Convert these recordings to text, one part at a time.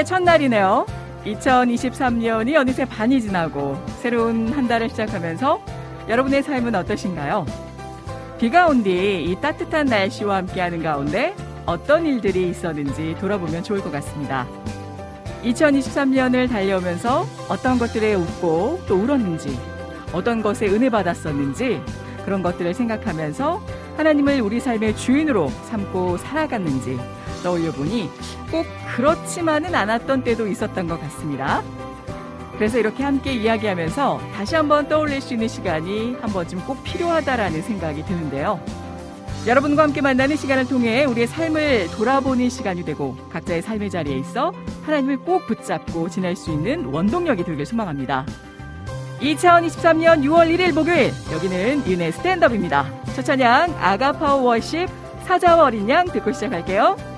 7월의 첫날이네요. 2023년이 어느새 반이 지나고 새로운 한 달을 시작하면서 여러분의 삶은 어떠신가요? 비가 온 뒤 이 따뜻한 날씨와 함께하는 가운데 어떤 일들이 있었는지 돌아보면 좋을 것 같습니다. 2023년을 달려오면서 어떤 것들에 웃고 또 울었는지, 어떤 것에 은혜 받았었는지, 그런 것들을 생각하면서 하나님을 우리 삶의 주인으로 삼고 살아갔는지, 떠올려 보니 꼭 그렇지만은 않았던 때도 있었던 것 같습니다. 그래서 이렇게 함께 이야기하면서 다시 한번 떠올릴 수 있는 시간이 한 번쯤 꼭 필요하다라는 생각이 드는데요. 여러분과 함께 만나는 시간을 통해 우리의 삶을 돌아보는 시간이 되고 각자의 삶의 자리에 있어 하나님을 꼭 붙잡고 지낼 수 있는 원동력이 되길 소망합니다. 2023년 6월 1일 목요일 여기는 윤의 스탠드업입니다. 첫 찬양 아가파워 워십 어린 양 듣고 시작할게요.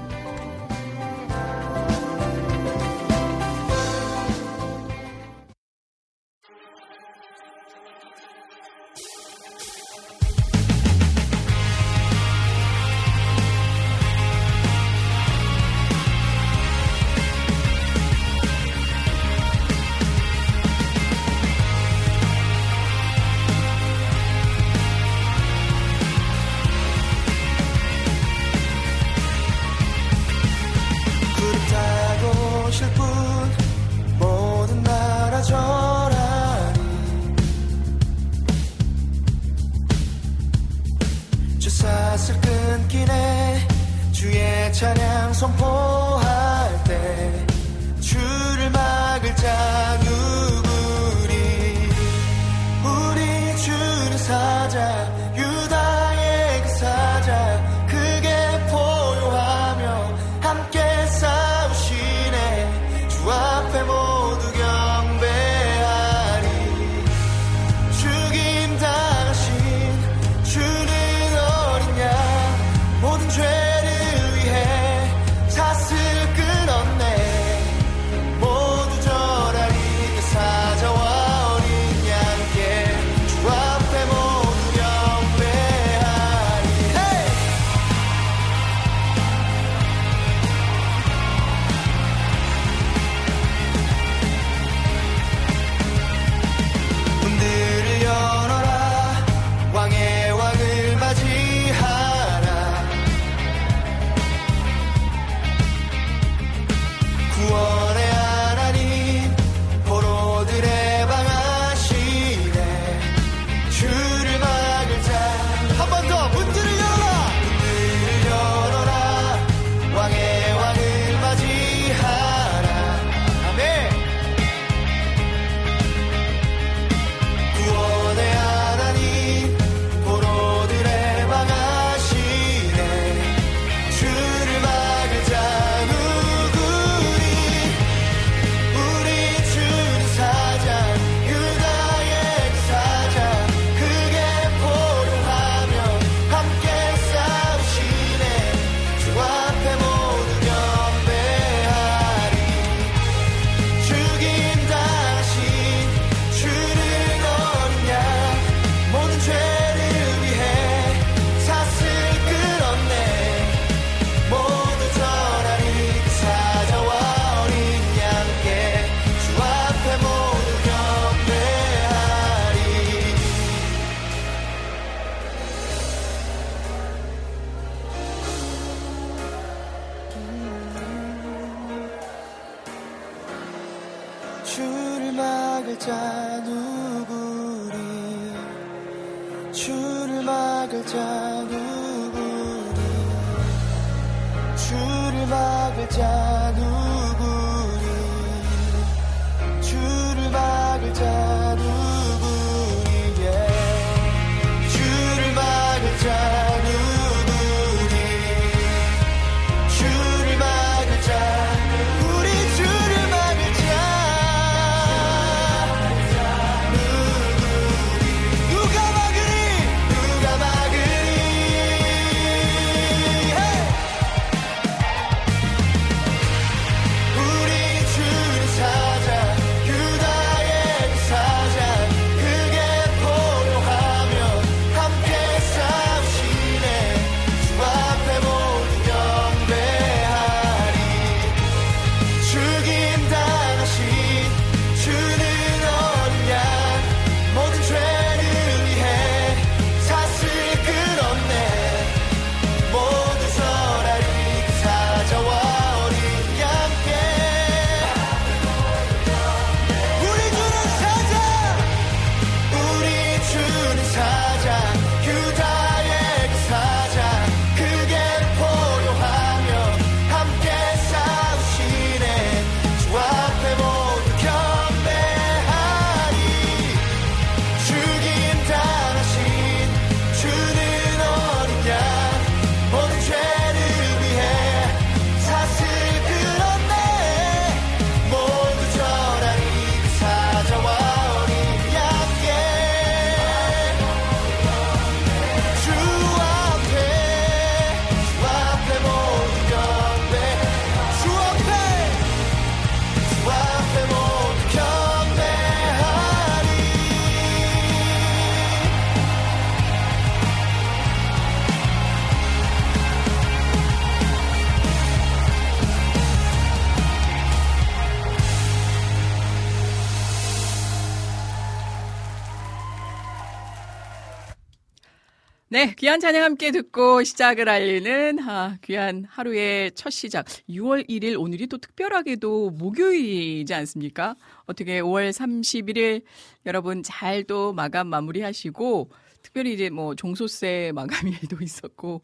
네, 귀한 찬양 함께 듣고 시작을 알리는 아, 귀한 하루의 첫 시작. 6월 1일 오늘이 또 특별하게도 목요일이지 않습니까? 어떻게 5월 31일 여러분 잘 또 마감 마무리하시고 특별히 이제 뭐 종소세 마감일도 있었고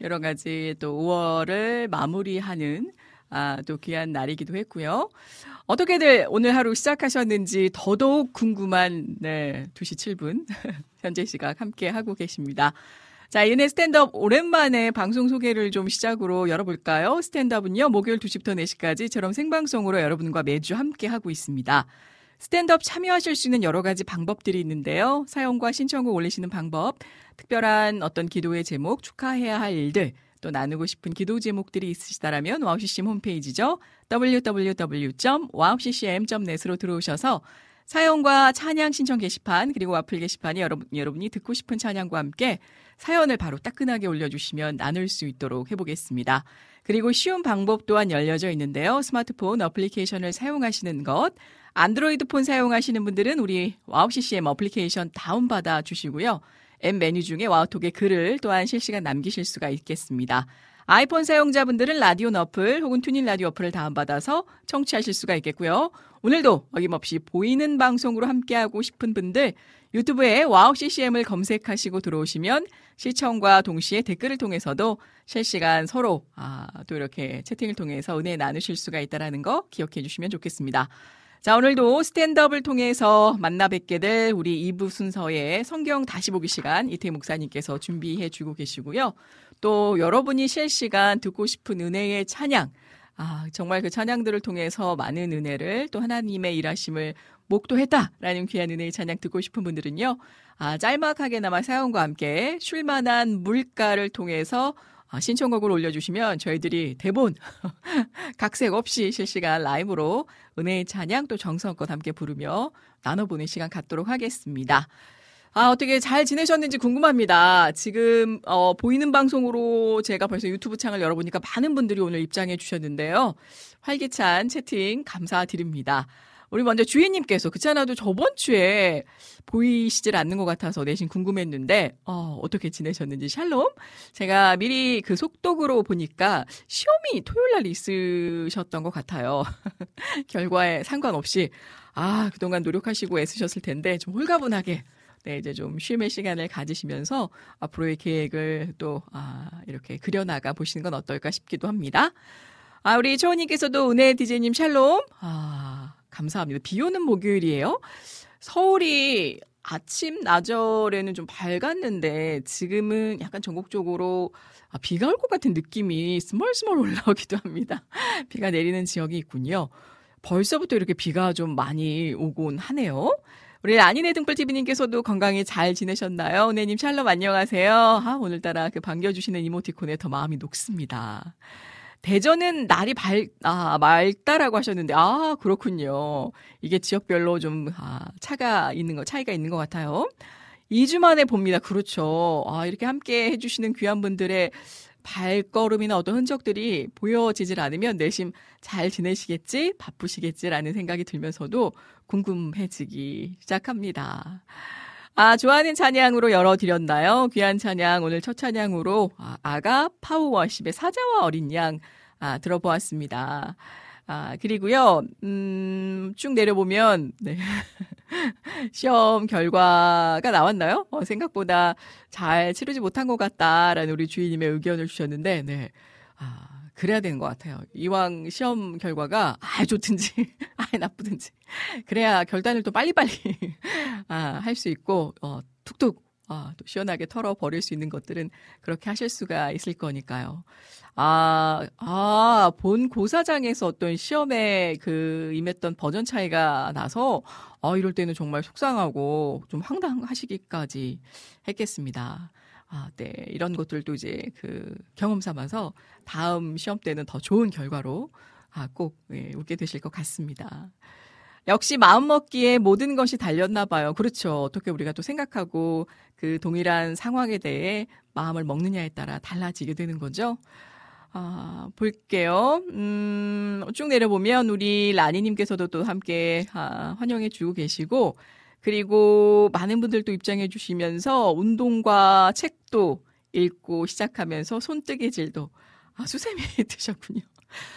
여러 가지 또 5월을 마무리하는 아, 또 귀한 날이기도 했고요. 어떻게들 오늘 하루 시작하셨는지 더더욱 궁금한 네, 2시 7분 현재 시각 함께 하고 계십니다. 자, 은혜 스탠드업 오랜만에 방송 소개를 좀 시작으로 열어볼까요? 스탠드업은요, 목요일 2시부터 4시까지 처럼 생방송으로 여러분과 매주 함께 하고 있습니다. 스탠드업 참여하실 수 있는 여러 가지 방법들이 있는데요. 사연과 신청곡 올리시는 방법, 특별한 어떤 기도의 제목, 축하해야 할 일들, 또 나누고 싶은 기도 제목들이 있으시다라면 와우CCM 홈페이지죠. www.wowccm.net으로 들어오셔서 사연과 찬양 신청 게시판 그리고 와플 게시판이 여러분, 여러분이 듣고 싶은 찬양과 함께 사연을 바로 따끈하게 올려주시면 나눌 수 있도록 해보겠습니다. 그리고 쉬운 방법 또한 열려져 있는데요. 스마트폰 어플리케이션을 사용하시는 것, 안드로이드 폰 사용하시는 분들은 우리 와우 CCM 어플리케이션 다운받아 주시고요. 앱 메뉴 중에 와우톡에 글을 또한 실시간 남기실 수가 있겠습니다. 아이폰 사용자분들은 라디오 어플 혹은 TuneIn 라디오 어플을 다운받아서 청취하실 수가 있겠고요. 오늘도 어김없이 보이는 방송으로 함께하고 싶은 분들 유튜브에 와우 CCM을 검색하시고 들어오시면 시청과 동시에 댓글을 통해서도 실시간 서로 아, 또 이렇게 채팅을 통해서 은혜 나누실 수가 있다는 거 기억해 주시면 좋겠습니다. 자, 오늘도 스탠드업을 통해서 만나 뵙게 될 우리 2부 순서의 성경 다시 보기 시간 이태희 목사님께서 준비해 주고 계시고요. 또 여러분이 실시간 듣고 싶은 은혜의 찬양, 아, 정말 그 찬양들을 통해서 많은 은혜를 또 하나님의 일하심을 목도했다라는 귀한 은혜의 찬양 듣고 싶은 분들은요. 아, 짤막하게나마 사연과 함께 쉴만한 물가를 통해서 아, 신청곡을 올려주시면 저희들이 대본 각색 없이 실시간 라이브로 은혜의 찬양 또 정성껏 함께 부르며 나눠보는 시간 갖도록 하겠습니다. 아, 어떻게 잘 지내셨는지 궁금합니다. 지금, 어, 보이는 방송으로 제가 벌써 유튜브 창을 열어보니까 많은 분들이 오늘 입장해 주셨는데요. 활기찬 채팅 감사드립니다. 우리 먼저 주인님께서 그렇잖아도 저번 주에 보이시질 않는 것 같아서 내심 궁금했는데 어, 어떻게 지내셨는지 샬롬. 제가 미리 그 속독으로 보니까 시험이 토요일 날 있으셨던 것 같아요. 결과에 상관없이 아, 그동안 노력하시고 애쓰셨을 텐데 좀 홀가분하게 네, 이제 좀 쉼의 시간을 가지시면서 앞으로의 계획을 또, 아, 이렇게 그려나가 보시는 건 어떨까 싶기도 합니다. 아, 우리 초원님께서도 은혜 디제님 샬롬. 아, 감사합니다. 비 오는 목요일이에요. 서울이 아침, 나절에는 좀 밝았는데 지금은 약간 전국적으로 아, 비가 올 것 같은 느낌이 스멀스멀 올라오기도 합니다. 비가 내리는 지역이 있군요. 벌써부터 이렇게 비가 좀 많이 오곤 하네요. 우리 아니네 등불TV님께서도 건강히 잘 지내셨나요? 은혜님 샬롬 안녕하세요. 아, 오늘따라 그 반겨주시는 이모티콘에 더 마음이 녹습니다. 대전은 날이 밝, 아, 맑다라고 하셨는데, 아, 그렇군요. 이게 지역별로 좀, 아, 차가 있는 거, 차이가 있는 것 같아요. 2주 만에 봅니다. 그렇죠. 아, 이렇게 함께 해주시는 귀한 분들의 발걸음이나 어떤 흔적들이 보여지질 않으면 내심 잘 지내시겠지? 바쁘시겠지라는 생각이 들면서도 궁금해지기 시작합니다. 아, 좋아하는 찬양으로 열어드렸나요? 귀한 찬양, 오늘 첫 찬양으로 아, 아가 파워워십의 사자와 어린 양 아, 들어보았습니다. 아, 그리고요, 음, 쭉 내려보면, 네. 시험 결과가 나왔나요? 어, 생각보다 잘 치르지 못한 것 같다라는 우리 주인님의 의견을 주셨는데, 네. 아, 그래야 되는 것 같아요. 이왕 시험 결과가 아 좋든지 아 나쁘든지 그래야 결단을 또 빨리빨리 아, 할 수 있고 어, 툭툭 아, 또 시원하게 털어 버릴 수 있는 것들은 그렇게 하실 수가 있을 거니까요. 아, 아, 본 고사장에서 어떤 시험에 그 임했던 버전 차이가 나서, 아, 이럴 때는 정말 속상하고 좀 황당하시기까지 했겠습니다. 아, 네. 이런 것들도 이제 그 경험 삼아서 다음 시험 때는 더 좋은 결과로 아, 꼭 예, 오게 되실 것 같습니다. 역시 마음먹기에 모든 것이 달렸나 봐요. 그렇죠. 어떻게 우리가 또 생각하고 그 동일한 상황에 대해 마음을 먹느냐에 따라 달라지게 되는 거죠. 아, 볼게요. 음, 쭉 내려보면 우리 라니님께서도 또 함께 아, 환영해 주고 계시고, 그리고 많은 분들도 입장해 주시면서 운동과 책도 읽고 시작하면서 손뜨개질도 아, 수세미 드셨군요.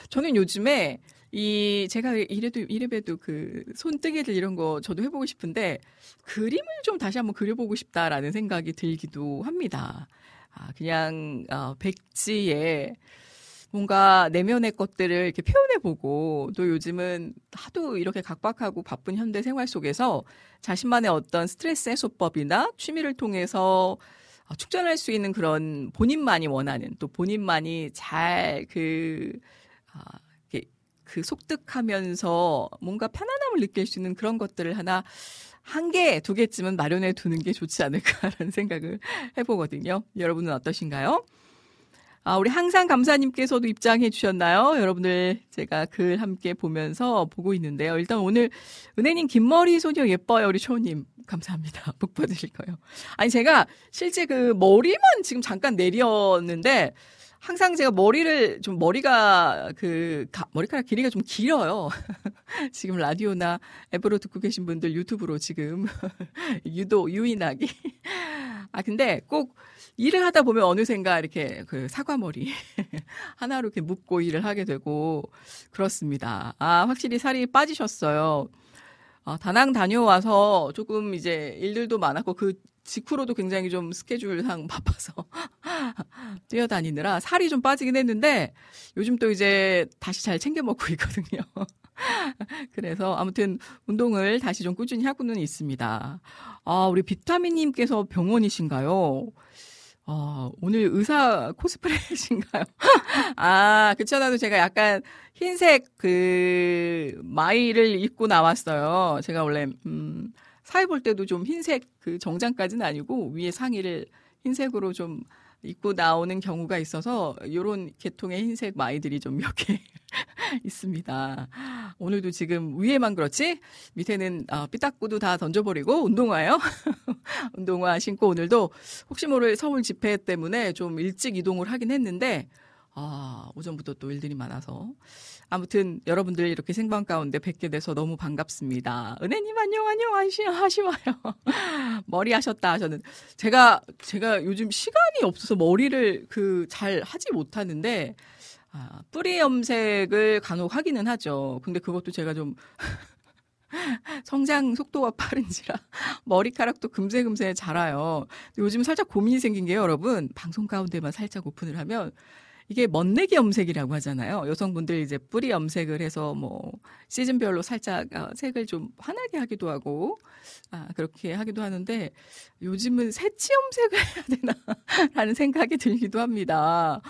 저는 요즘에 이 제가 이래도 이래봬도 그 손뜨개질 이런 거 저도 해보고 싶은데 그림을 좀 다시 한번 그려보고 싶다라는 생각이 들기도 합니다. 아 그냥 어, 백지에 뭔가 내면의 것들을 이렇게 표현해보고 또 요즘은 하도 이렇게 각박하고 바쁜 현대 생활 속에서 자신만의 어떤 스트레스 해소법이나 취미를 통해서 어, 축전할 수 있는 그런 본인만이 원하는 또 본인만이 잘그 아, 그 속득하면서 뭔가 편안함을 느낄 수 있는 그런 것들을 하나 한 개, 두 개쯤은 마련해 두는 게 좋지 않을까라는 생각을 해보거든요. 여러분은 어떠신가요? 아, 우리 항상 감사님께서도 입장해 주셨나요? 여러분들 제가 글 함께 보면서 보고 있는데요. 일단 오늘 은혜님 긴머리 소녀 예뻐요. 우리 초님. 감사합니다. 복 받으실 거예요. 아니, 제가 실제 그 머리만 지금 잠깐 내렸는데 항상 제가 머리를 좀 머리가 그 가, 머리카락 길이가 좀 길어요. 지금 라디오나 앱으로 듣고 계신 분들 유튜브로 지금 유도 유인하기. 아 근데 꼭 일을 하다 보면 어느샌가 이렇게 그 사과머리 하나로 이렇게 묶고 일을 하게 되고 그렇습니다. 아 확실히 살이 빠지셨어요. 아, 다낭 다녀와서 조금 이제 일들도 많았고 그 직후로도 굉장히 좀 스케줄상 바빠서 뛰어다니느라 살이 좀 빠지긴 했는데 요즘 또 이제 다시 잘 챙겨 먹고 있거든요. 그래서 아무튼 운동을 다시 좀 꾸준히 하고는 있습니다. 아, 우리 비타민님께서 병원이신가요? 어, 오늘 의사 코스프레이신가요? 아, 그렇잖아도 제가 약간 흰색 그 마이를 입고 나왔어요. 제가 원래 음 사회 볼 때도 좀 흰색 그 정장까지는 아니고 위에 상의를 흰색으로 좀 입고 나오는 경우가 있어서 요런 계통의 흰색 마이들이 좀 몇 개 있습니다. 오늘도 지금 위에만 그렇지 밑에는 어, 삐딱구도 다 던져버리고 운동화요. 운동화 신고 오늘도 혹시 모를 서울 집회 때문에 좀 일찍 이동을 하긴 했는데 아, 오전부터 또 일들이 많아서 아무튼 여러분들 이렇게 생방 가운데 뵙게 돼서 너무 반갑습니다. 은혜님 안녕 안녕 하시 하시와요. 머리 하셨다 하셨는 제가 제가 요즘 시간이 없어서 머리를 그 잘 하지 못하는데 아, 뿌리 염색을 간혹 하기는 하죠. 근데 그것도 제가 좀 성장 속도가 빠른지라 머리카락도 금세금세 자라요. 요즘 살짝 고민이 생긴 게 여러분 방송 가운데만 살짝 오픈을 하면 이게 멋내기 염색이라고 하잖아요. 여성분들 이제 뿌리 염색을 해서 뭐 시즌별로 살짝 어, 색을 좀 환하게 하기도 하고 아 그렇게 하기도 하는데 요즘은 새치 염색을 해야 되나라는 생각이 들기도 합니다.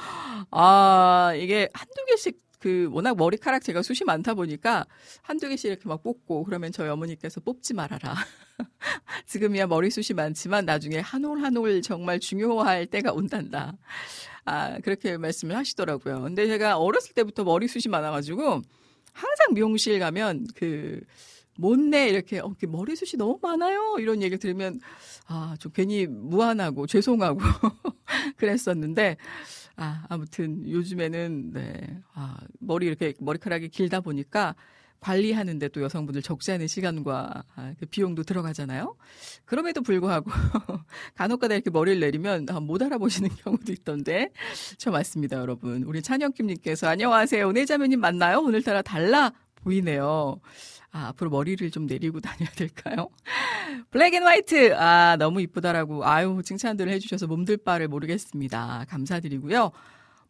아 이게 한두 개씩 그 워낙 머리카락 제가 숱이 많다 보니까 한두 개씩 이렇게 막 뽑고 그러면 저희 어머니께서 뽑지 말아라. 지금이야 머리숱이 많지만 나중에 한 올 한 올 정말 중요할 때가 온단다. 아, 그렇게 말씀을 하시더라고요. 근데 제가 어렸을 때부터 머리숱이 많아가지고 항상 미용실 가면 그 못내 이렇게 어, 머리숱이 너무 많아요 이런 얘기를 들으면 아 좀 괜히 무안하고 죄송하고 그랬었는데 아, 아무튼 요즘에는 네. 아, 머리 이렇게 머리카락이 길다 보니까 관리하는데 또 여성분들 적지 않은 시간과 아, 그 비용도 들어가잖아요. 그럼에도 불구하고 간혹가다 이렇게 머리를 내리면 아, 못 알아보시는 경우도 있던데 저 맞습니다, 여러분. 우리 찬영김님께서 안녕하세요. 은혜자매님 맞나요? 오늘따라 달라 보이네요. 아, 앞으로 머리를 좀 내리고 다녀야 될까요? black and white. 아, 너무 이쁘다라고. 아유, 칭찬들을 해주셔서 몸둘 바를 모르겠습니다. 감사드리고요.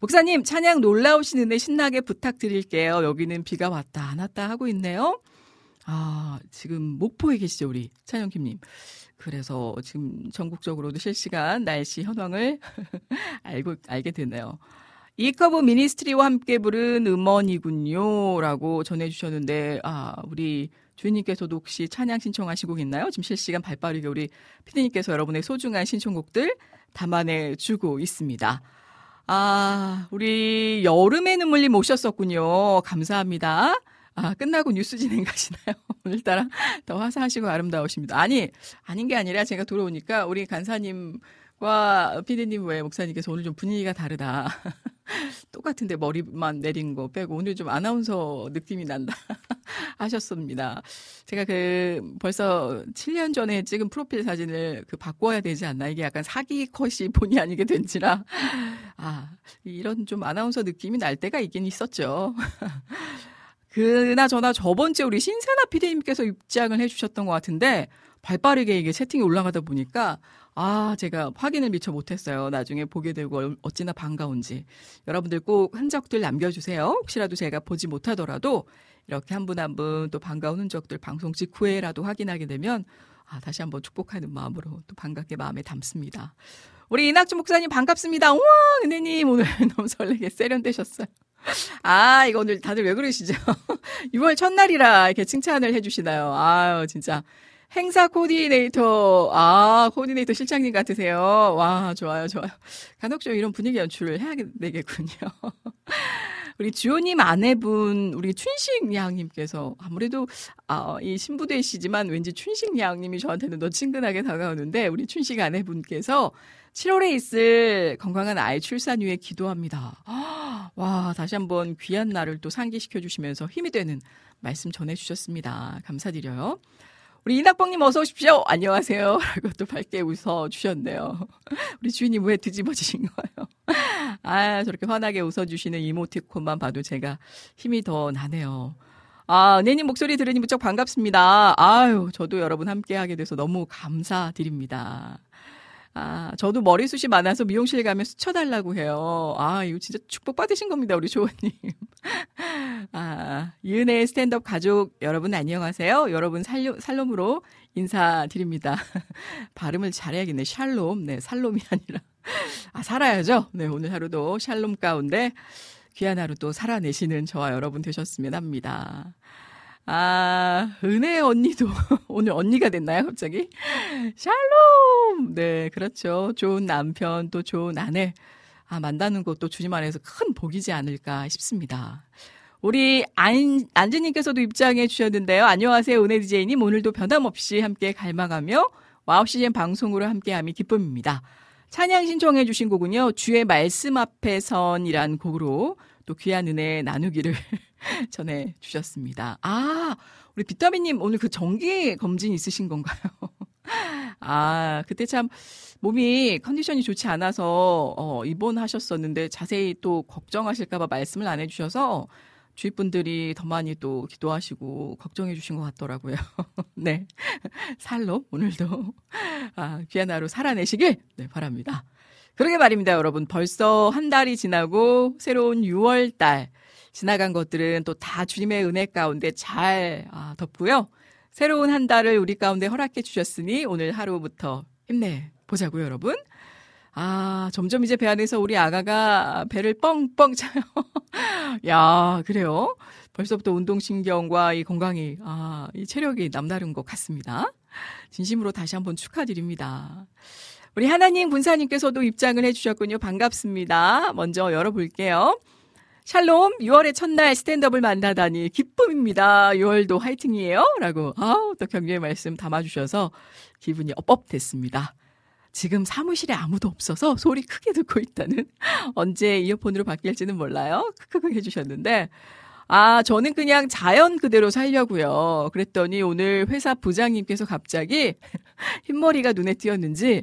목사님, 찬양 놀라우신 은혜 신나게 부탁드릴게요. 여기는 비가 왔다, 안 왔다 하고 있네요. 아, 지금 목포에 계시죠, 우리 찬영킴님. 그래서 지금 전국적으로도 실시간 날씨 현황을 알고, 알게 되네요. 이커브 미니스트리와 함께 부른 음원이군요. 라고 전해주셨는데, 아, 우리 주인님께서도 혹시 찬양 신청하시고 있나요? 지금 실시간 발 빠르게 우리 피디님께서 여러분의 소중한 신청곡들 담아내 주고 있습니다. 아, 우리 여름의 눈물님 오셨었군요. 감사합니다. 아, 끝나고 뉴스 진행 가시나요? 오늘따라 더 화사하시고 아름다우십니다. 아니, 아닌 게 아니라 제가 들어오니까 우리 간사님 과 피디님 외 목사님께서 오늘 좀 분위기가 다르다. 똑같은데 머리만 내린 거 빼고 오늘 좀 아나운서 느낌이 난다 하셨습니다. 제가 그 벌써 7년 전에 찍은 프로필 사진을 그 바꿔야 되지 않나 이게 약간 사기 컷이 본의 아니게 된지라 아 이런 좀 아나운서 느낌이 날 때가 있긴 있었죠. 그나저나 저번 주에 우리 신세나 피디님께서 입장을 해주셨던 것 같은데 발빠르게 이게 채팅이 올라가다 보니까 아, 제가 확인을 미처 못했어요. 나중에 보게 되고 어찌나 반가운지. 여러분들 꼭 흔적들 남겨주세요. 혹시라도 제가 보지 못하더라도 이렇게 한 분 한 분 또 반가운 흔적들 방송 직후에라도 확인하게 되면 아, 다시 한번 축복하는 마음으로 또 반갑게 마음에 담습니다. 우리 이낙주 목사님 반갑습니다. 우와, 은혜님 오늘 너무 설레게 세련되셨어요. 아, 이거 오늘 다들 왜 그러시죠? 6월 첫날이라 이렇게 칭찬을 해주시나요? 아유, 진짜. 행사 코디네이터, 아, 코디네이터 실장님 같으세요. 와, 좋아요, 좋아요. 간혹 좀 이런 분위기 연출을 해야 되겠군요. 우리 주호님 아내분, 우리 춘식 양님께서 아무래도, 아, 이 신부되시지만 왠지 춘식 양님이 저한테는 더 친근하게 다가오는데, 우리 춘식 아내분께서 7월에 있을 건강한 아이 출산 후에 기도합니다. 와, 다시 한번 귀한 날을 또 상기시켜 주시면서 힘이 되는 말씀 전해 주셨습니다. 감사드려요. 우리 이낙봉님 어서 오십시오. 안녕하세요. 라고 또 밝게 웃어주셨네요. 우리 주인님 왜 뒤집어지신 거예요? 아, 저렇게 환하게 웃어주시는 이모티콘만 봐도 제가 힘이 더 나네요. 아, 은혜님 목소리 들으니 무척 반갑습니다. 아유, 저도 여러분 함께 하게 돼서 너무 감사드립니다. 아, 저도 머리숱이 많아서 미용실 가면 수쳐달라고 해요. 아, 이거 진짜 축복받으신 겁니다, 우리 조원님. 아, 이은혜 스탠드업 가족 여러분 안녕하세요. 여러분 살로, 살롬으로 인사드립니다. 발음을 잘해야겠네. 샬롬. 네, 살롬이 아니라. 아, 살아야죠. 네, 오늘 하루도 샬롬 가운데 귀한 하루 또 살아내시는 저와 여러분 되셨으면 합니다. 아, 은혜 언니도 오늘 언니가 됐나요, 갑자기? 샬롬! 네, 그렇죠. 좋은 남편, 또 좋은 아내. 아, 만나는 것도 주님 안에서 큰 복이지 않을까 싶습니다. 우리 안, 안지님께서도 입장해 주셨는데요. 안녕하세요. 은혜 디제이님. 오늘도 변함없이 함께 갈망하며 와우 CCM 방송으로 함께함이 기쁨입니다. 찬양 신청해 주신 곡은요. 주의 말씀 앞에 선이란 곡으로 또 귀한 은혜 나누기를 전해 주셨습니다. 아, 우리 비타민님 오늘 그 정기 검진 있으신 건가요? 아, 그때 참 몸이 컨디션이 좋지 않아서 어, 입원하셨었는데 자세히 또 걱정하실까봐 말씀을 안 해주셔서 주위 분들이 더 많이 또 기도하시고 걱정해 주신 것 같더라고요. 네. 살로 오늘도 아, 귀한 하루 살아내시길 네, 바랍니다. 그러게 말입니다, 여러분. 벌써 한 달이 지나고 새로운 6월 달 지나간 것들은 또 다 주님의 은혜 가운데 잘 아, 덮고요. 새로운 한 달을 우리 가운데 허락해 주셨으니 오늘 하루부터 힘내 보자고요, 여러분. 아, 점점 이제 배 안에서 우리 아가가 배를 뻥뻥 차요. 야, 그래요? 벌써부터 운동신경과 이 건강이, 아, 이 체력이 남다른 것 같습니다. 진심으로 다시 한번 축하드립니다. 우리 하나님 군사님께서도 입장을 해주셨군요. 반갑습니다. 먼저 열어볼게요. 샬롬, 6월의 첫날 스탠드업을 만나다니 기쁨입니다. 6월도 화이팅이에요. 라고, 아우, 또 격려의 말씀 담아주셔서 기분이 업업 됐습니다. 지금 사무실에 아무도 없어서 소리 크게 듣고 있다는 언제 이어폰으로 바뀔지는 몰라요. 크크크 해주셨는데 아 저는 그냥 자연 그대로 살려고요. 그랬더니 오늘 회사 부장님께서 갑자기 흰머리가 눈에 띄었는지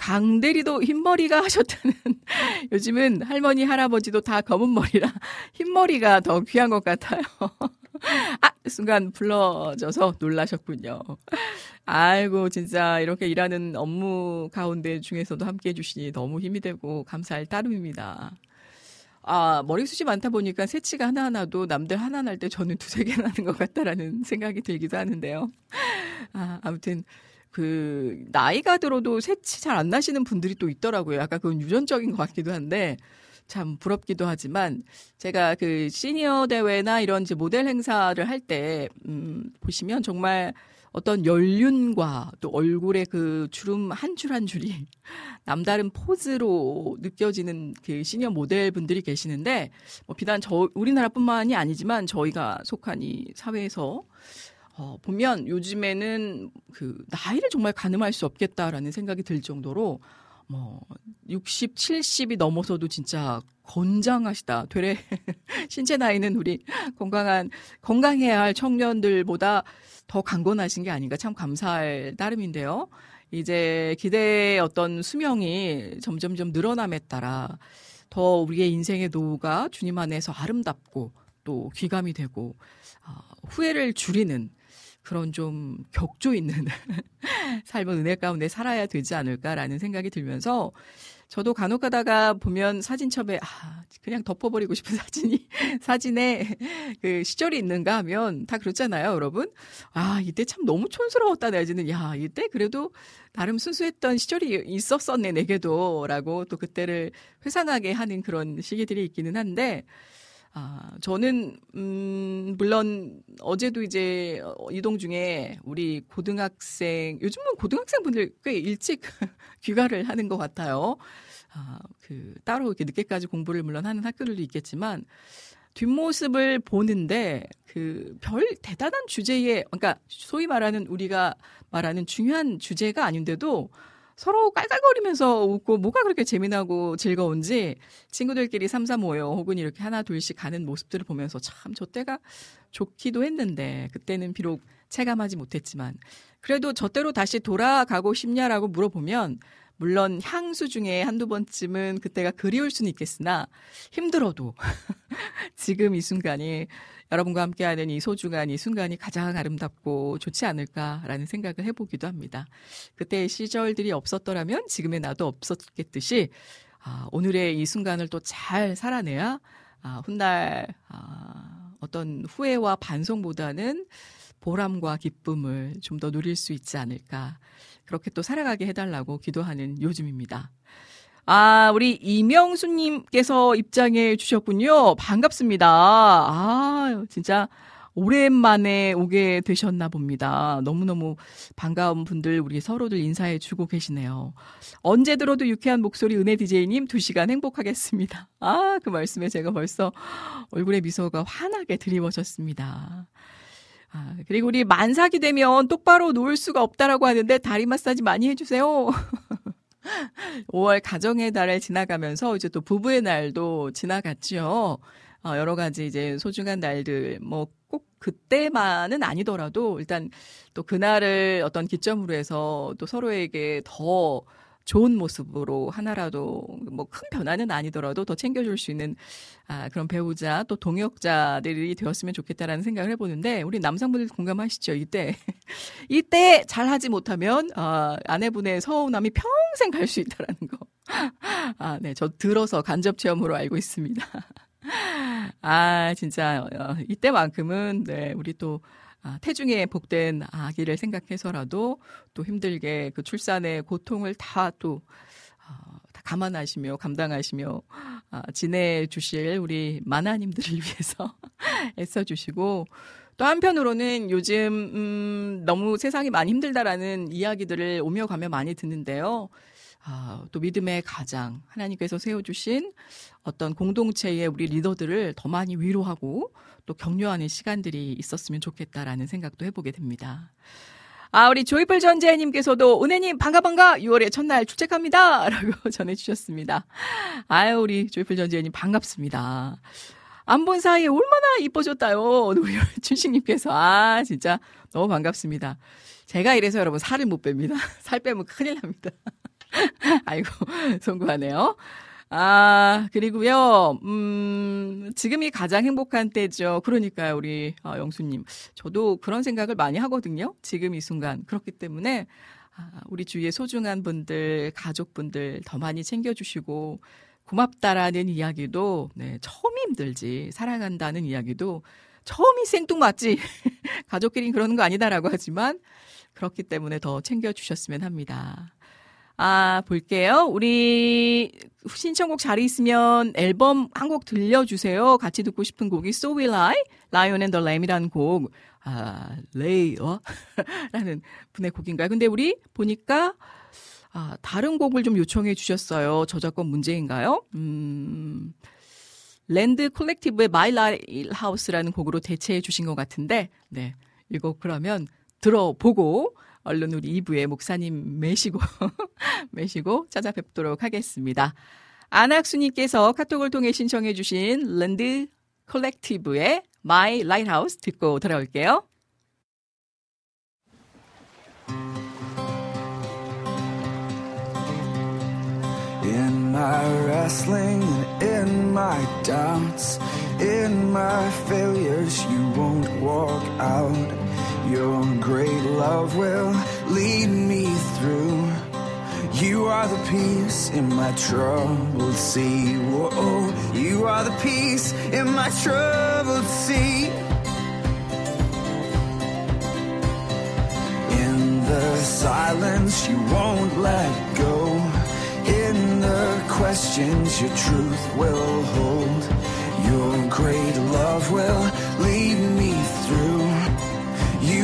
강대리도 흰머리가 하셨다는 요즘은 할머니 할아버지도 다 검은 머리라 흰머리가 더 귀한 것 같아요. 아 순간 불러져서 놀라셨군요. 아이고 진짜 이렇게 일하는 업무 가운데 중에서도 함께 해 주시니 너무 힘이 되고 감사할 따름입니다. 아, 머리숱이 많다 보니까 새치가 하나하나도 남들 하나 날 때 저는 두세 개 나는 것 같다라는 생각이 들기도 하는데요. 아, 아무튼 그 나이가 들어도 새치 잘 안 나시는 분들이 또 있더라고요. 약간 그건 유전적인 것 같기도 한데 참 부럽기도 하지만 제가 그 시니어 대회나 이런 이제 모델 행사를 할 때 음, 보시면 정말 어떤 연륜과 또 얼굴의 그 주름 한 줄 한 줄이 남다른 포즈로 느껴지는 그 시니어 모델 분들이 계시는데 뭐 비단 저 우리나라뿐만이 아니지만 저희가 속한 이 사회에서 어, 보면 요즘에는 그 나이를 정말 가늠할 수 없겠다라는 생각이 들 정도로 뭐 60, 70이 넘어서도 진짜 건장하시다. 되레 신체 나이는 우리 건강한 건강해야 할 청년들보다 더 강건하신 게 아닌가 참 감사할 따름인데요. 이제 기대의 어떤 수명이 점점점 늘어남에 따라 더 우리의 인생의 노후가 주님 안에서 아름답고 또 귀감이 되고 어, 후회를 줄이는 그런 좀 격조 있는 삶은 은혜 가운데 살아야 되지 않을까라는 생각이 들면서 저도 간혹 가다가 보면 사진첩에 아 그냥 덮어버리고 싶은 사진이 사진에 그 시절이 있는가 하면 다 그렇잖아요, 여러분. 아 이때 참 너무 촌스러웠다 내지는 야 이때 그래도 나름 순수했던 시절이 있었었네 내게도라고 또 그때를 회상하게 하는 그런 시기들이 있기는 한데 아, 저는, 음, 물론, 어제도 이제, 어, 이동 중에 우리 고등학생, 요즘은 고등학생 분들 꽤 일찍 귀가를 하는 것 같아요. 아, 그, 따로 이렇게 늦게까지 공부를 물론 하는 학교들도 있겠지만, 뒷모습을 보는데, 그, 별 대단한 주제에, 그러니까, 소위 말하는 우리가 말하는 중요한 주제가 아닌데도, 서로 깔깔거리면서 웃고 뭐가 그렇게 재미나고 즐거운지 친구들끼리 삼삼 오요 혹은 이렇게 하나 둘씩 가는 모습들을 보면서 참 저 때가 좋기도 했는데 그때는 비록 체감하지 못했지만 그래도 저 때로 다시 돌아가고 싶냐라고 물어보면 물론 향수 중에 한두 번쯤은 그때가 그리울 수는 있겠으나 힘들어도 지금 이 순간이 여러분과 함께하는 이 소중한 이 순간이 가장 아름답고 좋지 않을까라는 생각을 해보기도 합니다. 그때의 시절들이 없었더라면 지금의 나도 없었겠듯이 아, 오늘의 이 순간을 또 잘 살아내야 아, 훗날 아, 어떤 후회와 반성보다는 보람과 기쁨을 좀 더 누릴 수 있지 않을까 그렇게 또 살아가게 해달라고 기도하는 요즘입니다. 아, 우리 이명수님께서 입장해 주셨군요. 반갑습니다. 아, 진짜 오랜만에 오게 되셨나 봅니다. 너무너무 반가운 분들 우리 서로들 인사해 주고 계시네요. 언제 들어도 유쾌한 목소리 은혜 DJ님 2시간 행복하겠습니다. 아, 그 말씀에 제가 벌써 얼굴에 미소가 환하게 드리워졌습니다. 아, 그리고 우리 만삭이 되면 똑바로 놓을 수가 없다라고 하는데 다리 마사지 많이 해주세요. 5월 가정의 달을 지나가면서 이제 또 부부의 날도 지나갔죠. 어, 여러 가지 이제 소중한 날들, 뭐 꼭 그때만은 아니더라도 일단 또 그날을 어떤 기점으로 해서 또 서로에게 더 좋은 모습으로 하나라도 뭐 큰 변화는 아니더라도 더 챙겨줄 수 있는 아, 그런 배우자 또 동역자들이 되었으면 좋겠다라는 생각을 해보는데 우리 남성분들 공감하시죠? 이때 이때 잘하지 못하면 아, 아내분의 서운함이 평생 갈 수 있다라는 거. 아, 네, 저 들어서 간접 체험으로 알고 있습니다. 아, 진짜 어, 이때만큼은 네, 우리 또 아, 태중에 복된 아기를 생각해서라도 또 힘들게 그 출산의 고통을 다또 어, 다 감안하시며 감당하시며 아, 지내 주실 우리 만화님들을 위해서 애써 주시고 또 한편으로는 요즘 음, 너무 세상이 많이 힘들다라는 이야기들을 오며 가며 많이 듣는데요. 아, 또 믿음의 가장 하나님께서 세워주신 어떤 공동체의 우리 리더들을 더 많이 위로하고 또 격려하는 시간들이 있었으면 좋겠다라는 생각도 해보게 됩니다. 아, 우리 조이풀 전재님께서도 은혜님 반가 반가 6월의 첫날 출첵합니다. 라고 전해주셨습니다. 아유, 우리 조이풀 전재님 반갑습니다. 안 본 사이에 얼마나 이뻐졌다요. 우리 춘식님께서. 아, 진짜 너무 반갑습니다. 제가 이래서 여러분 살을 못 뺍니다. 살 빼면 큰일 납니다. 아이고, 송구하네요. 아, 그리고요, 음, 지금이 가장 행복한 때죠. 그러니까요, 우리, 아, 영수님. 저도 그런 생각을 많이 하거든요. 지금 이 순간. 그렇기 때문에, 아, 우리 주위의 소중한 분들, 가족분들 더 많이 챙겨주시고, 고맙다라는 이야기도, 네, 처음 힘들지. 사랑한다는 이야기도 처음이 생뚱맞지. 가족끼리 그러는 거 아니다라고 하지만, 그렇기 때문에 더 챙겨주셨으면 합니다. 아, 볼게요. 우리 신청곡 자리 있으면 앨범 한 곡 들려주세요. 같이 듣고 싶은 곡이 So Will I, Lion and the Lamb이라는 곡. 아, 레이어? 라는 분의 곡인가요? 근데 우리 보니까 아, 다른 곡을 좀 요청해 주셨어요. 저작권 문제인가요? 음, Rend Collective의 My Lighthouse라는 곡으로 대체해 주신 것 같은데, 네. 이거 그러면 들어보고 얼른 우리 2부에 목사님 모시고, 모시고 찾아뵙도록 하겠습니다. 안학수님께서 카톡을 통해 신청해 주신 Rend 컬렉티브의 My Lighthouse 듣고 돌아올게요. Your great love will lead me through. You are the peace in my troubled sea. Whoa, you are the peace in my troubled sea. In the silence, you won't let go. In the questions, your truth will hold. Your great love will lead me.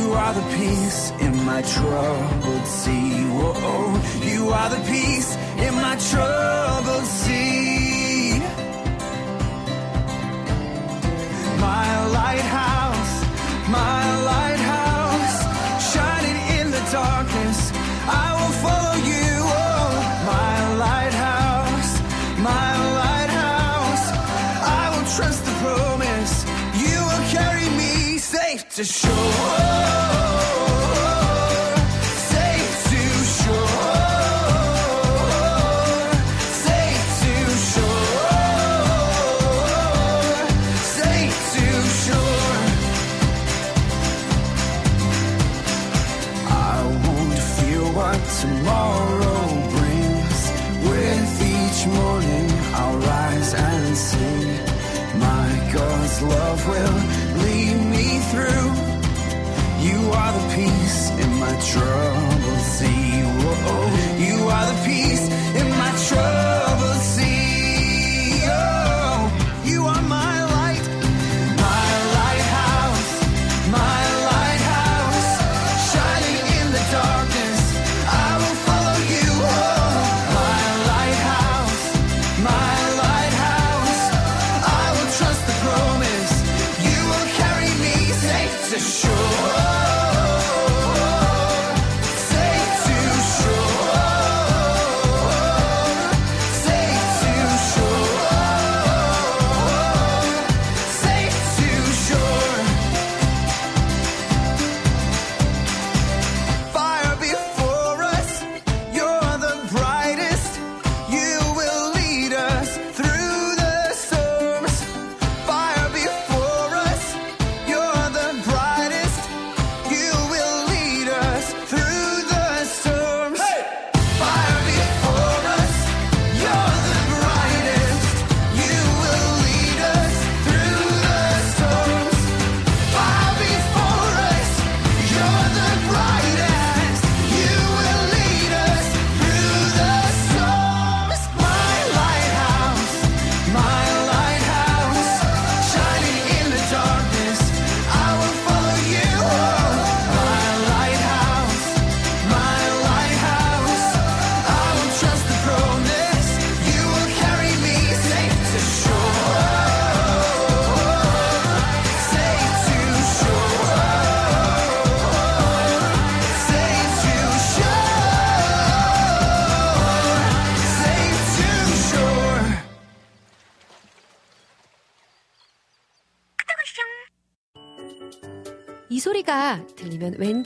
You are the peace in my troubled sea. Whoa, you are the peace in my troubled sea. My lighthouse, my lighthouse, shining in the darkness. to show.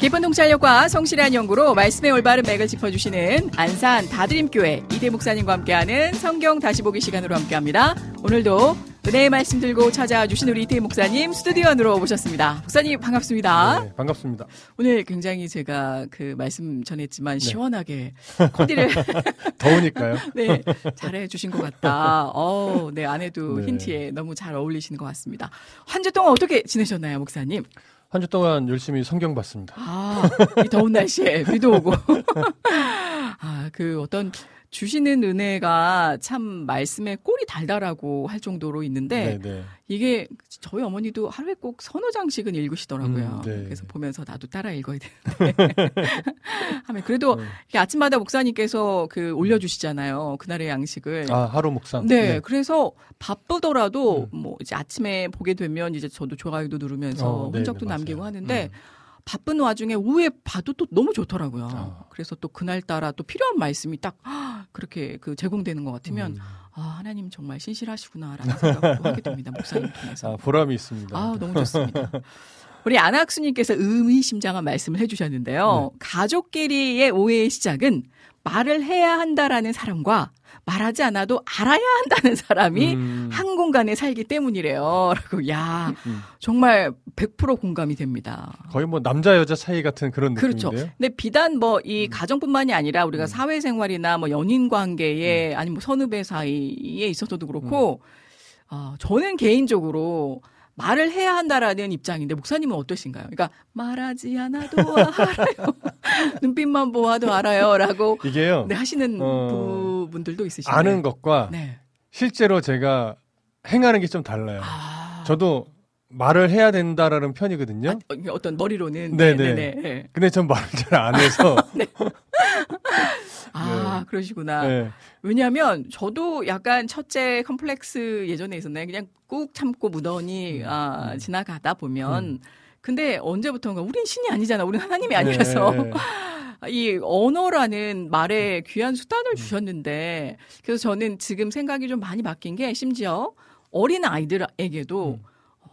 깊은 통찰력과 성실한 연구로 말씀의 올바른 맥을 짚어주시는 안산 다드림교회 이대 목사님과 함께하는 성경 다시 보기 시간으로 함께합니다. 오늘도 은혜의 말씀 들고 찾아와 주신 우리 이태 목사님 스튜디오 안으로 오셨습니다. 목사님 반갑습니다. 네, 반갑습니다. 오늘 굉장히 제가 그 말씀 전했지만 시원하게 코디를 더우니까요. 네 잘해 주신 것 같다. 어, 네 안에도 네. 흰 티에 너무 잘 어울리시는 것 같습니다. 한 주 동안 어떻게 지내셨나요, 목사님? 한 주 동안 열심히 성경 봤습니다. 아, 이 더운 날씨에 비도 오고. 아, 그 어떤 주시는 은혜가 참 말씀에 꼴이 달달하고 할 정도로 있는데 네, 네. 이게 저희 어머니도 하루에 꼭 서너 장씩은 읽으시더라고요. 음, 네. 그래서 보면서 나도 따라 읽어야 되는데. 하면 그래도 네. 아침마다 목사님께서 그 올려주시잖아요. 그날의 양식을. 아, 하루 묵상. 네, 그래서 바쁘더라도 음. 뭐 이제 아침에 보게 되면 이제 저도 좋아요도 누르면서 어, 네, 흔적도 네, 남기고 맞아요. 하는데 음. 바쁜 와중에 오후에 봐도 또 너무 좋더라고요. 아. 그래서 또 그날 따라 또 필요한 말씀이 딱 그렇게 그 제공되는 것 같으면 음. 아 하나님 정말 신실하시구나라는 생각도 하게 됩니다. 목사님 통해서. 아, 보람이 있습니다. 아, 너무 좋습니다. 우리 안학수님께서 의미심장한 말씀을 해주셨는데요. 네. 가족끼리의 오해의 시작은 말을 해야 한다라는 사람과 말하지 않아도 알아야 한다는 사람이 음. 한 공간에 살기 때문이래요. 라고, 야, 음. 정말 100% 공감이 됩니다. 거의 뭐 남자 여자 사이 같은 그런 그렇죠. 느낌인데요. 근데 비단 뭐이 음. 가정뿐만이 아니라 우리가 사회생활이나 뭐 연인 음. 관계에 아니면 뭐 선후배 사이에 있어서도 그렇고, 어, 저는 개인적으로 말을 해야 한다라는 입장인데 목사님은 어떠신가요? 그러니까 말하지 않아도 알아요. 눈빛만 보아도 알아요라고 이게요. 네, 하시는 어, 부분들도 있으시죠. 아는 것과 네. 실제로 제가 행하는 게 좀 달라요. 아, 저도 말을 해야 된다라는 편이거든요. 아, 어, 어떤 머리로는 네네. 네. 근데 전 말을 잘 안 해서 아, 그러시구나. 네. 왜냐하면 저도 약간 첫째 컴플렉스 예전에 있었나요? 그냥 꾹 참고 무던히 음, 아, 음. 지나가다 보면 근데 언제부턴가 우린 신이 아니잖아. 우린 하나님이 아니라서 네. 이 언어라는 말에 귀한 음. 수단을 주셨는데 그래서 저는 지금 생각이 좀 많이 바뀐 게 심지어 어린 아이들에게도 음.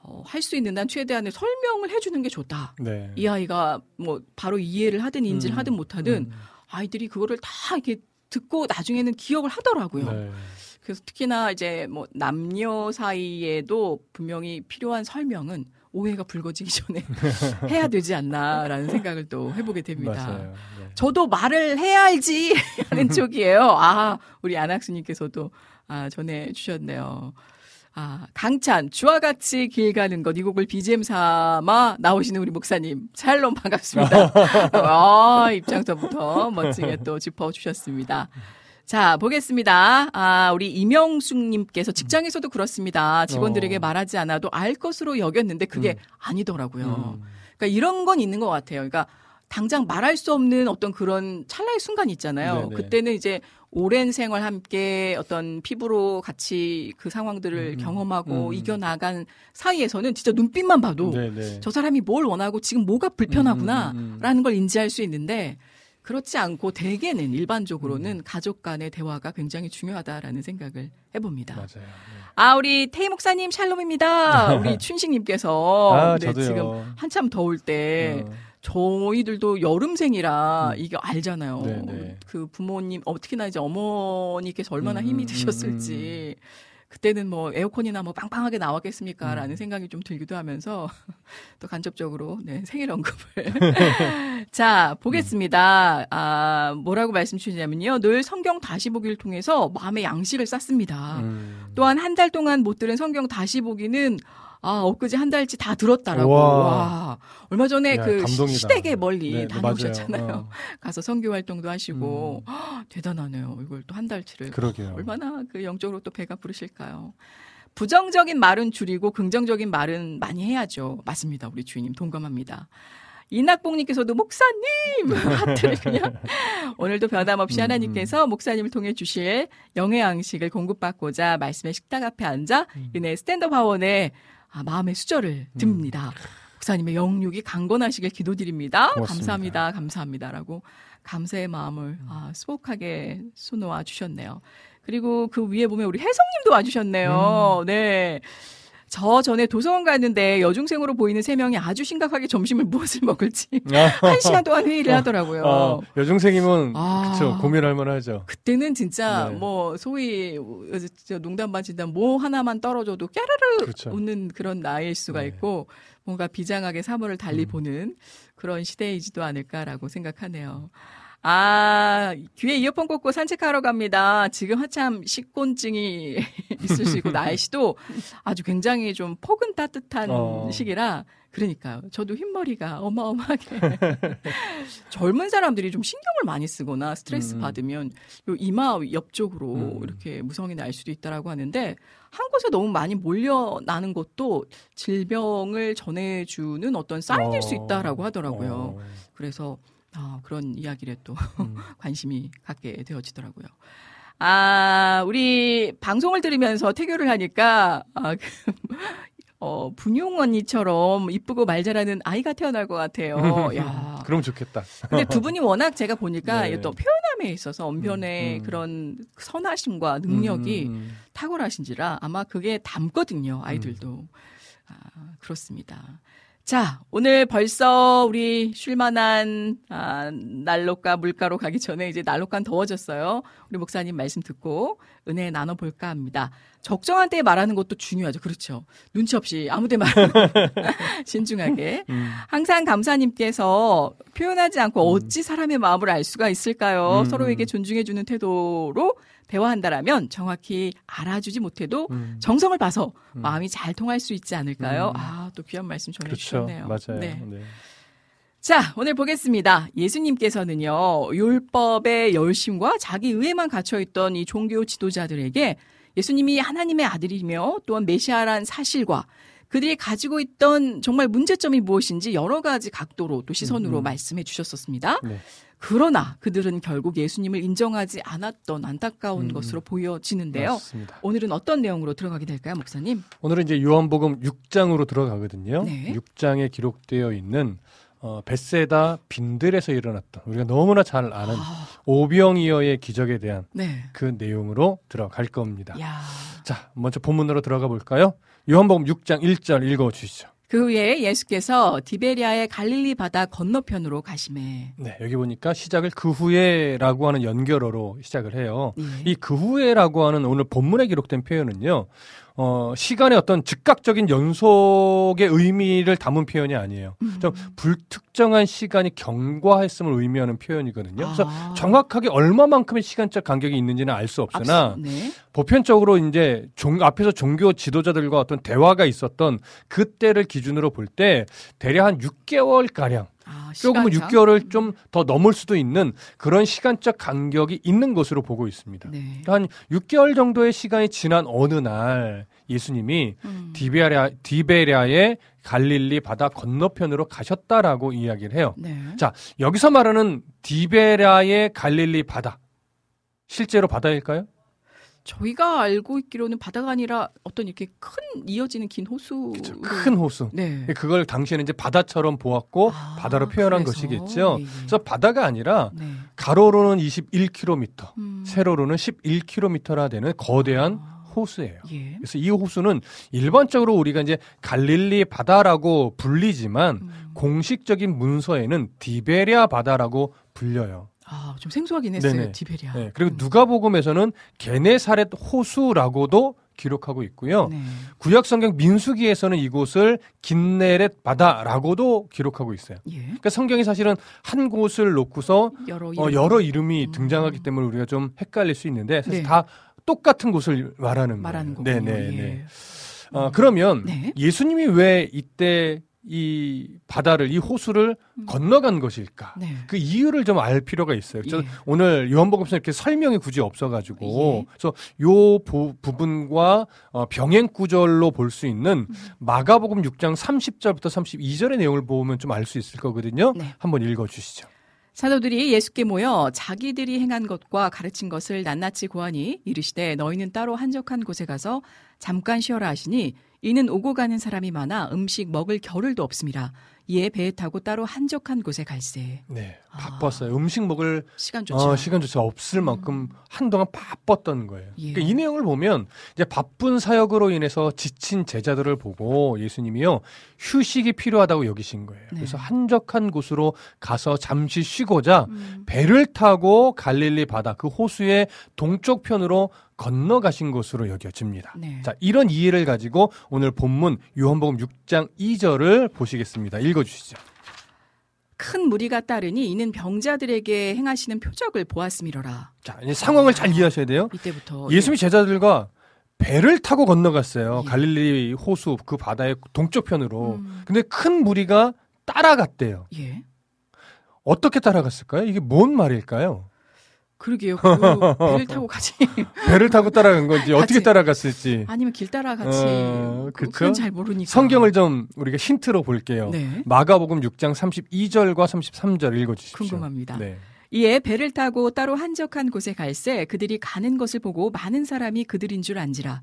어, 할 수 있는 한 최대한의 설명을 해주는 게 좋다. 네. 이 아이가 뭐 바로 이해를 하든 인지를 음, 하든 못하든 음. 아이들이 그거를 다 이렇게 듣고 나중에는 기억을 하더라고요. 네. 그래서 특히나 이제 뭐 남녀 사이에도 분명히 필요한 설명은 오해가 불거지기 전에 해야 되지 않나라는 생각을 또 해보게 됩니다. 네. 저도 말을 해야 알지 하는 쪽이에요. 아, 우리 안학수님께서도 아, 전해 주셨네요. 아, 강찬, 주와 같이 길 가는 것, 이 곡을 BGM 삼아 나오시는 우리 목사님. 샬롬 반갑습니다. 아, 입장서부터 멋지게 또 짚어주셨습니다. 자, 보겠습니다. 아, 우리 이명숙님께서 직장에서도 그렇습니다. 직원들에게 어. 말하지 않아도 알 것으로 여겼는데 그게 아니더라고요. 음. 그러니까 이런 건 있는 것 같아요. 그러니까 당장 말할 수 없는 어떤 그런 찰나의 순간 있잖아요. 네네. 그때는 이제 오랜 생활 함께 어떤 피부로 같이 그 상황들을 음, 경험하고 음. 이겨나간 사이에서는 진짜 눈빛만 봐도 네, 네. 저 사람이 뭘 원하고 지금 뭐가 불편하구나 음, 음, 음. 라는 걸 인지할 수 있는데 그렇지 않고 대개는 음. 일반적으로는 가족 간의 대화가 굉장히 중요하다라는 생각을 해봅니다. 맞아요. 네. 아, 우리 태희 목사님 샬롬입니다. 우리 춘식님께서 아, 네. 지금 한참 더울 때 어. 저희들도 여름생이라 음. 이게 알잖아요. 네, 네. 그 부모님 어, 특히나 이제 어머니께서 얼마나 음, 힘이 음, 드셨을지 그때는 뭐 에어컨이나 뭐 빵빵하게 나왔겠습니까라는 음. 생각이 좀 들기도 하면서 또 간접적으로 네, 생일 언급을 자 보겠습니다. 아 뭐라고 말씀 주시냐면요 늘 성경 다시 보기를 통해서 마음의 양식을 쌓습니다. 음. 또한 한 달 동안 못 들은 성경 다시 보기는 아 엊그제 한 달치 다 들었다라고 와. 와, 얼마 전에 야, 그 감동이다. 시댁에 멀리 네, 네, 다녀오셨잖아요. 어, 가서 선교 활동도 하시고 헉, 대단하네요. 이걸 또 한 달치를 그러게요. 얼마나 그 영적으로 또 배가 부르실까요? 부정적인 말은 줄이고 긍정적인 말은 많이 해야죠. 맞습니다. 우리 주인님 동감합니다. 이낙봉님께서도 목사님 하트를 그냥 오늘도 변함없이 음, 하나님께서 목사님을 통해 주실 영의 양식을 공급받고자 말씀의 식탁 앞에 앉아 음. 은혜 스탠드업 하원에 아, 마음의 수저를 듭니다. 목사님의 영육이 강건하시길 기도드립니다. 고맙습니다. 감사합니다. 감사합니다라고 감사의 마음을 아, 수복하게 수놓아 주셨네요. 그리고 그 위에 보면 우리 혜성님도 와주셨네요. 네. 저 전에 도서관 갔는데 여중생으로 보이는 세 명이 아주 심각하게 점심을 무엇을 먹을지 한 시간 동안 회의를 하더라고요. 어, 여중생이면 아. 그쵸 고민할 만하죠. 그때는 진짜 네. 뭐 소위 어, 농담 반 진담 뭐 하나만 떨어져도 깨르르 그렇죠. 웃는 그런 나이일 수가 네. 있고 뭔가 비장하게 사물을 달리 음. 보는 그런 시대이지도 않을까라고 생각하네요. 아, 귀에 이어폰 꽂고 산책하러 갑니다. 지금 한참 식곤증이 있을 수 있고, 날씨도 아주 굉장히 좀 폭은 따뜻한 어. 시기라, 그러니까요. 저도 흰머리가 어마어마하게. 젊은 사람들이 좀 신경을 많이 쓰거나 스트레스 음. 받으면 요 이마 옆쪽으로 음. 이렇게 무성이 날 수도 있다라고 하는데, 한 곳에 너무 많이 몰려나는 것도 질병을 전해주는 어떤 사인일 수 어. 있다라고 하더라고요. 어. 그래서 아, 그런 이야기를 또 음. 관심이 갖게 되어지더라고요. 아, 우리 방송을 들으면서 태교를 하니까 아, 그, 어, 분용 언니처럼 이쁘고 말 잘하는 아이가 태어날 것 같아요. 야. 그럼 좋겠다. 근데 두 분이 워낙 제가 보니까 네. 또 표현함에 있어서 언변의 음, 음. 그런 선하심과 능력이 음, 음. 탁월하신지라 아마 그게 담거든요, 아이들도. 아, 그렇습니다. 자, 오늘 벌써 우리 쉴만한, 아, 난로가 물가로 가기 전에 이제 난로가 더워졌어요. 우리 목사님 말씀 듣고 은혜 나눠볼까 합니다. 적정한 때에 말하는 것도 중요하죠. 그렇죠. 눈치 없이 아무 데 말하는 신중하게. 음. 항상 감사님께서 표현하지 않고 어찌 사람의 마음을 알 수가 있을까요? 음. 서로에게 존중해주는 태도로 대화한다라면 정확히 알아주지 못해도 음. 정성을 봐서 음. 마음이 잘 통할 수 있지 않을까요? 음. 아, 또 귀한 말씀 그렇죠. 전해주셨네요. 맞아요. 네. 네. 자, 오늘 보겠습니다. 예수님께서는요, 율법의 열심과 자기 의에만 갇혀있던 이 종교 지도자들에게 예수님이 하나님의 아들이며 또한 메시아란 사실과 그들이 가지고 있던 정말 문제점이 무엇인지 여러 가지 각도로 또 시선으로 음. 말씀해 주셨었습니다. 네. 그러나 그들은 결국 예수님을 인정하지 않았던 안타까운 음. 것으로 보여지는데요. 맞습니다. 오늘은 어떤 내용으로 들어가게 될까요, 목사님? 오늘은 이제 요한복음 6장으로 들어가거든요. 네. 6장에 기록되어 있는 어, 베세다 빈들에서 일어났던 우리가 너무나 잘 아는 아, 오병이어의 기적에 대한 네. 그 내용으로 들어갈 겁니다. 야. 자, 먼저 본문으로 들어가 볼까요? 요한복음 6장 1절 읽어 주시죠. 그 후에 예수께서 디베리아의 갈릴리 바다 건너편으로 가심해. 네, 여기 보니까 시작을 그 후에라고 하는 연결어로 시작을 해요. 예. 이그 후에라고 하는 오늘 본문에 기록된 표현은요, 어, 시간의 어떤 즉각적인 연속의 의미를 담은 표현이 아니에요. 음. 좀 불특정한 시간이 경과했음을 의미하는 표현이거든요. 그래서 아. 정확하게 얼마만큼의 시간적 간격이 있는지는 알 수 없으나 앞서- 네. 보편적으로 이제 종, 앞에서 종교 지도자들과 어떤 대화가 있었던 그때를 기준으로 볼 때 대략 한 6개월 가량 아, 조금은 시간상? 6개월을 좀 더 넘을 수도 있는 그런 시간적 간격이 있는 것으로 보고 있습니다. 네. 한 6개월 정도의 시간이 지난 어느 날 예수님이 음. 디베랴, 디베랴의 갈릴리 바다 건너편으로 가셨다라고 이야기를 해요. 네. 자, 여기서 말하는 디베랴의 갈릴리 바다. 실제로 바다일까요? 저희가 알고 있기로는 바다가 아니라 어떤 이렇게 큰 이어지는 긴 호수. 큰 호수. 네. 그걸 당시에는 이제 바다처럼 보았고 아, 바다로 표현한 그래서. 것이겠죠. 예, 예. 그래서 바다가 아니라 네. 가로로는 21km, 음. 세로로는 11km나 되는 거대한 아. 호수예요. 예. 그래서 이 호수는 일반적으로 우리가 이제 갈릴리 바다라고 불리지만 음. 공식적인 문서에는 디베리아 바다라고 불려요. 아, 좀 생소하긴 했어요. 네네. 디베리아. 네, 그리고 음. 누가복음에서는 게네사렛 호수라고도 기록하고 있고요. 네. 구약 성경 민수기에서는 이곳을 긴네렛 바다라고도 기록하고 있어요. 예. 그러니까 성경이 사실은 한 곳을 놓고서 여러 어, 이름. 여러 이름이 음. 등장하기 때문에 우리가 좀 헷갈릴 수 있는데 사실 네. 다 똑같은 곳을 말하는 말하는 거예요. 거군요. 네, 네, 예. 네. 어, 그러면 네. 예수님이 왜 이때 이 바다를 이 호수를 음. 건너간 것일까? 네. 그 이유를 좀 알 필요가 있어요. 저 예. 오늘 요한복음에서 이렇게 설명이 굳이 없어가지고 예. 그래서 요 부, 부분과 어, 병행 구절로 볼 수 있는 음. 마가복음 6장 30절부터 32절의 내용을 보면 좀 알 수 있을 거거든요. 네. 한번 읽어주시죠. 사도들이 예수께 모여 자기들이 행한 것과 가르친 것을 낱낱이 고하니 이르시되 너희는 따로 한적한 곳에 가서 잠깐 쉬어라 하시니 이는 오고 가는 사람이 많아 음식 먹을 겨를도 없음이라 이에 배에 타고 따로 한적한 곳에 갈세 네, 아. 바빴어요. 음식 먹을 시간조차 어, 시간조차 없을 만큼 한동안 바빴던 거예요. 예. 그러니까 이 내용을 보면 이제 바쁜 사역으로 인해서 지친 제자들을 보고 예수님이요 휴식이 필요하다고 여기신 거예요. 네. 그래서 한적한 곳으로 가서 잠시 쉬고자 음. 배를 타고 갈릴리 바다 그 호수의 동쪽 편으로 건너가신 것으로 여겨집니다. 네. 자, 이런 이해를 가지고 오늘 본문 요한복음 6장 2절을 보시겠습니다. 읽어 주시죠. 큰 무리가 따르니 이는 병자들에게 행하시는 표적을 보았음이로라 자, 이제 상황을 잘 이해하셔야 돼요. 이때부터 예수님이 제자들과 배를 타고 건너갔어요. 예. 갈릴리 호수 그 바다의 동쪽 편으로. 음. 근데 큰 무리가 따라갔대요. 예 어떻게 따라갔을까요? 이게 뭔 말일까요? 그러게요 그 배를 타고 가지 배를 타고 따라간 건지 어떻게 같이. 따라갔을지 아니면 길 따라 같이 어, 그- 그쵸? 그건 잘 모르니까 성경을 좀 우리가 힌트로 볼게요. 네 마가복음 6장 32절과 33절 읽어 주십시오. 궁금합니다. 네. 이에 배를 타고 따로 한적한 곳에 갈새 그들이 가는 것을 보고 많은 사람이 그들인 줄 안지라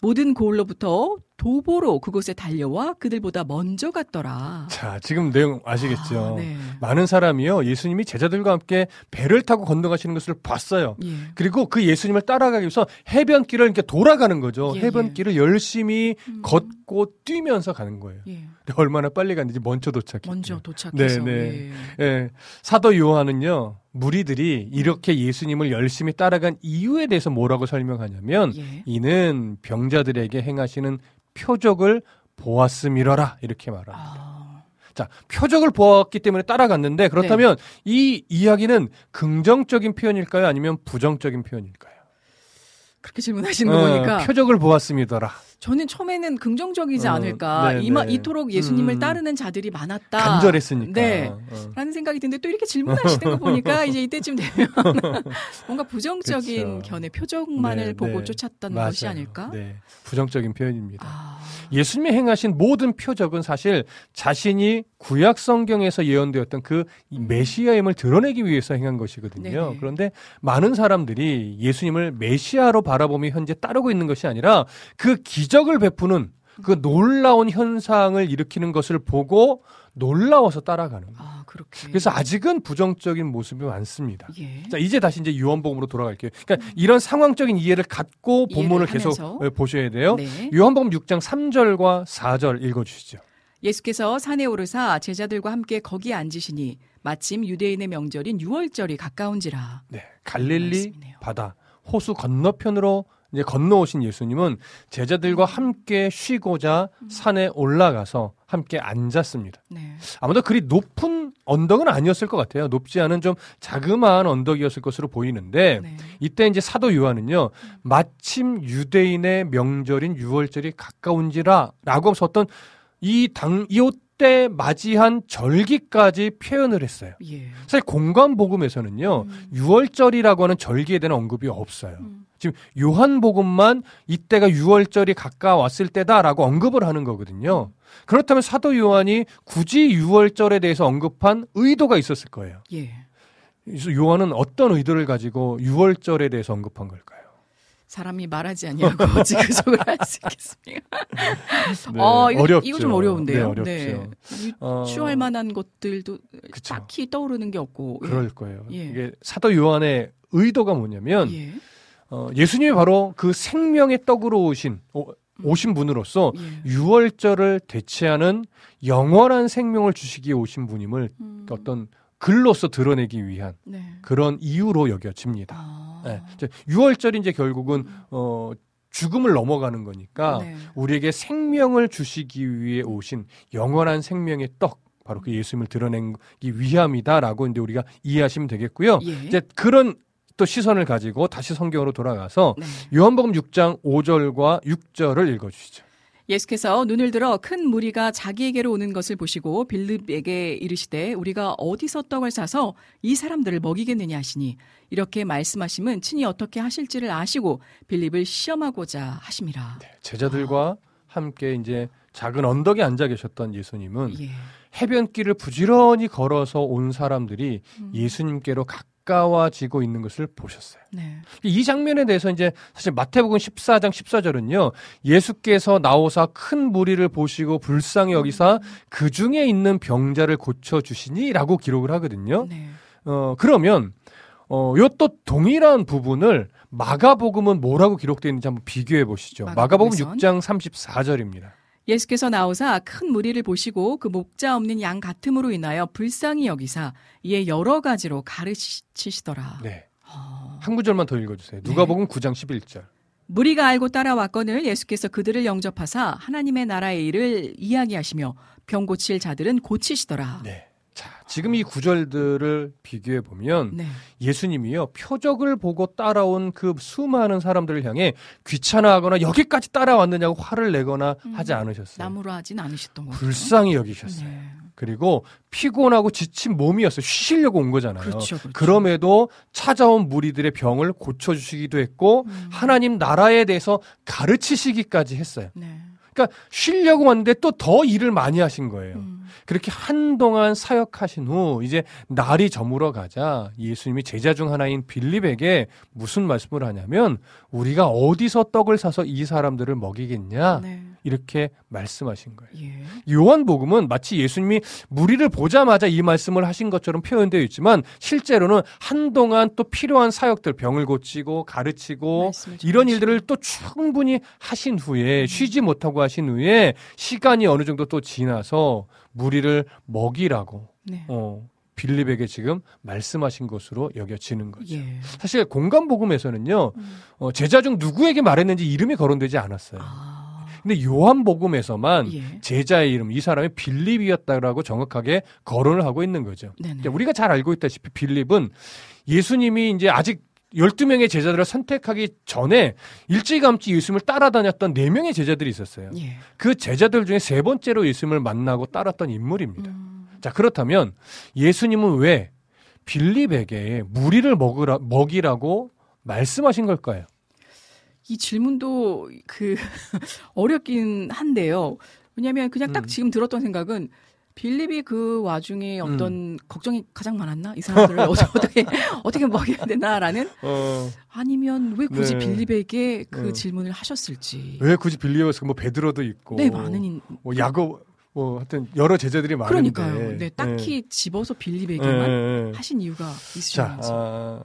모든 고을로부터 도보로 그곳에 달려와 그들보다 먼저 갔더라. 자, 지금 내용 아시겠죠? 아, 네. 많은 사람이요. 예수님이 제자들과 함께 배를 타고 건너가시는 것을 봤어요. 예. 그리고 그 예수님을 따라가기 위해서 해변길을 이렇게 돌아가는 거죠. 예, 해변길을 열심히 음. 걷고 뛰면서 가는 거예요. 예. 얼마나 빨리 갔는지 먼저 도착했죠. 먼저 도착해서 네, 네. 예. 예. 사도 요한은요. 무리들이 이렇게 예수님을 열심히 따라간 이유에 대해서 뭐라고 설명하냐면 예. 이는 병자들에게 행하시는 표적을 보았음이러라 이렇게 말합니다. 아, 자, 표적을 보았기 때문에 따라갔는데 그렇다면 이 이야기는 긍정적인 표현일까요? 아니면 부정적인 표현일까요? 그렇게 질문하시는 거 어, 보니까 표적을 보았음이더라. 저는 처음에는 긍정적이지 어, 않을까. 네, 이마, 네. 이토록 예수님을 음. 따르는 자들이 많았다. 간절했으니까. 네. 어. 라는 생각이 드는데 또 이렇게 질문하시는 거 보니까 이제 이때쯤 되면 뭔가 부정적인. 견해 표적만을 네, 보고 네. 쫓았던 맞아요. 것이 아닐까? 네. 부정적인 표현입니다. 아, 예수님이 행하신 모든 표적은 사실 자신이 구약 성경에서 예언되었던 그이 메시아임을 드러내기 위해서 행한 것이거든요. 네네. 그런데 많은 사람들이 예수님을 메시아로 바라보며 현재 따르고 있는 것이 아니라 그 기 적을 베푸는 그 놀라운 현상을 일으키는 것을 보고 놀라워서 따라가는 거예요. 아 그렇게. 그래서 아직은 부정적인 모습이 많습니다. 예. 자, 이제 다시 이제 요한복음으로 돌아갈게요. 그러니까 이런 상황적인 이해를 갖고 본문을 계속 하면서. 예, 보셔야 돼요. 네. 요한복음 6장 3절과 4절 읽어 주시죠. 예수께서 산에 오르사 제자들과 함께 거기 앉으시니 마침 유대인의 명절인 유월절이 가까운지라. 네. 갈릴리. 바다 호수 건너편으로 이제 건너오신 예수님은 제자들과 함께 쉬고자 산에 올라가서 함께 앉았습니다. 네. 아무도 그리 높은 언덕은 아니었을 것 같아요. 높지 않은 좀 자그마한 언덕이었을 것으로 보이는데 네. 이때 이제 사도 요한은요 마침 유대인의 명절인 유월절이 가까운지라라고 하면서 어떤 이 당 이 때 맞이한 절기까지 표현을 했어요. 예. 사실 공간 복음에서는요 음. 유월절이라고 하는 절기에 대한 언급이 없어요. 음. 지금 요한 복음만 이때가 유월절이 가까웠을 때다라고 언급을 하는 거거든요. 그렇다면 사도 요한이 굳이 유월절에 대해서 언급한 의도가 있었을 거예요. 예. 그래서 요한은 어떤 의도를 가지고 유월절에 대해서 언급한 걸까요? 사람이 말하지 아니하고 그속을 할 수 있겠습니까? 네, 어, 이거, 어렵죠. 이거 좀 어려운데요. 네. 이- 어, 취할 만한 것들도 그쵸. 딱히 떠오르는 게 없고. 예. 그럴 거예요. 예. 이게 사도 요한의 의도가 뭐냐면 예. 어, 예수님이 바로 그 생명의 떡으로 오신 오, 오신 분으로서 예. 유월절을 대체하는 영원한 생명을 주시기에 오신 분임을 음. 어떤 글로서 드러내기 위한 네. 그런 이유로 여겨집니다. 아. 네. 이제 유월절이 이제 결국은 어, 죽음을 넘어가는 거니까 네. 우리에게 생명을 주시기 위해 오신 영원한 생명의 떡 바로 그 예수님을 드러내기 위함이다라고 이제 우리가 이해하시면 되겠고요. 예. 이제 그런 또 시선을 가지고 다시 성경으로 돌아가서 네. 요한복음 6장 5절과 6절을 읽어 주시죠. 예수께서 눈을 들어 큰 무리가 자기에게로 오는 것을 보시고 빌립에게 이르시되 우리가 어디서 떡을 사서 이 사람들을 먹이겠느냐 하시니 이렇게 말씀하심은 친히 어떻게 하실지를 아시고 빌립을 시험하고자 하심이라. 제자들과 함께 이제 작은 언덕에 앉아 계셨던 예수님은 예. 해변길을 부지런히 걸어서 온 사람들이 음. 예수님께로 가까 워지고 있는 것을 보셨어요. 네. 이 장면에 대해서 이제 사실 마태복음 14장 14절은요. 예수께서 나오사 큰 무리를 보시고 불쌍히 여기사 그 중에 있는 병자를 고쳐 주시니라고 기록을 하거든요. 네. 어 그러면 어 요 또 동일한 부분을 마가복음은 뭐라고 기록되어 있는지 한번 비교해 보시죠. 마가복음 마가복음에선? 6장 34절입니다. 예수께서 나오사 큰 무리를 보시고 그 목자 없는 양 같음으로 인하여 불쌍히 여기사 이에 여러 가지로 가르치시더라. 네. 어. 한 구절만 더 읽어 주세요. 누가복음 9장 11절. 무리가 알고 따라왔거늘 예수께서 그들을 영접하사 하나님의 나라의 일을 이야기하시며 병 고칠 자들은 고치시더라. 네. 자, 지금 이 구절들을 비교해 보면 네. 예수님이요 표적을 보고 따라온 그 수많은 사람들을 향해 귀찮아하거나 여기까지 따라왔느냐고 화를 내거나 음, 하지 않으셨어요. 나무로 하진 않으셨던 거죠. 불쌍히 여기셨어요. 네. 그리고 피곤하고 지친 몸이었어요. 쉬시려고 온 거잖아요. 그렇죠, 그렇죠. 럼에도 찾아온 무리들의 병을 고쳐주시기도 했고 음. 하나님 나라에 대해서 가르치시기까지 했어요. 네. 그러니까 쉬려고 왔는데 또 더 일을 많이 하신 거예요. 음. 그렇게 한동안 사역하신 후 이제 날이 저물어 가자 예수님이 제자 중 하나인 빌립에게 무슨 말씀을 하냐면 우리가 어디서 떡을 사서 이 사람들을 먹이겠냐 네. 이렇게 말씀하신 거예요. 예. 요한복음은 마치 예수님이 무리를 보자마자 이 말씀을 하신 것처럼 표현되어 있지만 실제로는 한동안 또 필요한 사역들 병을 고치고 가르치고 이런. 일들을 또 충분히 하신 후에 쉬지 못하고 하신 후에 시간이 어느 정도 또 지나서 무리를 먹이라고 네. 어, 빌립에게 지금 말씀하신 것으로 여겨지는 거죠. 예. 사실 공간 복음에서는요 음. 어, 제자 중 누구에게 말했는지 이름이 거론되지 않았어요. 아. 근데 요한복음에서만 예. 제자의 이름 이 사람이 빌립이었다라고 정확하게 거론을 하고 있는 거죠. 이제 우리가 잘 알고 있다시피 빌립은 예수님이 이제 아직 12명의 제자들을 선택하기 전에 일찌감치 예수님을 따라다녔던 4명의 제자들이 있었어요. 예. 그 제자들 중에 세 번째로 예수님을 만나고 따랐던 인물입니다. 음. 자, 그렇다면 예수님은 왜 빌립에게 무리를 먹으라, 먹이라고 말씀하신 걸까요? 이 질문도 그 어렵긴 한데요. 왜냐하면 그냥 딱 음. 지금 들었던 생각은 빌립이 그 와중에 어떤 걱정이 가장 많았나 이 사람들을 어떻게 어떻게 먹여야 되나라는 어, 아니면 왜 굳이 네. 빌립에게 그 어. 질문을 하셨을지. 왜 굳이 빌립이었을까? 뭐 베드로도 있고. 네 많은 인 뭐 야곱, 뭐 하여튼 여러 제자들이 많은데. 그러니까요. 네 딱히 집어서 빌립에게만 예, 예. 하신 이유가 자, 있으셨는지. 아,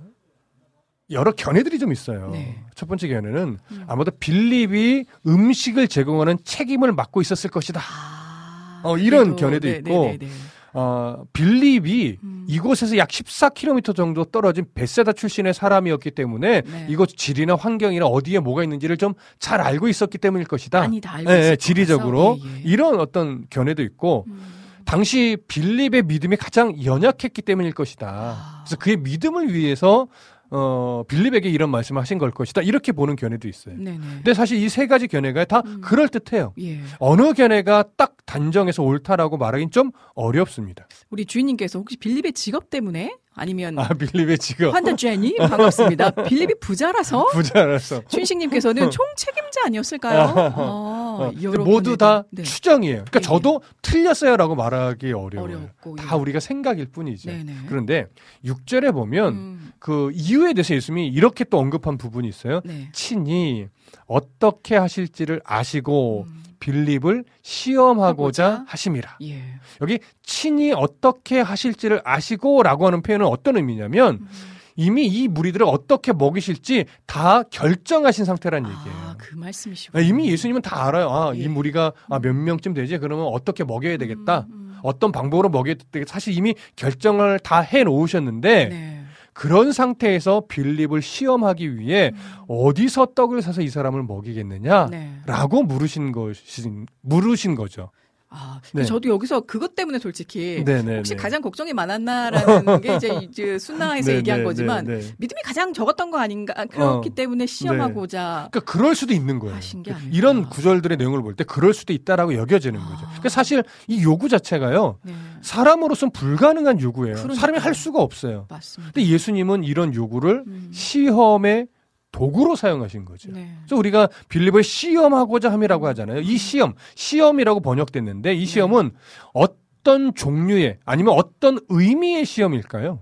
여러 견해들이 좀 있어요. 네. 첫 번째 견해는 음. 아마도 빌립이 음식을 제공하는 책임을 맡고 있었을 것이다. 아, 어, 이런 그래도- 견해도 네, 있고, 네, 네, 네. 어, 빌립이 음. 이곳에서 약 14km 정도 떨어진 베세다 출신의 사람이었기 때문에 네. 이곳 지리나 환경이나 어디에 뭐가 있는지를 좀 잘 알고 있었기 때문일 것이다. 많이 다 알고 예, 예, 지리적으로. 예, 예. 이런 어떤 견해도 있고 음. 당시 빌립의 믿음이 가장 연약했기 때문일 것이다. 아. 그래서 그의 믿음을 위해서 어, 빌립에게 이런 말씀을 하신 걸 것이다. 이렇게 보는 견해도 있어요. 네네. 근데 사실 이 세 가지 견해가 다 음. 그럴 듯해요. 예. 어느 견해가 딱 단정해서 옳다라고 말하긴 좀 어렵습니다. 우리 주인님께서 혹시 빌립의 직업 때문에 아니면 아 빌립의 지금 환자 제니 반갑습니다. 빌립이 부자라서 부자라서 주인식님께서는 총 책임자 아니었을까요? 아, 어, 모두 다. 네. 추정이에요. 그러니까 네, 저도 틀렸어요라고 말하기 어려워요. 어렵고 다 예. 우리가 생각일 뿐이죠. 네네. 그런데 6절에 보면 음, 그 이유에 대해서 예수님이 이렇게 또 언급한 부분이 있어요. 네. 친히 어떻게 하실지를 아시고 음, 빌립을 시험하고자 하고자? 하심이라. 예. 여기 친히 어떻게 하실지를 아시고라고 하는 표현은 어떤 의미냐면 음, 이미 이 무리들을 어떻게 먹이실지 다 결정하신 상태란 얘기예요. 아, 그 말씀이시군요. 네, 이미 예수님은 다 알아요. 아, 예. 이 무리가 아, 몇 명쯤 되지? 그러면 어떻게 먹여야 되겠다. 음, 어떤 방법으로 먹여야 되겠다. 사실 이미 결정을 다 해 놓으셨는데 네. 그런 상태에서 빌립을 시험하기 위해 음. 어디서 떡을 사서 이 사람을 먹이겠느냐? 네. 라고 물으신 것이 물으신 거죠. 아, 네. 저도 여기서 그것 때문에 솔직히 네네. 혹시 가장 걱정이 많았나라는 게 이제 이제 순나에서 얘기한 거지만 믿음이 가장 적었던 거 아닌가 아, 그렇기 어. 때문에 시험하고자 그러니까 그럴 수도 있는 거예요. 아닐까. 이런 구절들의 내용을 볼 때 그럴 수도 있다라고 여겨지는 아. 거죠. 그러니까 사실 이 요구 자체가요. 네, 사람으로서는 불가능한 요구예요. 그러니까요. 사람이 할 수가 없어요. 맞습니다. 근데 예수님은 이런 요구를 음, 시험의 도구로 사용하신 거죠. 네. 그래서 우리가 빌립을 시험하고자 함이라고 하잖아요. 이 시험, 시험이라고 번역됐는데 이 시험은 어떤 종류의 아니면 어떤 의미의 시험일까요?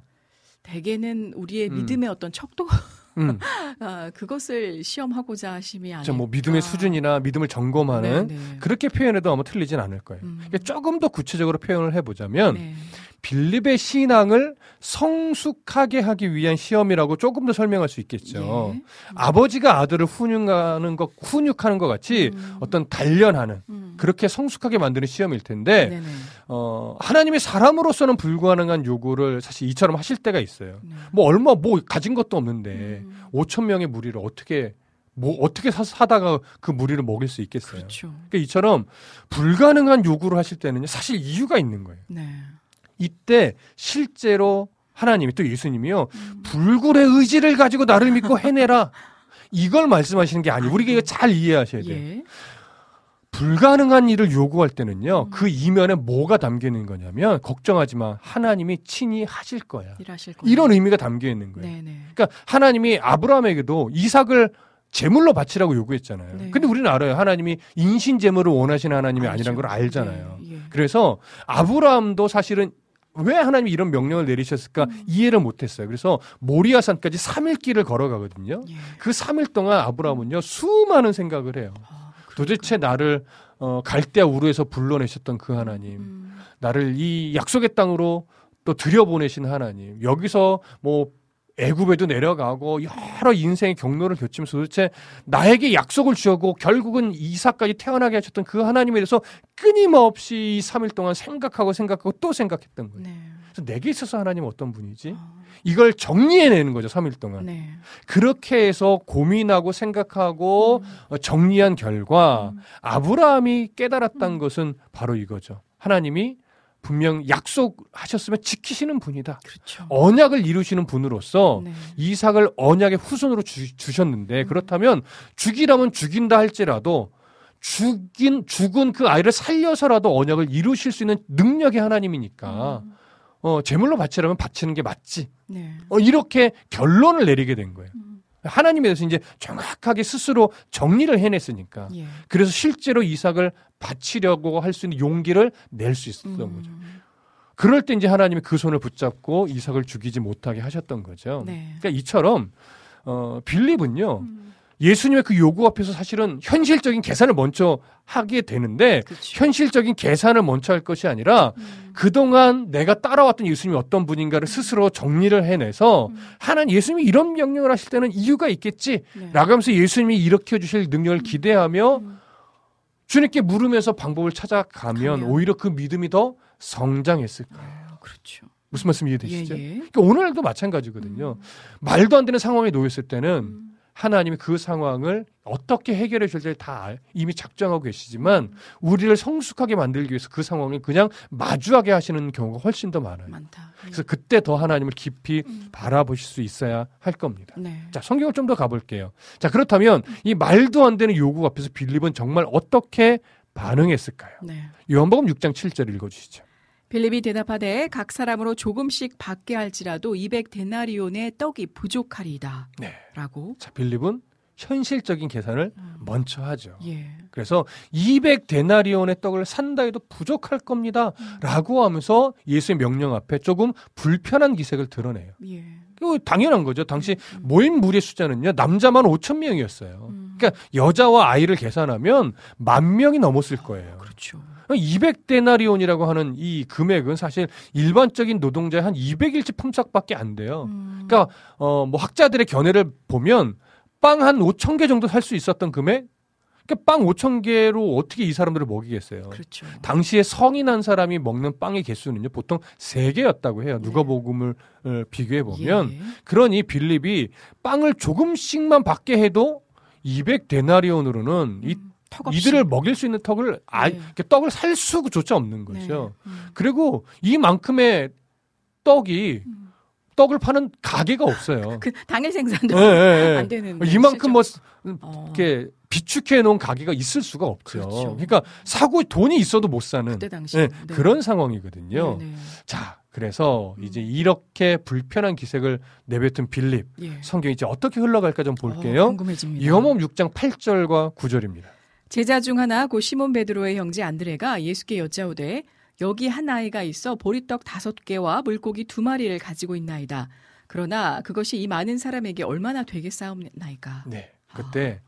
대개는 우리의 음. 믿음의 어떤 척도 음, 아, 그것을 시험하고자 하심이 아닐까. 저뭐 믿음의 수준이나 믿음을 점검하는 네, 네. 그렇게 표현해도 아마 틀리진 않을 거예요. 음. 그러니까 조금 더 구체적으로 표현을 해보자면 네. 빌립의 신앙을 성숙하게 하기 위한 시험이라고 조금 더 설명할 수 있겠죠. 예. 아버지가 아들을 훈육하는 것, 훈육하는 것 같이 음. 어떤 단련하는 음. 그렇게 성숙하게 만드는 시험일 텐데 네네. 어, 하나님의 사람으로서는 불가능한 요구를 사실 이처럼 하실 때가 있어요. 네. 뭐 얼마 뭐 가진 것도 없는데 음. 5천 명의 무리를 어떻게 뭐 어떻게 사, 사다가 그 무리를 먹일 수 있겠어요. 그렇죠. 그러니까 이처럼 불가능한 요구를 하실 때는요 사실 이유가 있는 거예요. 네. 이때 실제로 하나님이 또 예수님이요 음. 불굴의 의지를 가지고 나를 믿고 해내라 이걸 말씀하시는 게 아니에요. 우리가 이거 잘 이해하셔야 돼요. 예. 불가능한 일을 요구할 때는요 음. 그 이면에 뭐가 담겨 있는 거냐면 걱정하지 마 하나님이 친히 하실 거야. 일하실. 이런 의미가 담겨 있는 거예요. 네네. 그러니까 하나님이 아브라함에게도 이삭을 제물로 바치라고 요구했잖아요. 네. 근데 우리는 알아요. 하나님이 인신 제물을 원하시는 하나님이. 아니란 걸 알잖아요. 예, 예. 그래서 아브라함도 사실은 왜 하나님이 이런 명령을 내리셨을까 음. 이해를 못했어요. 그래서 모리아산까지 3일 길을 걸어가거든요. 예. 그 3일 동안 아브라함은요 수많은 생각을 해요. 아, 도대체 나를 어, 갈대아 우르에서 불러내셨던 그 하나님, 음. 나를 이 약속의 땅으로 또 들여보내신 하나님, 여기서 뭐 애굽에도 내려가고 여러 인생의 경로를 겪으면서 도대체 나에게 약속을 주었고 결국은 이삭까지 태어나게 하셨던 그 하나님에 대해서 끊임없이 이 3일 동안 생각하고 생각하고 또 생각했던 거예요. 네. 그래서 내게 있어서 하나님 어떤 분이지? 아, 이걸 정리해내는 거죠, 3일 동안. 네. 그렇게 해서 고민하고 생각하고 어, 정리한 결과 음. 아브라함이 깨달았던 것은 바로 이거죠. 하나님이 분명 약속하셨으면 지키시는 분이다. 그렇죠. 언약을 이루시는 분으로서 네. 이삭을 언약의 후손으로 주, 셨는데 그렇다면 죽이라면 죽인다 할지라도 죽인 죽은 그 아이를 살려서라도 언약을 이루실 수 있는 능력의 하나님이니까 음. 어 제물로 바치라면 바치는 게 맞지. 네. 어 이렇게 결론을 내리게 된 거예요. 음. 하나님에 대해서 이제 정확하게 스스로 정리를 해냈으니까. 예. 그래서 실제로 이삭을 바치려고 할 수 있는 용기를 낼 수 있었던 음. 거죠. 그럴 때 이제 하나님이 그 손을 붙잡고 이삭을 죽이지 못하게 하셨던 거죠. 네. 그러니까 이처럼 어 빌립은요. 음. 예수님의 그 요구 앞에서 사실은 현실적인 계산을 먼저 하게 되는데 그렇죠. 현실적인 계산을 먼저 할 것이 아니라 음. 그동안 내가 따라왔던 예수님이 어떤 분인가를 스스로 정리를 해내서 음. 하나님 예수님이 이런 명령을 하실 때는 이유가 있겠지 네. 라고 하면서 예수님이 일으켜 주실 능력을 기대하며 음. 주님께 물으면서 방법을 찾아가면 가면. 오히려 그 믿음이 더 성장했을 거예요. 아, 그렇죠. 무슨 말씀 예, 이해되시죠? 예. 그러니까 오늘도 마찬가지거든요. 말도 안 되는 상황에 놓였을 때는 음. 하나님이 그 상황을 어떻게 해결해 줄지 다 알- 이미 작정하고 계시지만 우리를 성숙하게 만들기 위해서 그 상황을 그냥 마주하게 하시는 경우가 훨씬 더 많아요. 많다. 예. 그래서 그때 더 하나님을 깊이 음. 바라보실 수 있어야 할 겁니다. 네. 자, 성경을 좀 더 가볼게요. 자, 그렇다면 이 말도 안 되는 요구 앞에서 빌립은 정말 어떻게 반응했을까요? 네. 요한복음 6장 7절 읽어주시죠. 빌립이 대답하되 각 사람으로 조금씩 받게 할지라도 200 데나리온의 떡이 부족하리이다. 네. 라고. 자, 빌립은 현실적인 계산을 음. 먼저 하죠. 예. 그래서 200 데나리온의 떡을 산다 해도 부족할 겁니다. 라고 하면서 예수의 명령 앞에 조금 불편한 기색을 드러내요. 예. 이거 당연한 거죠. 당시 모인 무리의 숫자는요, 남자만 5천 명이었어요. 음. 그러니까 여자와 아이를 계산하면 만 명이 넘었을 거예요. 그렇죠. 200데나리온이라고 하는 이 금액은 사실 일반적인 노동자의 한 200일치 품삯밖에 안 돼요. 음. 그러니까 어 뭐 학자들의 견해를 보면 빵 한 5천 개 정도 살 수 있었던 금액 그러니까 빵 5천 개로 어떻게 이 사람들을 먹이겠어요. 그렇죠. 당시에 성인한 사람이 먹는 빵의 개수는요 보통 세 개였다고 해요. 네. 누가복음을 어, 비교해 보면 예. 그러니 빌립이 빵을 조금씩만 받게 해도 200 데나리온으로는 이 음, 턱없이. 이들을 먹일 수 있는 턱을 아, 네. 떡을 살 수조차 없는 거죠. 네. 음. 그리고 이만큼의 떡이 음. 떡을 파는 가게가 없어요. 그 당일 생산도 예, 예, 예. 안 되는 이만큼 뭐 어. 이렇게 비축해 놓은 가게가 있을 수가 없죠. 그렇죠. 그러니까 사고 돈이 있어도 못 사는 그런 상황이거든요. 네, 네. 자, 그래서 음. 이제 이렇게 불편한 기색을 내뱉은 빌립 예. 성경이 이제 어떻게 흘러갈까 좀 어, 볼게요. 궁금해집니다. 요한복음 6장 8절과 9절입니다. 제자 중 하나 고 시몬 베드로의 형제 안드레가 예수께 여짜오되 여기 한 아이가 있어 보리떡 다섯 개와 물고기 두 마리를 가지고 있나이다. 그러나 그것이 이 많은 사람에게 얼마나 되겠사옵나이까. 네. 그때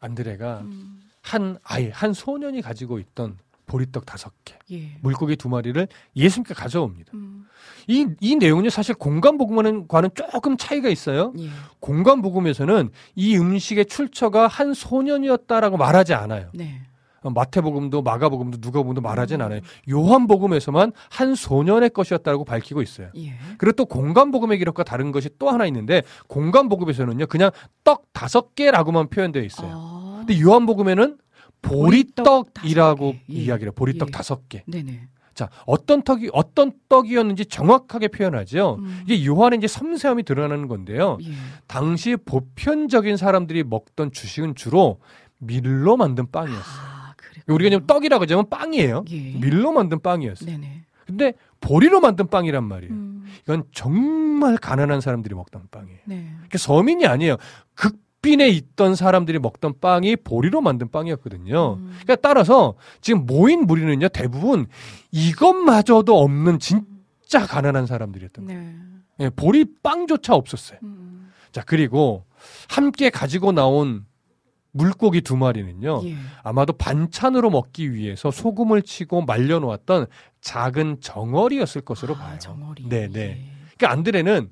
안드레가 음, 한 아이, 한 소년이 가지고 있던 보리떡 다섯 개, 예. 물고기 두 마리를 예수님께 가져옵니다. 음, 이, 이 내용은 사실 공간복음과는 조금 차이가 있어요. 예. 공간복음에서는 이 음식의 출처가 한 소년이었다라고 말하지 않아요. 네. 어, 마태복음도 마가복음도 누가복음도 말하진 음. 않아요. 요한복음에서만 한 소년의 것이었다고 밝히고 있어요. 예. 그리고 또 공간복음의 기록과 다른 것이 또 하나 있는데 공간복음에서는요 그냥 떡 다섯 개라고만 표현되어 있어요. 아, 근데 요한복음에는 보리떡 보리떡이라고. 이야기를. 보리떡 예. 다섯 개. 네네. 자 어떤 떡이 어떤 떡이었는지 정확하게 표현하죠. 음, 이게 요한의 이제 섬세함이 드러나는 건데요. 예. 당시 보편적인 사람들이 먹던 주식은 주로 밀로 만든 빵이었어요. 아. 우리가 지금 떡이라고 하자면 빵이에요. 예. 밀로 만든 빵이었어요. 네네. 근데 보리로 만든 빵이란 말이에요. 음, 이건 정말 가난한 사람들이 먹던 빵이에요. 네. 그러니까 서민이 아니에요. 극 빈에 있던 사람들이 먹던 빵이 보리로 만든 빵이었거든요. 음. 그러니까 따라서 지금 모인 무리는요 대부분 이것마저도 없는 진짜 가난한 사람들이었던 거예요. 네. 예, 보리 빵조차 없었어요. 음, 자 그리고 함께 가지고 나온 물고기 두 마리는요. 예. 아마도 반찬으로 먹기 위해서 소금을 치고 말려놓았던 작은 정어리였을 것으로 아, 봐요. 정어리. 네네. 예. 그러니까 안드레는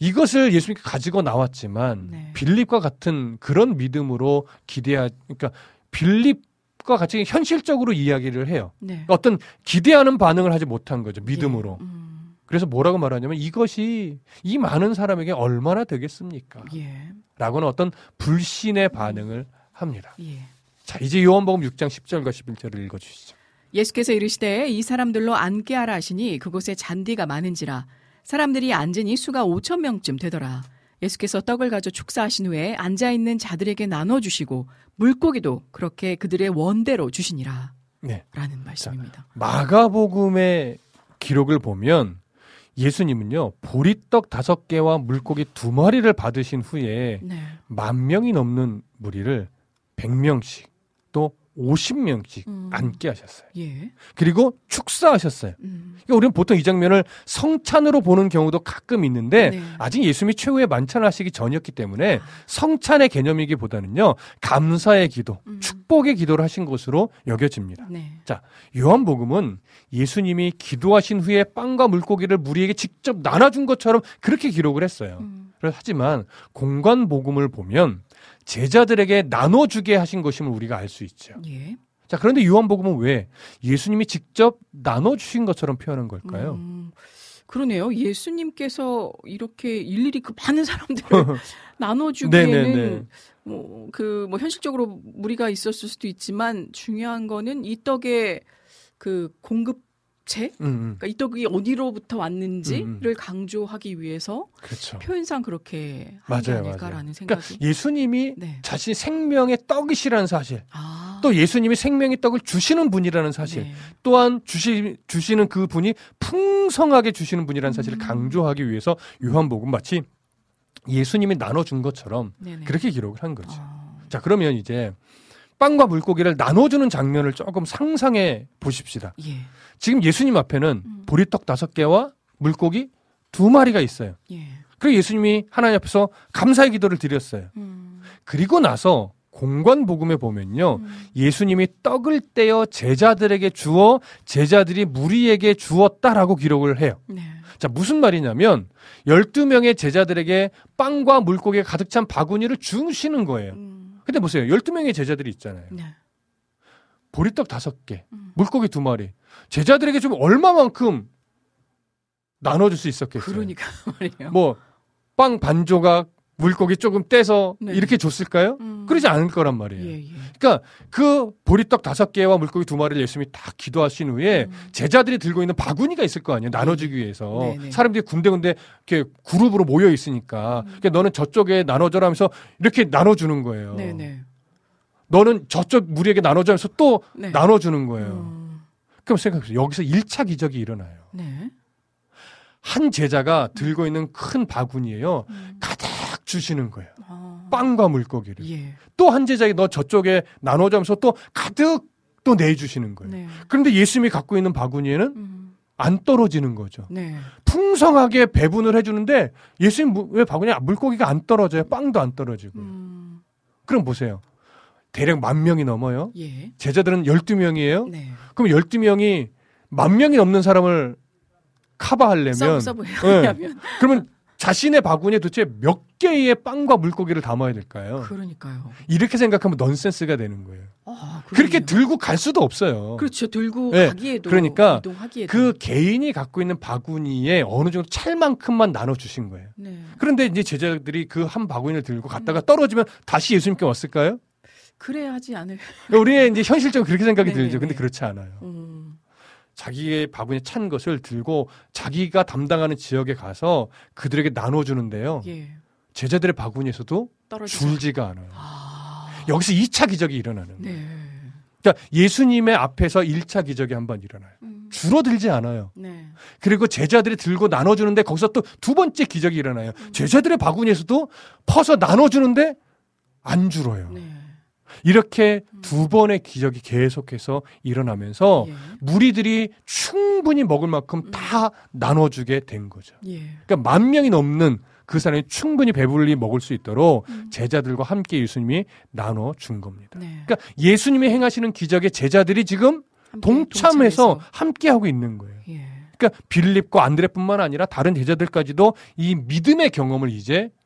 이것을 예수님께 가지고 나왔지만 네. 빌립과 같은 그런 믿음으로 기대하 그러니까 빌립과 같이 현실적으로 이야기를 해요. 네. 어떤 기대하는 반응을 하지 못한 거죠. 믿음으로. 예. 음, 그래서 뭐라고 말하냐면 이것이 이 많은 사람에게 얼마나 되겠습니까? 예. 라고는 어떤 불신의 반응을 합니다. 예. 자, 이제 요한복음 6장 10절과 11절을 읽어 주시죠. 예수께서 이르시되 이 사람들로 앉게 하라 하시니 그곳에 잔디가 많은지라 사람들이 앉으니 수가 5천 명쯤 되더라. 예수께서 떡을 가져 축사하신 후에 앉아 있는 자들에게 나눠 주시고 물고기도 그렇게 그들의 원대로 주시니라. 네. 라는 말씀입니다. 마가복음의 기록을 보면 예수님은요 보리떡 다섯 개와 물고기 두 마리를 받으신 후에 네. 만 명이 넘는 무리를 100명씩 또 50명씩 음. 앉게 하셨어요. 예. 그리고 축사하셨어요. 음. 그러니까 우리는 보통 이 장면을 성찬으로 보는 경우도 가끔 있는데 네. 아직 예수님이 최후의 만찬을 하시기 전이었기 때문에 성찬의 개념이기보다는요 감사의 기도, 음. 축복의 기도를 하신 것으로 여겨집니다. 네. 요한복음은 예수님이 기도하신 후에 빵과 물고기를 무리에게 직접 나눠준 것처럼 그렇게 기록을 했어요. 음. 하지만 공관복음을 보면 제자들에게 나눠주게 하신 것임을 우리가 알 수 있죠. 예. 자, 그런데 요한복음은 왜 예수님이 직접 나눠주신 것처럼 표현한 걸까요? 음, 그러네요. 예수님께서 이렇게 일일이 그 많은 사람들을 나눠주기에는 네네네. 뭐, 그, 뭐, 현실적으로 무리가 있었을 수도 있지만 중요한 거는 이 떡의 그 공급 체? 음, 음, 그러니까 이 떡이 어디로부터 왔는지를 음, 음. 강조하기 위해서 그렇죠. 표현상 그렇게 한 게 아닐까라는. 생각이. 그러니까 예수님이 네. 자신 생명의 떡이시라는 사실, 아. 또 예수님이 생명의 떡을 주시는 분이라는 사실, 네. 또한 주시, 주시는 그 분이 풍성하게 주시는 분이라는 사실을 음. 강조하기 위해서 요한복음 마치 예수님이 나눠준 것처럼 네네. 그렇게 기록을 한 거죠. 아. 자, 그러면 이제 빵과 물고기를 나눠주는 장면을 조금 상상해 보십시다. 예. 지금 예수님 앞에는 음. 보리떡 다섯 개와 물고기 두 마리가 있어요. 예. 그리고 예수님이 하나님 앞에서 감사의 기도를 드렸어요. 음. 그리고 나서 공관 복음에 보면요. 음. 예수님이 떡을 떼어 제자들에게 주어 제자들이 무리에게 주었다라고 기록을 해요. 네. 자, 무슨 말이냐면 12명의 제자들에게 빵과 물고기가 가득 찬 바구니를 주시는 거예요. 음. 근데 보세요. 12명의 제자들이 있잖아요. 네. 보리떡 다섯 개, 음. 물고기 두 마리. 제자들에게 좀 얼마만큼 나눠줄 수 있었겠어요. 그러니까 말이에요. 뭐, 빵 반 조각, 물고기 조금 떼서 네. 이렇게 줬을까요? 음. 그러지 않을 거란 말이에요. 예, 예. 그러니까 그 보리떡 다섯 개와 물고기 두 마리를 예수님이 다 기도하신 후에 음. 제자들이 들고 있는 바구니가 있을 거 아니에요. 나눠주기 위해서. 네, 네. 사람들이 군데군데 이렇게 그룹으로 모여 있으니까. 그러니까 너는 저쪽에 나눠줘라 하면서 이렇게 나눠주는 거예요. 네, 네. 너는 저쪽 무리에게 나눠줘 하면서 또 네. 나눠주는 거예요. 음. 그럼 생각해보세요. 여기서 1차 기적이 일어나요. 네. 한 제자가 들고 있는 큰 바구니에요. 음. 가득 주시는 거예요. 아. 빵과 물고기를. 예. 또한 제자에게 너 저쪽에 나눠줘 하면서 또 가득 또 내주시는 거예요. 네. 그런데 예수님이 갖고 있는 바구니에는 음. 안 떨어지는 거죠. 네. 풍성하게 배분을 해주는데 예수님 무- 왜 바구니에 물고기가 안 떨어져요? 빵도 안 떨어지고. 음. 그럼 보세요. 대략 만 명이 넘어요. 예. 제자들은 12명이에요. 네. 그럼 12명이 만 명이 넘는 사람을 커버하려면 서브 서브 네. 해야면 그러면 자신의 바구니에 도대체 몇 개의 빵과 물고기를 담아야 될까요? 그러니까요. 이렇게 생각하면 넌센스가 되는 거예요. 아, 그렇게. 들고 갈 수도 없어요. 그렇죠. 들고 네, 가기에도 그러니까 이동하기에도 그 개인이 갖고 있는 바구니에 어느 정도 찰만큼만 나눠 주신 거예요. 네. 그런데 이제 제자들이 그 한 바구니를 들고 갔다가 떨어지면 다시 예수님께 왔을까요? 그래야 하지 않을. 우리의 이제 현실적으로 그렇게 생각이 네네네. 들죠. 근데 그렇지 않아요. 음. 자기의 바구니에 찬 것을 들고 자기가 담당하는 지역에 가서 그들에게 나눠주는데요. 예. 제자들의 바구니에서도 떨어지죠. 줄지가 않아요. 아. 여기서 2차 기적이 일어나는 거예요. 네. 그러니까 예수님의 앞에서 1차 기적이 한 번 일어나요. 음. 줄어들지 않아요. 네. 그리고 제자들이 들고 나눠주는데 거기서 또 두 번째 기적이 일어나요. 음. 제자들의 바구니에서도 퍼서 나눠주는데 안 줄어요. 네. 이렇게 두 번의 기적이 계속해서 일어나면서 예. 무리들이 충분히 먹을 만큼 다 나눠주게 된 거죠. 예. 그러니까 만 명이 넘는 그 사람이 충분히 배불리 먹을 수 있도록 음. 제자들과 함께 예수님이 나눠 준 겁니다. 네. 그러니까 예수님이 행하시는 기적에 제자들이 지금 함께 동참해서 함께 하고 있는 거예요. 예. 그러니까 빌립과 안드레뿐만 아니라 다른 제자들까지도 이 믿음의 경험을 이제 음.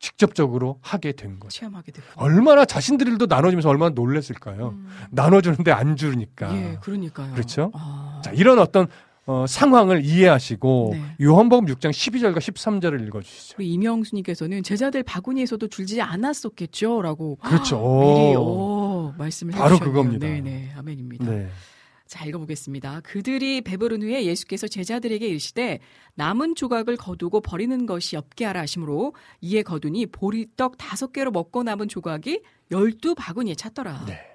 직접적으로 하게 된 거죠. 체험하게 됐고. 얼마나 자신들도 나눠주면서 얼마나 놀랬을까요? 음. 나눠주는데 안 주니까. 예, 그러니까요. 그렇죠? 아. 자, 이런 어떤 어, 상황을 이해하시고 네. 요한복음 6장 12절과 13절을 읽어주시죠. 우리 이명수님께서는 제자들 바구니에서도 줄지 않았었겠죠라고 그렇죠. 미리 오. 오, 말씀을 바로 해주셨네요. 그겁니다. 네네 아멘입니다. 네. 자 읽어보겠습니다. 그들이 배부른 후에 예수께서 제자들에게 이르시되 남은 조각을 거두고 버리는 것이 없게 하라 하심으로 이에 거두니 보리떡 다섯 개로 먹고 남은 조각이 열두 바구니에 찼더라. 네.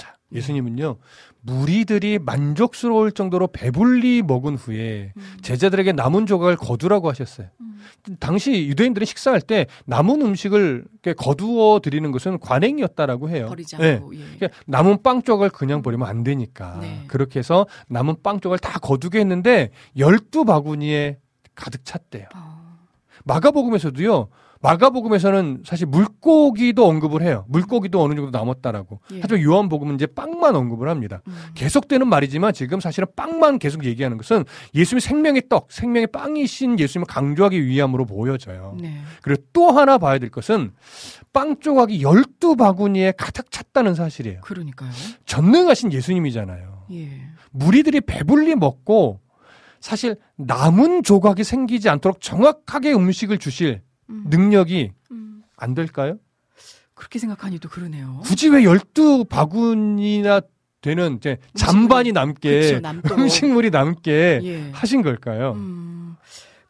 자, 예수님은요, 무리들이 만족스러울 정도로 배불리 먹은 후에 음. 제자들에게 남은 조각을 거두라고 하셨어요. 음. 당시 유대인들은 식사할 때 남은 음식을 거두어 드리는 것은 관행이었다라고 해요. 버리지 네. 않고 예. 그러니까 남은 빵 조각을 그냥 버리면 안 되니까. 네. 그렇게 해서 남은 빵 조각을 다 거두게 했는데 열두 바구니에 가득 찼대요. 어, 마가복음에서도요. 마가복음에서는 사실 물고기도 언급을 해요. 물고기도 어느 정도 남았다라고. 예. 하지만 요한복음은 이제 빵만 언급을 합니다. 음. 계속되는 말이지만 지금 사실은 빵만 계속 얘기하는 것은 예수님의 생명의 떡, 생명의 빵이신 예수님을 강조하기 위함으로 보여져요. 네. 그리고 또 하나 봐야 될 것은 빵 조각이 열두 바구니에 가득 찼다는 사실이에요. 그러니까요. 전능하신 예수님이잖아요. 예. 무리들이 배불리 먹고 사실 남은 조각이 생기지 않도록 정확하게 음식을 주실 음. 능력이 음. 안 될까요? 그렇게 생각하니 또 그러네요. 굳이 왜 열두 바구니나 되는 이제 잔반이 남게 남도록. 음식물이 남게 예. 하신 걸까요? 음,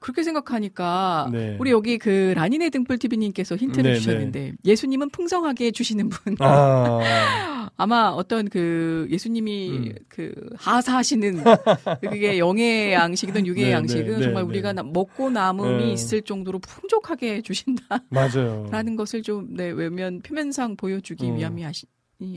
그렇게 생각하니까 네. 우리 여기 그 라니네 등불 TV님께서 힌트를 네, 주셨는데 예수님은 풍성하게 주시는 분. 아, 아마 어떤 그 예수님이 음. 그 하사하시는 그게 영의 양식이든 육의 네, 양식은 네, 정말 네, 우리가 네. 나- 먹고 남음이 네. 있을 정도로 풍족하게 주신다라는 맞아요. 것을 좀 네, 외면 표면상 보여주기 음. 위함이 하시,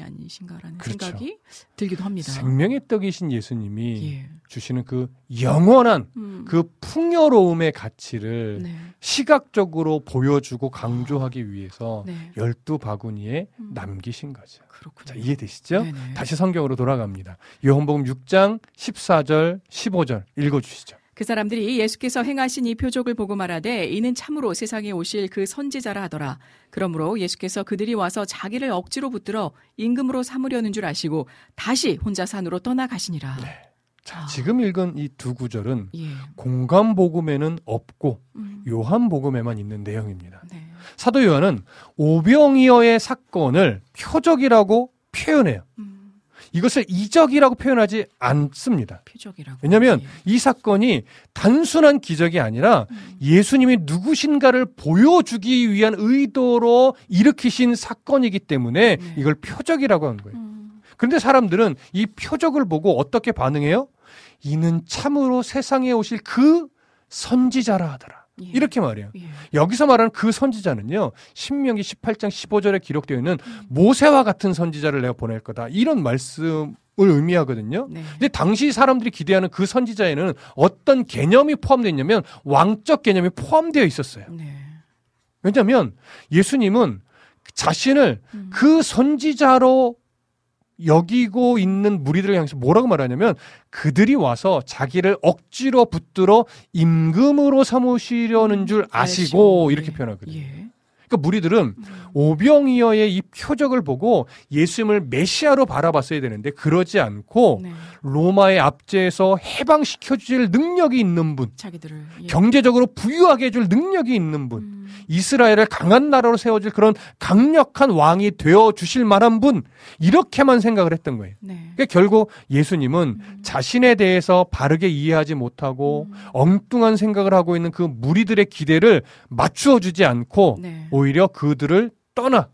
아니신가라는 그렇죠. 생각이 들기도 합니다. 생명의 떡이신 예수님이 예. 주시는 그 영원한 음. 그 풍요로움의 가치를 네. 시각적으로 보여주고 강조하기 위해서 네. 열두 바구니에 음. 남기신 거죠. 그렇군요. 자, 이해되시죠? 네네. 다시 성경으로 돌아갑니다. 요한복음 6장 14절 15절 읽어 주시죠. 그 사람들이 예수께서 행하신 이 표적을 보고 말하되 이는 참으로 세상에 오실 그 선지자라 하더라. 그러므로 예수께서 그들이 와서 자기를 억지로 붙들어 임금으로 삼으려는 줄 아시고 다시 혼자 산으로 떠나가시니라. 자, 아. 지금 읽은 이 두 구절은 예. 공간 복음에는 없고 음. 요한 복음에만 있는 내용입니다. 네. 사도 요한은 오병이어의 사건을 표적이라고 표현해요. 음. 이것을 이적이라고 표현하지 않습니다. 표적이라고. 왜냐하면 예. 이 사건이 단순한 기적이 아니라 음. 예수님이 누구신가를 보여주기 위한 의도로 일으키신 사건이기 때문에 네. 이걸 표적이라고 한 거예요. 음. 그런데 사람들은 이 표적을 보고 어떻게 반응해요? 이는 참으로 세상에 오실 그 선지자라 하더라. 예. 이렇게 말해요. 예. 여기서 말하는 그 선지자는요, 신명기 18장 15절에 기록되어 있는 음. 모세와 같은 선지자를 내가 보낼 거다. 이런 말씀을 의미하거든요. 네. 근데 당시 사람들이 기대하는 그 선지자에는 어떤 개념이 포함되어 있냐면 왕적 개념이 포함되어 있었어요. 네. 왜냐하면 예수님은 자신을 음. 그 선지자로 여기고 있는 무리들을 향해서 뭐라고 말하냐면 그들이 와서 자기를 억지로 붙들어 임금으로 삼으시려는 줄 아시고 이렇게 예. 표현하거든요. 예. 그러니까 무리들은 오병이어의 이 표적을 보고 예수님을 메시아로 바라봤어야 되는데 그러지 않고 네. 로마의 압제에서 해방시켜 주실 능력이 있는 분, 자기들을 예. 경제적으로 부유하게 해줄 능력이 있는 분, 음. 이스라엘을 강한 나라로 세워줄 그런 강력한 왕이 되어 주실 만한 분 이렇게만 생각을 했던 거예요. 네. 그러니까 결국 예수님은 자신에 대해서 바르게 이해하지 못하고 음. 엉뚱한 생각을 하고 있는 그 무리들의 기대를 맞추어 주지 않고 네. 오히려 그들을 떠나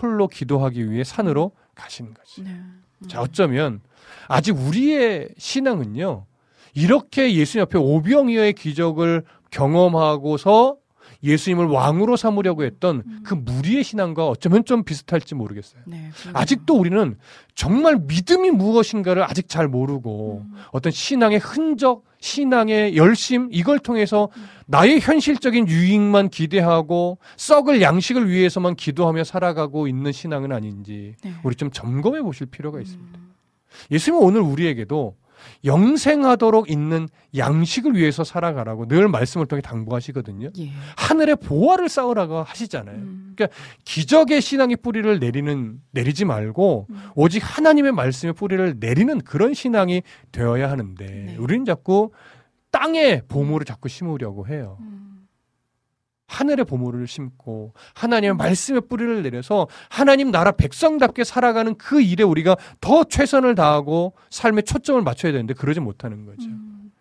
홀로 기도하기 위해 산으로 가시는 거죠. 네. 음. 자, 어쩌면 아직 우리의 신앙은요. 이렇게 예수님 앞에 오병이어의 기적을 경험하고서 예수님을 왕으로 삼으려고 했던 그 무리의 신앙과 어쩌면 좀 비슷할지 모르겠어요. 네. 아직도 우리는 정말 믿음이 무엇인가를 아직 잘 모르고 음. 어떤 신앙의 흔적, 신앙의 열심 이걸 통해서 나의 현실적인 유익만 기대하고 썩을 양식을 위해서만 기도하며 살아가고 있는 신앙은 아닌지 네. 우리 좀 점검해 보실 필요가 있습니다. 음. 예수님은 오늘 우리에게도 영생하도록 있는 양식을 위해서 살아가라고 늘 말씀을 통해 당부하시거든요. 예. 하늘의 보화를 쌓으라고 하시잖아요. 음. 기적의 신앙의 뿌리를 내리는 내리지 말고 음. 오직 하나님의 말씀의 뿌리를 내리는 그런 신앙이 되어야 하는데 네. 우리는 자꾸 땅에 보물을 자꾸 심으려고 해요. 음. 하늘의 보물을 심고 하나님의 말씀의 뿌리를 내려서 하나님 나라 백성답게 살아가는 그 일에 우리가 더 최선을 다하고 삶의 초점을 맞춰야 되는데 그러지 못하는 거죠. 음.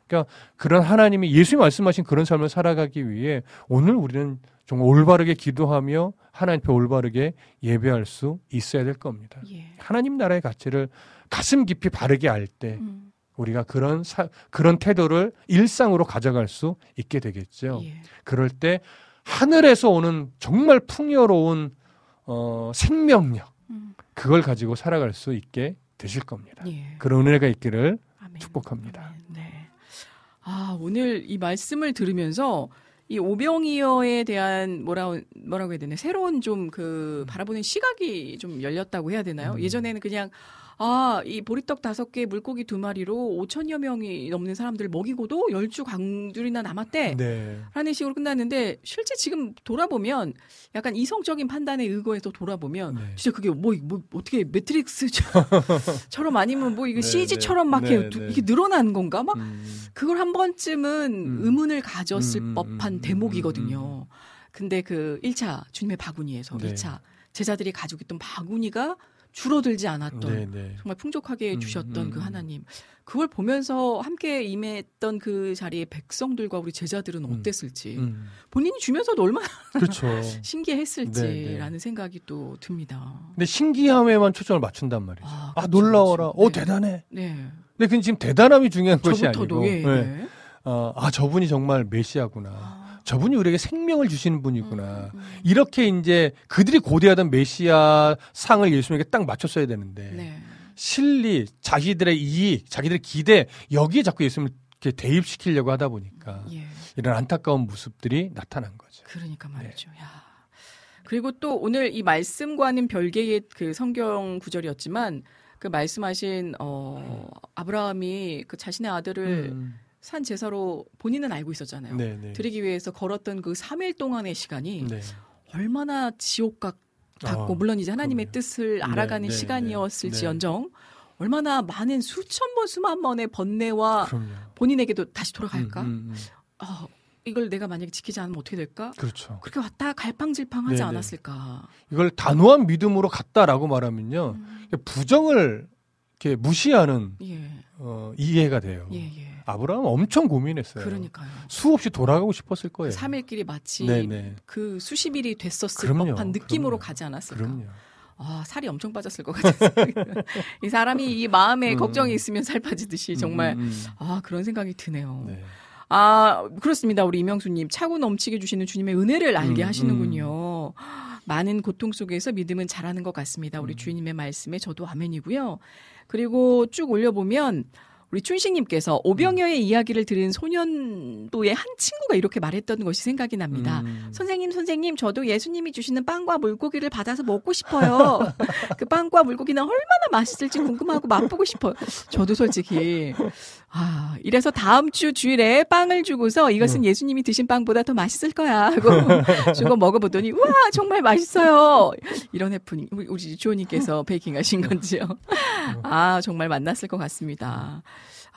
그런 하나님이 예수님 말씀하신 그런 삶을 살아가기 위해 오늘 우리는 정말 올바르게 기도하며 하나님 앞에 올바르게 예배할 수 있어야 될 겁니다. 예. 하나님 나라의 가치를 가슴 깊이 바르게 알때 음. 우리가 그런 사, 그런 태도를 일상으로 가져갈 수 있게 되겠죠. 예. 그럴 때 하늘에서 오는 정말 풍요로운 어, 생명력 음. 그걸 가지고 살아갈 수 있게 되실 겁니다. 예. 그런 은혜가 있기를 아멘. 축복합니다. 아멘. 네. 아, 오늘 이 말씀을 들으면서 이 오병이어에 대한 뭐라 뭐라고 해야 되나 새로운 좀 그 바라보는 시각이 좀 열렸다고 해야 되나요? 음. 예전에는 그냥 아, 이 보리떡 다섯 개, 물고기 두 마리로 5천여 명이 넘는 사람들 먹이고도 열주 강둘이나 남았대. 네. 라는 식으로 끝났는데 실제 지금 돌아보면 약간 이성적인 판단에 의거해서 돌아보면 네. 진짜 그게 뭐, 뭐 어떻게 매트릭스처럼 아니면 뭐 이거 네, CG처럼 막 네, 이렇게, 네. 이렇게 늘어난 건가 막 음. 그걸 한 번쯤은 음. 의문을 가졌을 음, 음, 법한 음, 대목이거든요. 근데 그 1차 주님의 바구니에서 네. 2차 제자들이 가지고 있던 바구니가 줄어들지 않았던 네, 네. 정말 풍족하게 음, 주셨던 음, 그 음. 하나님. 그걸 보면서 함께 임했던 그 자리에 백성들과 우리 제자들은 음. 어땠을지. 음. 본인이 주면서도 얼마나 그렇죠. 신기했을지라는 생각이 또 듭니다. 근데 신기함에만 초점을 맞춘단 말이죠. 아, 아, 놀라워라. 그렇죠. 어, 네. 대단해. 네. 근데 그 지금 대단함이 중요한 것이 아니고. 예. 네. 네. 어, 아, 저분이 정말 메시아구나. 아, 저분이 우리에게 생명을 주시는 분이구나. 음, 음. 이렇게 이제 그들이 고대하던 메시아 상을 예수님에게 딱 맞췄어야 되는데 네. 실리, 자기들의 이익, 자기들의 기대 여기에 자꾸 예수님을 이렇게 대입시키려고 하다 보니까 예. 이런 안타까운 모습들이 나타난 거죠. 그러니까 네. 말이죠. 야. 그리고 또 오늘 이 말씀과는 별개의 그 성경 구절이었지만 그 말씀하신 어 아브라함이 그 자신의 아들을 음. 산 제사로 본인은 알고 있었잖아요. 네, 네. 드리기 위해서 걸었던 그 3일 동안의 시간이 네. 얼마나 지옥 같- 같고 어, 물론 이제 하나님의 그럼요. 뜻을 알아가는 네, 네, 시간이었을지언정 얼마나 많은 수천 번 수만 번의 번뇌와 그럼요. 본인에게도 다시 돌아갈까? 음, 음, 음. 어, 이걸 내가 만약에 지키지 않으면 어떻게 될까? 그렇죠. 그렇게 왔다 갈팡질팡하지 네, 네. 않았을까? 이걸 단호한 믿음으로 갔다라고 말하면요. 음, 부정을 이렇게 무시하는 예, 어, 이해가 돼요. 예, 예. 아브라함 엄청 고민했어요. 그러니까요. 수없이 돌아가고 싶었을 거예요. 3일끼리 마치 네, 네. 그 수십 일이 됐었을 그럼요, 법한 느낌으로 그럼요. 가지 않았을까? 그럼요. 아, 살이 엄청 빠졌을 것 같아요. 이 사람이 이 마음에 음. 걱정이 있으면 살 빠지듯이 정말 음, 음, 아, 그런 생각이 드네요. 음. 네. 아, 그렇습니다. 우리 이명수님. 차고 넘치게 주시는 주님의 은혜를 알게 음, 하시는군요. 많은 고통 속에서 믿음은 자라는 것 같습니다. 음. 우리 주님의 말씀에 저도 아멘이고요. 그리고 쭉 올려보면 우리 춘식님께서 오병여의 이야기를 들은 소년도의 한 친구가 이렇게 말했던 것이 생각이 납니다. 음. 선생님, 선생님, 저도 예수님이 주시는 빵과 물고기를 받아서 먹고 싶어요. 그 빵과 물고기는 얼마나 맛있을지 궁금하고 맛보고 싶어요. 저도 솔직히. 아, 이래서 다음 주 주일에 빵을 주고서 이것은 예수님이 드신 빵보다 더 맛있을 거야 하고 주고 먹어보더니, 와, 정말 맛있어요. 이런 해프닝, 우리, 우리 주호님께서 베이킹 하신 건지요. 아, 정말 만났을 것 같습니다.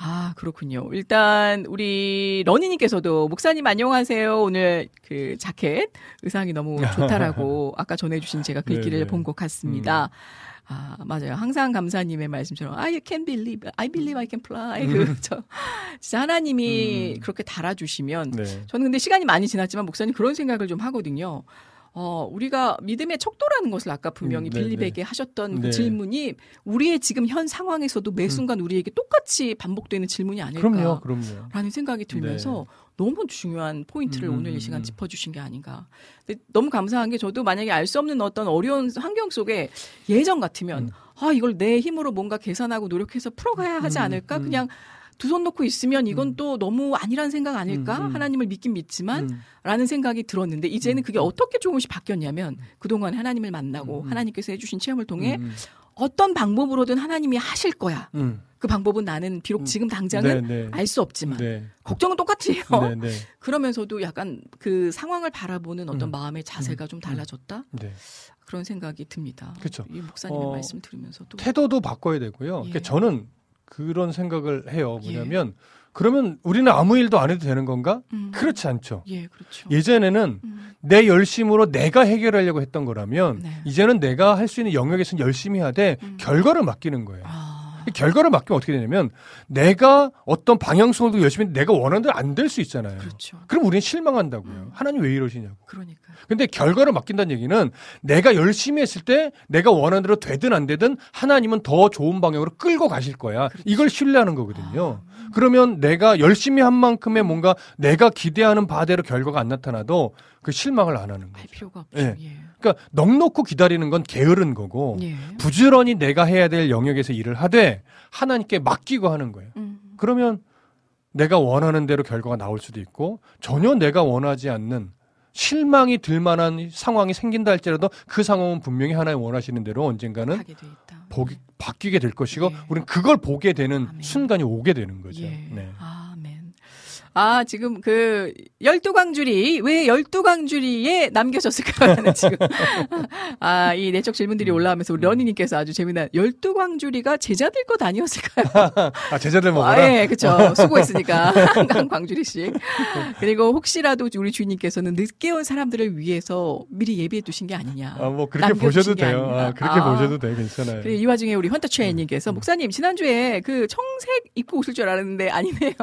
아, 그렇군요. 일단, 우리 러니님께서도, 목사님 안녕하세요. 오늘 그 자켓, 의상이 너무 좋다라고 아까 전해주신 제가 글귀를 네네. 본것 같습니다. 아, 맞아요. 항상 감사님의 말씀처럼, I can believe, I believe I can fly. 그, 저, 진짜 하나님이 음. 그렇게 달아주시면, 네. 저는 근데 시간이 많이 지났지만 목사님 그런 생각을 좀 하거든요. 어, 우리가 믿음의 척도라는 것을 아까 분명히 음, 네, 빌립에게 하셨던 그 네. 음. 질문이 우리의 지금 현 상황에서도 매 순간 우리에게 똑같이 반복되는 질문이 아닐까. 그럼요, 그럼요. 라는 생각이 들면서 너무 중요한 포인트를 음, 오늘 음, 이 시간 음. 짚어주신 게 아닌가. 근데 너무 감사한 게 저도 만약에 알 수 없는 어떤 어려운 환경 속에 예전 같으면 음. 아 이걸 내 힘으로 뭔가 계산하고 노력해서 풀어가야 하지 음, 않을까. 음. 그냥 두 손 놓고 있으면 이건 음. 또 너무 아니란 생각 아닐까. 음, 음. 하나님을 믿긴 믿지만 음. 라는 생각이 들었는데 이제는 그게 어떻게 조금씩 바뀌었냐면 그동안 하나님을 만나고 음, 음. 하나님께서 해주신 체험을 통해 음, 어떤 방법으로든 하나님이 하실 거야. 음. 그 방법은 나는 비록 음. 지금 당장은 네, 네. 알수 없지만 네. 걱정은 똑같이요. 네, 네. 그러면서도 약간 그 상황을 바라보는 어떤 음. 마음의 자세가 좀 달라졌다 네. 그런 생각이 듭니다. 그쵸. 이 목사님의 어, 말씀 들으면서도 태도도 바꿔야 되고요. 예. 그러니까 저는 그런 생각을 해요. 예. 뭐냐면 그러면 우리는 아무 일도 안 해도 되는 건가? 음. 그렇지 않죠. 예 그렇죠. 예전에는 음. 내 열심으로 내가 해결하려고 했던 거라면 네. 이제는 내가 할 수 있는 영역에서는 열심히 하되 음. 결과를 맡기는 거예요. 아, 이 결과를 맡기면 어떻게 되냐면 내가 어떤 방향성으로 열심히 내가 원하는 대로 안 될 수 있잖아요. 그렇죠. 그럼 우리는 실망한다고요. 음. 하나님 왜 이러시냐고. 그러니까 근데 결과를 맡긴다는 얘기는 내가 열심히 했을 때 내가 원하는 대로 되든 안 되든 하나님은 더 좋은 방향으로 끌고 가실 거야. 그렇죠. 이걸 신뢰하는 거거든요. 아, 그러면 내가 열심히 한 만큼의 뭔가 내가 기대하는 바대로 결과가 안 나타나도 그 실망을 안 하는 할 거죠. 필요가 없죠. 예. 예. 그러니까 넋 놓고 기다리는 건 게으른 거고 예. 부지런히 내가 해야 될 영역에서 일을 하되 하나님께 맡기고 하는 거예요. 음. 그러면 내가 원하는 대로 결과가 나올 수도 있고 전혀 내가 원하지 않는 실망이 들 만한 상황이 생긴다 할지라도 그 상황은 분명히 하나님 원하시는 대로 언젠가는. 보기, 바뀌게 될 것이고 예. 우리는 그걸 보게 되는 아멘. 순간이 오게 되는 거죠. 예. 네. 아멘. 아, 지금 그, 열두광주리, 왜 열두광주리에 남겨졌을까요? 하는 지금. 아, 이 내적 질문들이 올라오면서 우리 러니님께서 아주 재미난, 열두광주리가 제자들 것 아니었을까요? 아 제자들 먹어라. 아, 예, 그쵸. 수고했으니까. 한 광주리씩. 그리고 혹시라도 우리 주인님께서는 늦게 온 사람들을 위해서 미리 예비해 두신 게 아니냐. 아, 뭐 그렇게 보셔도 게 돼요. 아, 그렇게 아. 보셔도 돼 괜찮아요. 그리고 이 와중에 우리 헌터최님께서 음. 목사님 지난주에 그 청색 입고 오실 줄 알았는데 아니네요.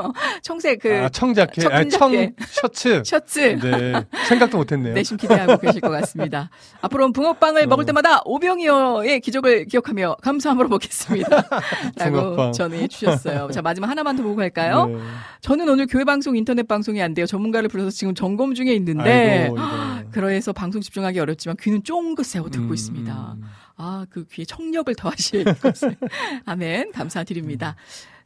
청색 그 아, 티 청자켓, 아니, 청. 셔츠. 셔츠. 네. 생각도 못했네요. 내심 기대하고 계실 것 같습니다. 앞으로는 붕어빵을 어. 먹을 때마다 오병이어의 기적을 기억하며 감사함으로 먹겠습니다. 라고. 전해 주셨어요. 자, 마지막 하나만 더 보고 갈까요? 네. 저는 오늘 교회 방송, 인터넷 방송이 안 돼요. 전문가를 불러서 지금 점검 중에 있는데, 아이고. 그래서 방송 집중하기 어렵지만 귀는 쫑긋 세워 듣고 음, 있습니다. 음. 아, 그 귀에 청력을 더하실 것을. 아멘. 감사드립니다.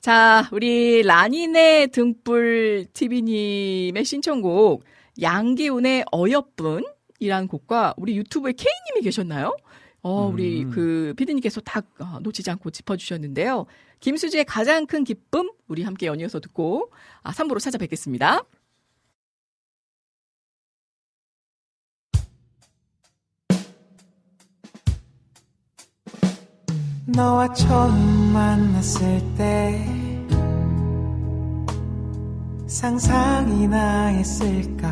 자, 우리 라니네 등불 TV님의 신청곡, 양기훈의 어여쁜 이라는 곡과 우리 유튜브에 K님이 계셨나요? 어, 우리 음. 그 피디님께서 다 어, 놓치지 않고 짚어주셨는데요. 김수지의 가장 큰 기쁨, 우리 함께 연이어서 듣고, 아, 3부로 찾아뵙겠습니다. 너와 처음 만났을 때 상상이나 했을까?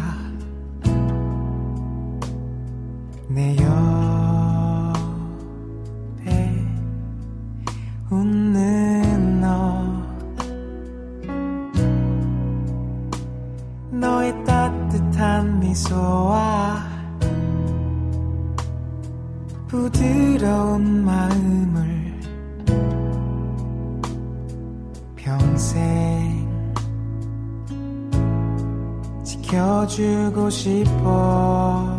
내 옆에 웃는 너. 너의 따뜻한 미소와 부드러운 마음을 지켜주고 싶어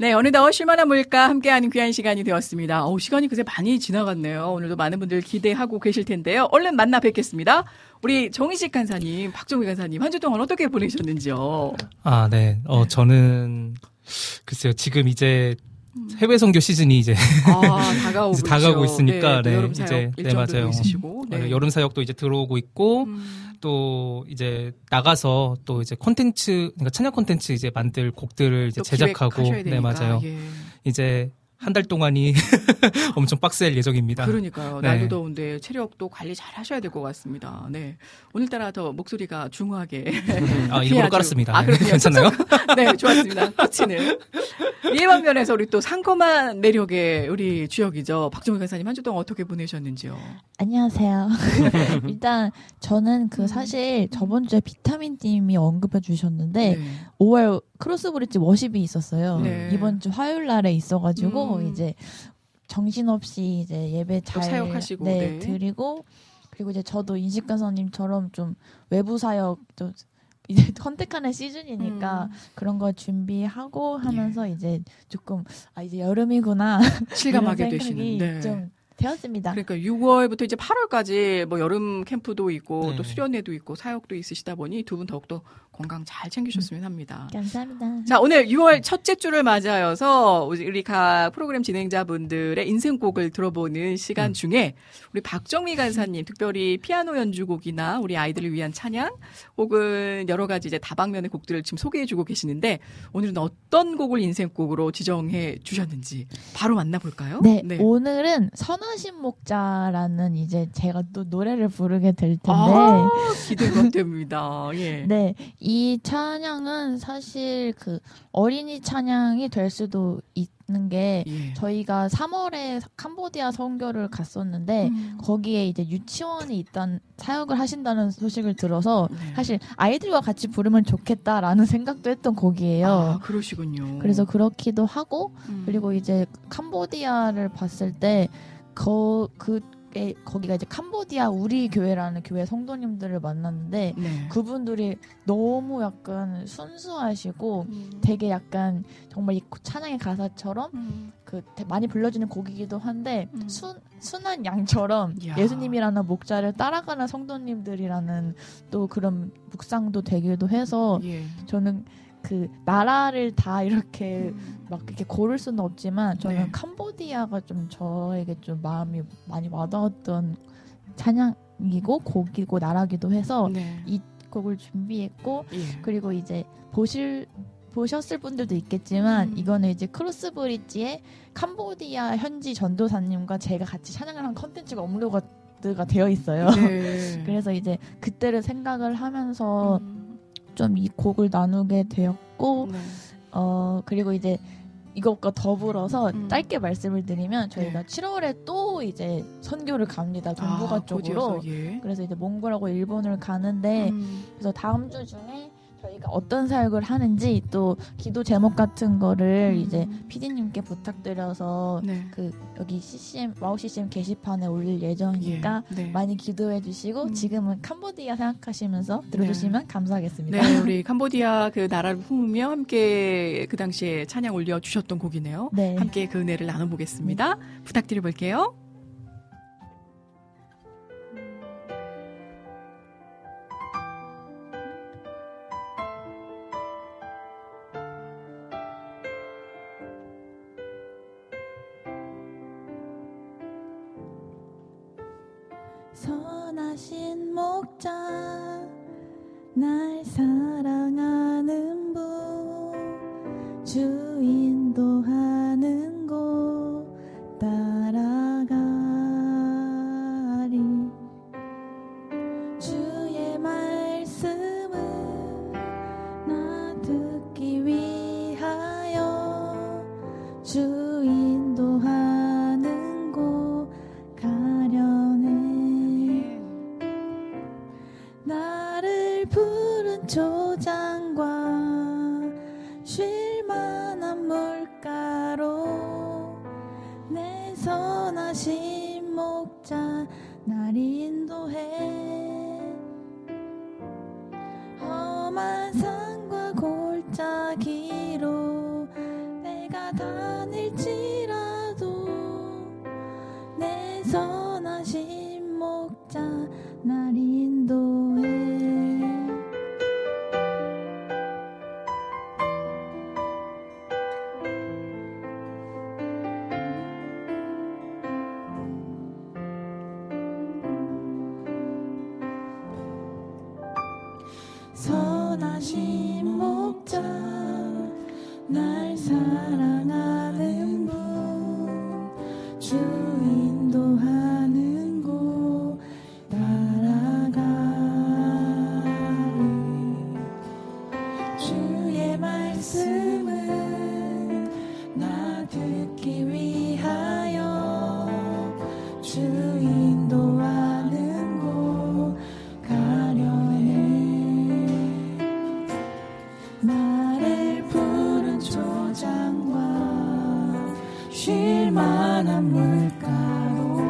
네, 어느덧 쉴만한 물가 함께하는 귀한 시간이 되었습니다. 어우, 시간이 그새 많이 지나갔네요. 오늘도 많은 분들 기대하고 계실 텐데요. 얼른 만나 뵙겠습니다. 우리 정희식 간사님, 박정희 간사님, 한 주 동안 어떻게 보내셨는지요? 아, 네. 어, 저는 글쎄요. 지금 이제 해외 선교 시즌이 이제 아, 다가오고, 이제 다가오고. 있으니까 네, 또 네, 여름 사역 이제 네 맞아요. 있으시고, 네. 어, 여름 사역도 이제 들어오고 있고 음. 또 이제 나가서 또 이제 콘텐츠 그러니까 찬양 콘텐츠 이제 만들 곡들을 이제 또 제작하고 네 맞아요. 예. 이제 한 달 동안이 엄청 빡셀 예정입니다. 그러니까요. 네. 날도 더운데 체력도 관리 잘 하셔야 될 것 같습니다. 네. 오늘따라 더 목소리가 중후하게. 아, 일부러. 깔았습니다. 아, 그렇군요. 괜찮나요? 네, 좋았습니다. 코치는. 이에 반면에서 우리 또 상콤한 매력의 우리 주역이죠. 박정희 간사님 한 주 동안 어떻게 보내셨는지요? 안녕하세요. 일단 저는 음. 그 사실 저번 주에 비타민님이 언급해 주셨는데 네. 5월 크로스브릿지 워십이 있었어요. 네. 이번 주 화요일 날에 있어가지고 음. 이제 정신없이 이제 예배 또잘 사역하시고, 네, 네. 드리고 그리고 이제 저도 인식가사님처럼 좀 외부 사역 좀 이제 컨택하는 시즌이니까 음. 그런 거 준비하고 하면서 이제 조금 아 이제 여름이구나 실감하게 되시는. 네. 좀 되었습니다. 그러니까 6월부터 이제 8월까지 뭐 여름 캠프도 있고 네. 또 수련회도 있고 사역도 있으시다 보니 두 분 더욱더 건강 잘 챙기셨으면 합니다. 감사합니다. 자, 오늘 6월 첫째 주를 맞아서 우리 각 프로그램 진행자분들의 인생곡을 들어보는 시간 중에 우리 박정미 간사님 특별히 피아노 연주곡이나 우리 아이들을 위한 찬양 혹은 여러 가지 이제 다방면의 곡들을 지금 소개해 주고 계시는데 오늘은 어떤 곡을 인생곡으로 지정해 주셨는지 바로 만나볼까요? 네, 오늘은 선하신 목자라는 이제 제가 또 노래를 부르게 될 텐데, 아, 기대가 됩니다. 예. 네, 이 찬양은 사실 그 어린이 찬양이 될 수도 있는 게 예. 저희가 3월에 캄보디아 선교를 갔었는데 음. 거기에 이제 유치원이 있단 사역을 하신다는 소식을 들어서 네. 사실 아이들과 같이 부르면 좋겠다라는 생각도 했던 곡이에요. 아, 그러시군요. 그래서 그렇기도 하고 음. 그리고 이제 캄보디아를 봤을 때 그, 그 그게 거기가 이제 캄보디아 우리 교회라는 교회 성도님들을 만났는데 네. 그분들이 너무 약간 순수하시고 음. 되게 약간 정말 이 찬양의 가사처럼 음. 그 대- 많이 불러주는 곡이기도 한데 음. 순 순한 양처럼 이야. 예수님이라는 목자를 따라가는 성도님들이라는 또 그런 묵상도 되기도 해서 예. 저는 그 나라를 다 이렇게 음. 막 이렇게 고를 수는 없지만 저는 네. 캄보디아가 좀 저에게 좀 마음이 많이 와닿았던 찬양이고 곡이고 나라기도 해서 네. 이 곡을 준비했고 예. 그리고 이제 보실 보셨을 분들도 있겠지만 음. 이거는 이제 크로스 브릿지의 캄보디아 현지 전도사님과 제가 같이 찬양을 한 컨텐츠가 업로드가 되어 있어요. 네. 그래서 이제 그때를 생각을 하면서 음. 좀 이 곡을 나누게 되었고 네. 어 그리고 이제 이것과 더불어서 음. 짧게 말씀을 드리면 저희가 네. 7월에 또 이제 선교를 갑니다 동북아 아, 쪽으로 예. 그래서 이제 몽골하고 일본을 가는데 음. 그래서 다음 주 중에 저희가 어떤 사역을 하는지 또 기도 제목 같은 거를 음. 이제 PD님께 부탁드려서 네. 그 여기 CCM 와우 CCM 게시판에 올릴 예정이니까 예. 네. 많이 기도해 주시고 음. 지금은 캄보디아 생각하시면서 들어주시면 감사하겠습니다. 네, 우리 캄보디아 그 나라를 품으며 함께 그 당시에 찬양 올려 주셨던 곡이네요. 네. 함께 그 은혜를 나눠보겠습니다. 부탁드려 볼게요. 선하신 목자 날 사랑하는 물가로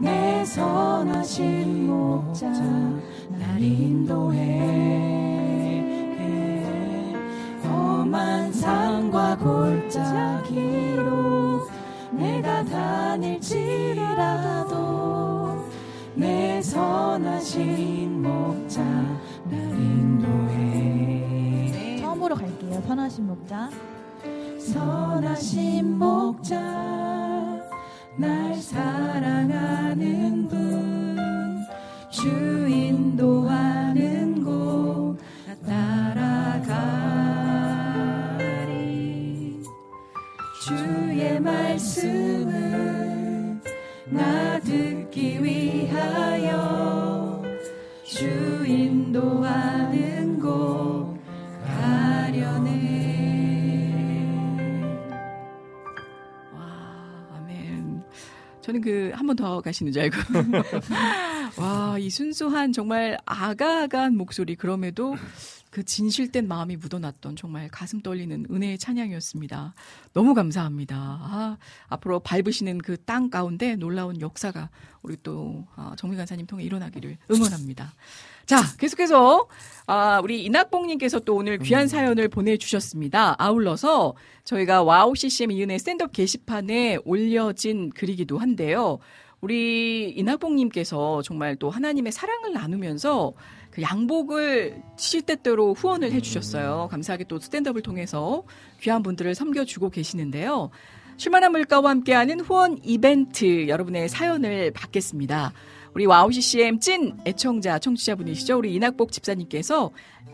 내 선하신 목자 날 인도해 험한 산과 골짜기로 내가 다닐지라도 내 선하신 목자 날 인도해 처음으로 갈게요. 선하신 목자. 선하신 목자 날 사랑하는 분주 저는 그 한 번 더 가시는 줄 알고. 와, 이 순수한 정말 아가아가한 목소리 그럼에도 그 진실된 마음이 묻어났던 정말 가슴 떨리는 은혜의 찬양이었습니다. 너무 감사합니다. 아, 앞으로 밟으시는 그 땅 가운데 놀라운 역사가 우리 또 아, 정미 간사님 통해 일어나기를 응원합니다. 자, 계속해서 아, 우리 이낙봉님께서 또 오늘 귀한 사연을 보내주셨습니다. 아울러서 저희가 와우 CCM 이은혜 스탠드업 게시판에 올려진 글이기도 한데요. 우리 이낙봉님께서 정말 또 하나님의 사랑을 나누면서 그 양복을 시때때로 후원을 해주셨어요. 감사하게 또 스탠드업을 통해서 귀한 분들을 섬겨주고 계시는데요. 쉴만한 물가와 함께하는 후원 이벤트 여러분의 사연을 받겠습니다. 우리 와우 CCM 찐 애청자 청취자분이시죠. 우리 이낙복 집사님께서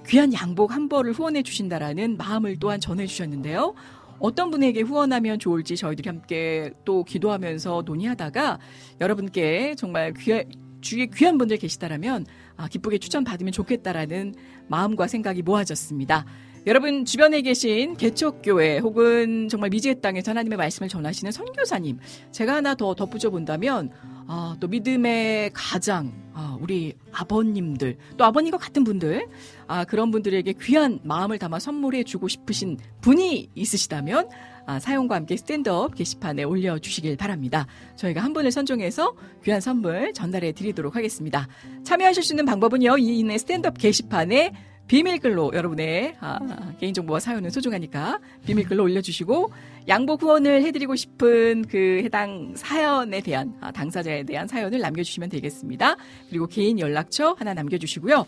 귀한 양복 한 벌을 후원해 주신다라는 마음을 또한 전해 주셨는데요. 어떤 분에게 후원하면 좋을지 저희들이 함께 또 기도하면서 논의하다가 여러분께 정말 귀, 주위에 귀한 분들 계시다라면 아, 기쁘게 추천받으면 좋겠다라는 마음과 생각이 모아졌습니다. 여러분 주변에 계신 개척교회 혹은 정말 미지의 땅에서 하나님의 말씀을 전하시는 선교사님 제가 하나 더 덧붙여 본다면 아, 또 믿음의 가장 아, 우리 아버님들 또 아버님과 같은 분들 아, 그런 분들에게 귀한 마음을 담아 선물해 주고 싶으신 분이 있으시다면 아, 사연과 함께 스탠드업 게시판에 올려주시길 바랍니다. 저희가 한 분을 선정해서 귀한 선물 전달해 드리도록 하겠습니다. 참여하실 수 있는 방법은요. 이은혜의 스탠드업 게시판에 비밀글로 여러분의 아, 개인정보와 사연은 소중하니까 비밀글로 올려주시고 양복 후원을 해드리고 싶은 그 해당 사연에 대한 아, 당사자에 대한 사연을 남겨주시면 되겠습니다. 그리고 개인 연락처 하나 남겨주시고요.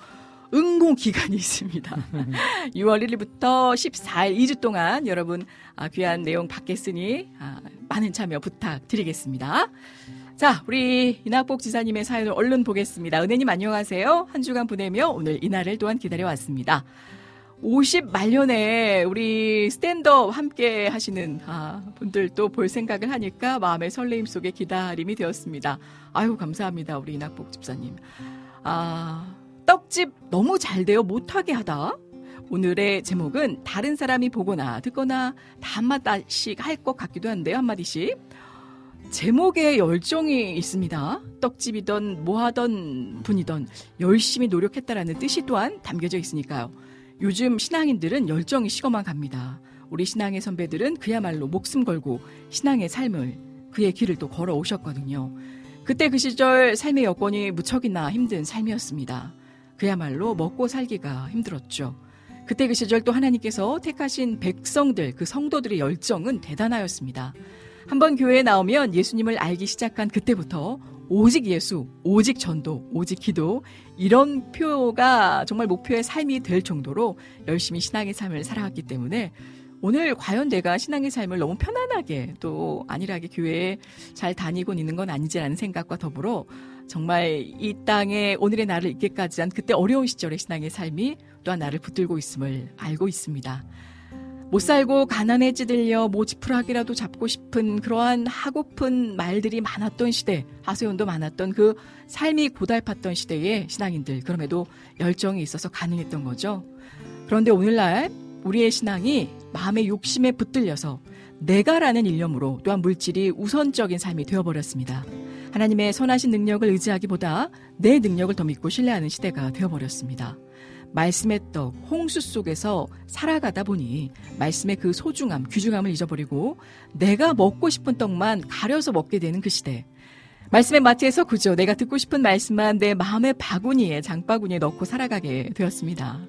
응모 기간이 있습니다. 6월 1일부터 14일 2주 동안 여러분 아, 귀한 내용 받겠으니 아, 많은 참여 부탁드리겠습니다. 자, 우리 이낙복 지사님의 사연을 얼른 보겠습니다. 은혜님 안녕하세요. 한 주간 보내며 오늘 이날을 또한 기다려왔습니다. 50 말년에 우리 스탠드업 함께 하시는 아, 분들도 볼 생각을 하니까 마음의 설레임 속에 기다림이 되었습니다. 아유, 감사합니다. 우리 이낙복 집사님. 아, 떡집 너무 잘 되어 못하게 하다. 오늘의 제목은 다른 사람이 보거나 듣거나 다 한마디씩 할 것 같기도 한데요. 한마디씩. 제목에 열정이 있습니다. 떡집이던 뭐하던 분이던 열심히 노력했다라는 뜻이 또한 담겨져 있으니까요. 요즘 신앙인들은 열정이 식어만 갑니다. 우리 신앙의 선배들은 그야말로 목숨 걸고 신앙의 삶을 그의 길을 또 걸어 오셨거든요. 그때 그 시절 삶의 여건이 무척이나 힘든 삶이었습니다. 그야말로 먹고 살기가 힘들었죠. 그때 그 시절 또 하나님께서 택하신 백성들, 그 성도들의 열정은 대단하였습니다. 한번 교회에 나오면 예수님을 알기 시작한 그때부터 오직 예수, 오직 전도, 오직 기도 이런 표가 정말 목표의 삶이 될 정도로 열심히 신앙의 삶을 살아왔기 때문에 오늘 과연 내가 신앙의 삶을 너무 편안하게 또 안일하게 교회에 잘 다니고 있는 건 아니지라는 생각과 더불어 정말 이 땅에 오늘의 나를 있게까지 한 그때 어려운 시절의 신앙의 삶이 또한 나를 붙들고 있음을 알고 있습니다. 못 살고 가난에 찌들려 모지푸라기라도 잡고 싶은 그러한 하고픈 말들이 많았던 시대, 하소연도 많았던 그 삶이 고달팠던 시대에 신앙인들, 그럼에도 열정이 있어서 가능했던 거죠. 그런데 오늘날 우리의 신앙이 마음의 욕심에 붙들려서 내가라는 일념으로 또한 물질이 우선적인 삶이 되어버렸습니다. 하나님의 선하신 능력을 의지하기보다 내 능력을 더 믿고 신뢰하는 시대가 되어버렸습니다. 말씀의 떡, 홍수 속에서 살아가다 보니 말씀의 그 소중함, 귀중함을 잊어버리고 내가 먹고 싶은 떡만 가려서 먹게 되는 그 시대. 말씀의 마트에서 그저 내가 듣고 싶은 말씀만 내 마음의 바구니에, 장바구니에 넣고 살아가게 되었습니다.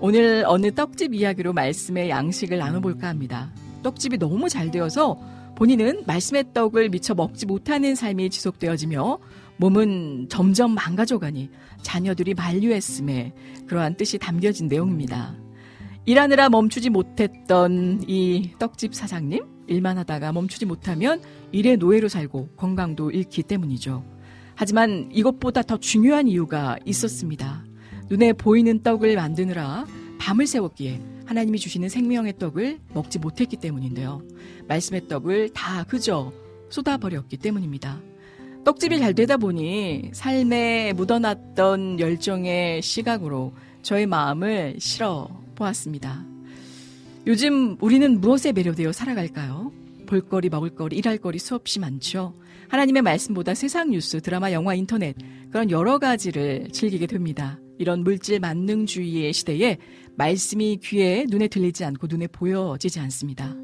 오늘 어느 떡집 이야기로 말씀의 양식을 나눠볼까 합니다. 떡집이 너무 잘 되어서 본인은 말씀의 떡을 미처 먹지 못하는 삶이 지속되어지며 몸은 점점 망가져가니 자녀들이 만류했음에 그러한 뜻이 담겨진 내용입니다. 일하느라 멈추지 못했던 이 떡집 사장님 일만 하다가 멈추지 못하면 일의 노예로 살고 건강도 잃기 때문이죠. 하지만 이것보다 더 중요한 이유가 있었습니다. 눈에 보이는 떡을 만드느라 밤을 새웠기에 하나님이 주시는 생명의 떡을 먹지 못했기 때문인데요. 말씀의 떡을 다 그저 쏟아버렸기 때문입니다. 떡집이 잘 되다 보니 삶에 묻어놨던 열정의 시각으로 저의 마음을 실어 보았습니다. 요즘 우리는 무엇에 매료되어 살아갈까요? 볼거리, 먹을거리, 일할거리 수없이 많죠. 하나님의 말씀보다 세상 뉴스, 드라마, 영화, 인터넷 그런 여러 가지를 즐기게 됩니다. 이런 물질 만능주의의 시대에 말씀이 귀에 눈에 들리지 않고 눈에 보여지지 않습니다.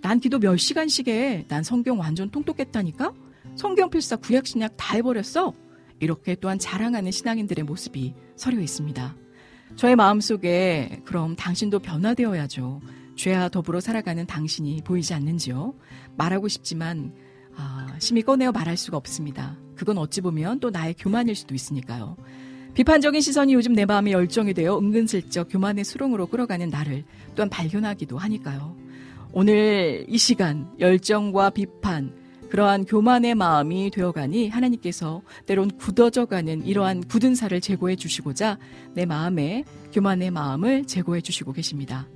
난 기도 몇 시간씩 해. 난 성경 완전 통독했다니까? 성경 필사 구약 신약 다 해버렸어. 이렇게 또한 자랑하는 신앙인들의 모습이 서려 있습니다. 저의 마음속에 그럼 당신도 변화되어야죠. 죄와 더불어 살아가는 당신이 보이지 않는지요? 말하고 싶지만 아, 심히 꺼내어 말할 수가 없습니다. 그건 어찌 보면 또 나의 교만일 수도 있으니까요. 비판적인 시선이 요즘 내 마음에 열정이 되어 은근슬쩍 교만의 수렁으로 끌어가는 나를 또한 발견하기도 하니까요. 오늘 이 시간 열정과 비판 그러한 교만의 마음이 되어가니 하나님께서 때론 굳어져가는 이러한 굳은 살을 제거해 주시고자 내 마음에 교만의 마음을 제거해 주시고 계십니다.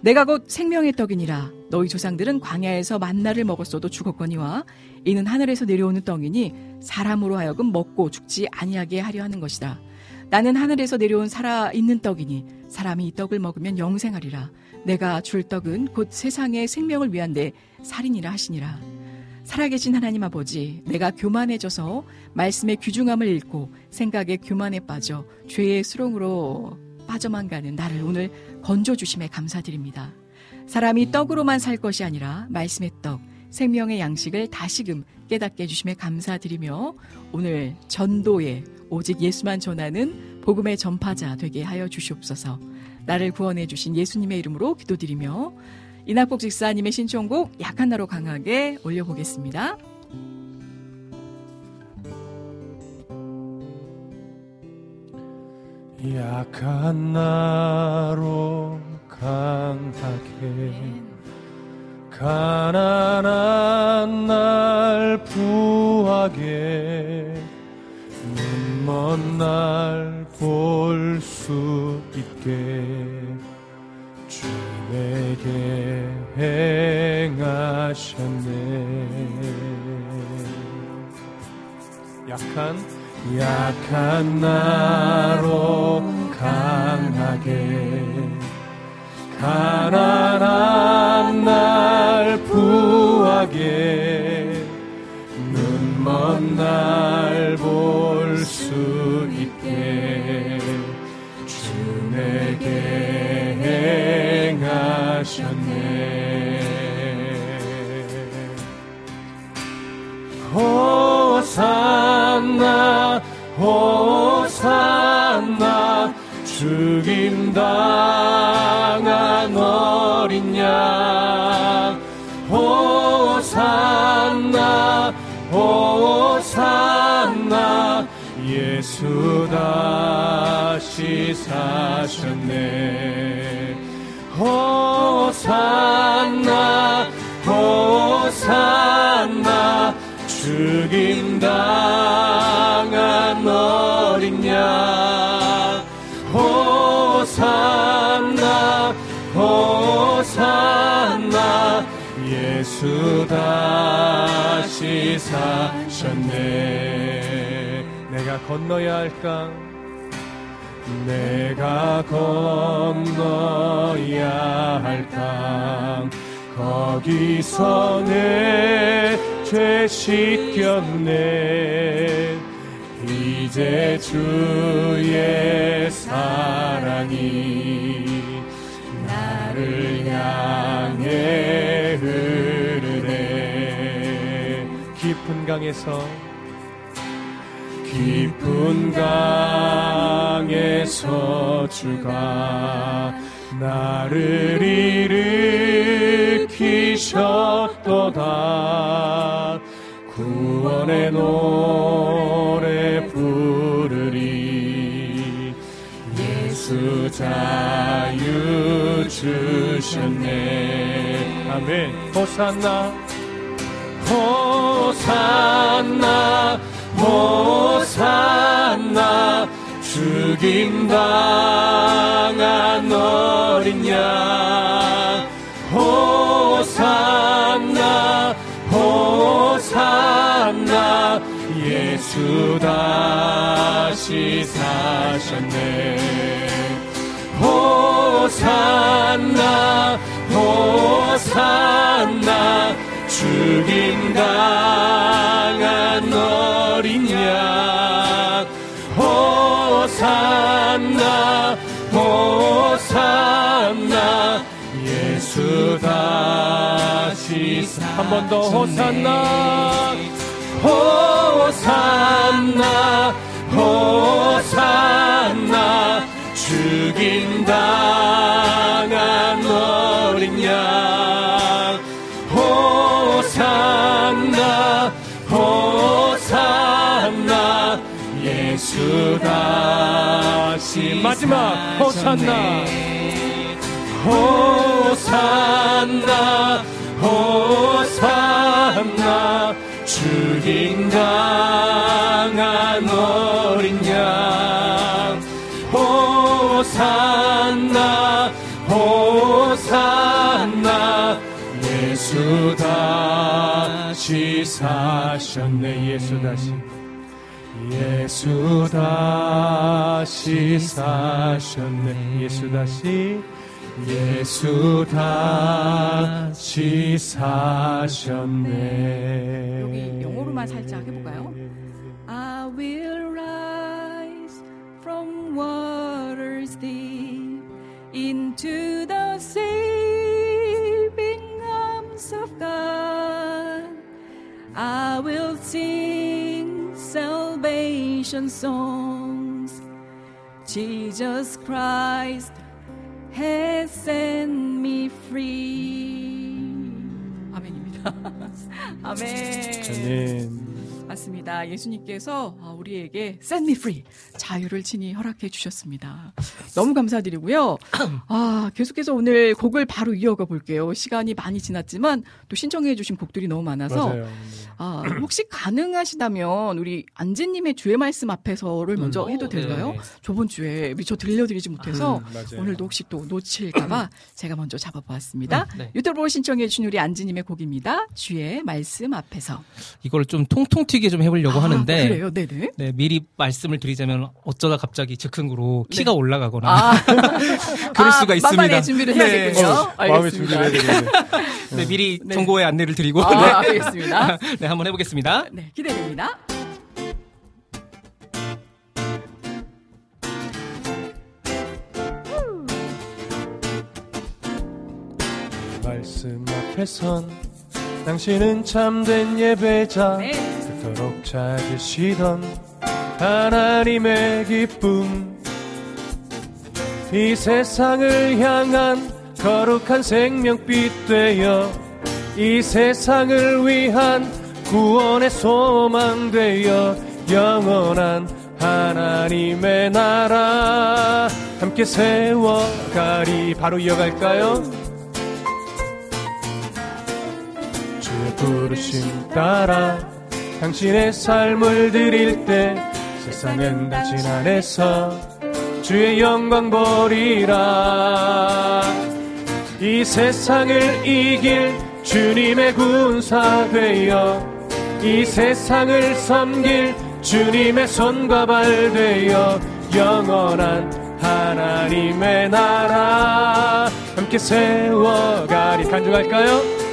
내가 곧 생명의 떡이니라 너희 조상들은 광야에서 만나를 먹었어도 죽었거니와 이는 하늘에서 내려오는 떡이니 사람으로 하여금 먹고 죽지 아니하게 하려 하는 것이다. 나는 하늘에서 내려온 살아 있는 떡이니 사람이 이 떡을 먹으면 영생하리라. 내가 줄 떡은 곧 세상의 생명을 위한 내 살인이라 하시니라. 살아계신 하나님 아버지, 내가 교만해져서 말씀의 귀중함을 잃고 생각에 교만에 빠져 죄의 수렁으로 빠져만 가는 나를 오늘 건져주심에 감사드립니다. 사람이 떡으로만 살 것이 아니라 말씀의 떡, 생명의 양식을 다시금 깨닫게 해주심에 감사드리며 오늘 전도에 오직 예수만 전하는 복음의 전파자 되게 하여 주시옵소서 나를 구원해 주신 예수님의 이름으로 기도드리며 이낙복 직사님의 신청곡 약한 나로 강하게 올려보겠습니다. 약한 나로 강하게 가난한 날 부하게 눈먼 날볼 수 있게 주 내게 행하셨네. 약한 약한 나로 강하게 가난한 날 부하게 눈먼 날볼 수 있게 주 내게 행하셨네. 호산나 호산나 죽임 당한 어린 양. 호산나 호산나 예수 다시 사셨네. 호산나 호산나 죽임 당한 어린 양. 호산나 호산나 예수 다시 사셨네 내가 건너야 할까? 내가 건너야 할까? 거기서 내 죄 씻겼네. 이제 주의 사랑이 나를 향해 흐르네. 깊은 강에서 깊은 강에서 주가 나를 일으키셨도다. 구원의 노래 부르리. 예수 자유 주셨네. 아멘. 호산나. 호산나 호산나 죽임 당한 어린 양. 호산나 호산나 예수 다시 사셨네. 호산나 호산나 죽임 당한 어 다시 한 번 더 호산나 호산나 호산나. 죽임 당한 어린 양. 호산나 호산나. 예수 다시 마지막 호산나. 호 산나 호산나. 죽임 당한 어린 양. 호산나. 호산나. 예수 다시 사셨네. 예수 다시. 예수 다시 사셨네. 예수 다시 예수 다시 사셨네 여기 영어로만 살짝 해볼까요? I will rise from waters deep into the saving arms of God. I will sing salvation songs. Jesus Christ has set me free. 아멘입니다. 아멘. 아멘. 맞습니다. 예수님께서 아, 우리에게 set me free 자유를 친히 허락해 주셨습니다. 너무 감사드리고요. 아, 계속해서 오늘 곡을 바로 이어가 볼게요. 시간이 많이 지났지만 또 신청해 주신 곡들이 너무 많아서 맞아요. 아, 혹시 가능하시다면 우리 안지 님의 주의 말씀 앞에서를 먼저 음. 해도 오, 될까요? 네. 저번 주에 미처 들려드리지 못해서 음. 오늘도 혹시 또 놓칠까 봐 제가 먼저 잡아 보았습니다. 음, 네. 유튜브로 신청해 주신 우리 안지 님의 곡입니다. 주의 말씀 앞에서. 이걸 좀 통통 튀게 좀 해보려고 아, 하는데 그래요? 네네. 네, 미리 말씀을 드리자면 어쩌다 갑자기 즉흥으로 키가 네. 올라가거나 아. 그럴 아, 수가 있습니다. 만반의 준비를 해야겠군요. 어, 마음의. 준비를 해야 되겠네. 네, 미리 네. 정보의 안내를 드리고 아, 네. 알겠습니다. 네, 한번 해보겠습니다. 네, 기대됩니다. 말씀 앞에선 당신은 참된 예배자 네. 그토록 찾으시던 하나님의 기쁨 이 세상을 향한 거룩한 생명빛 되어 이 세상을 위한 구원의 소망 되어 영원한 하나님의 나라 함께 세워가리 바로 이어갈까요? 부르심 따라 당신의 삶을 드릴 때 세상은 당신 안에서 주의 영광 보리라 이 세상을 이길 주님의 군사 되어 이 세상을 섬길 주님의 손과 발 되어 영원한 하나님의 나라 함께 세워가리 간주할까요?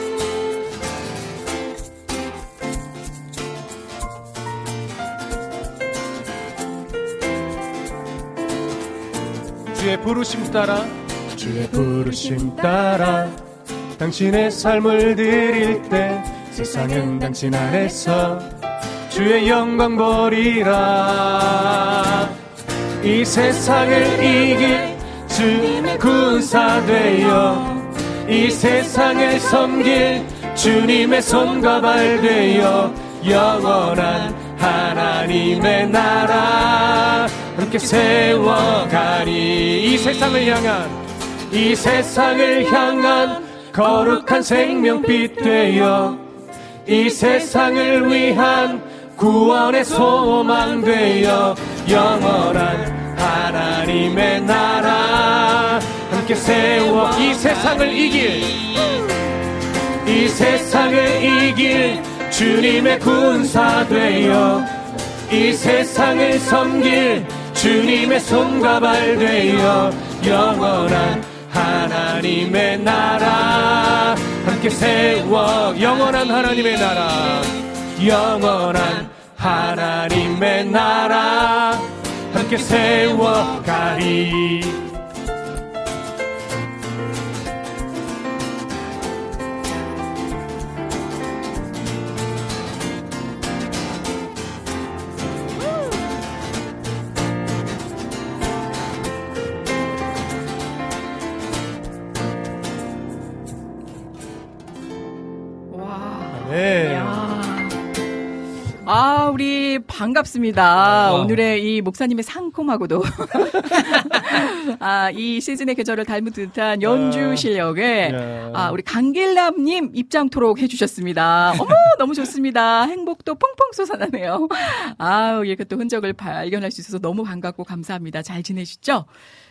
주의 부르심 따라. 주의 부르심 따라. 당신의 삶을 드릴 때 세상은 당신 안에서 주의 영광 보리라. 이 세상을 이길 주님의 군사 되어 이 세상을 섬길 주님의 손과 발 되어 영원한 하나님의 나라 함께 세워가리. 이 세상을 향한 이 세상을 향한 거룩한 생명빛 되어 이 세상을 위한 구원의 소망 되어 영원한 하나님의 나라. 함께 세워. 이 세상을 이길 이 세상을 이길 주님의 군사 되어 이 세상을 섬길 주님의 손과 발 되어 영원한 하나님의 나라. 함께 세워 영원한 하나님의 나라. 영원한 하나님의 나라. 함께 세워가리 아, 우리 반갑습니다. 와. 오늘의 이 목사님의 상콤하고도 아, 이 시즌의 계절을 닮은 듯한 연주 실력에 야. 아, 우리 강길남 님 입장 토록 해 주셨습니다. 어머, 너무 좋습니다. 행복도 펑펑 솟아나네요. 아, 이렇게 또 흔적을 발견할 수 있어서 너무 반갑고 감사합니다. 잘 지내시죠?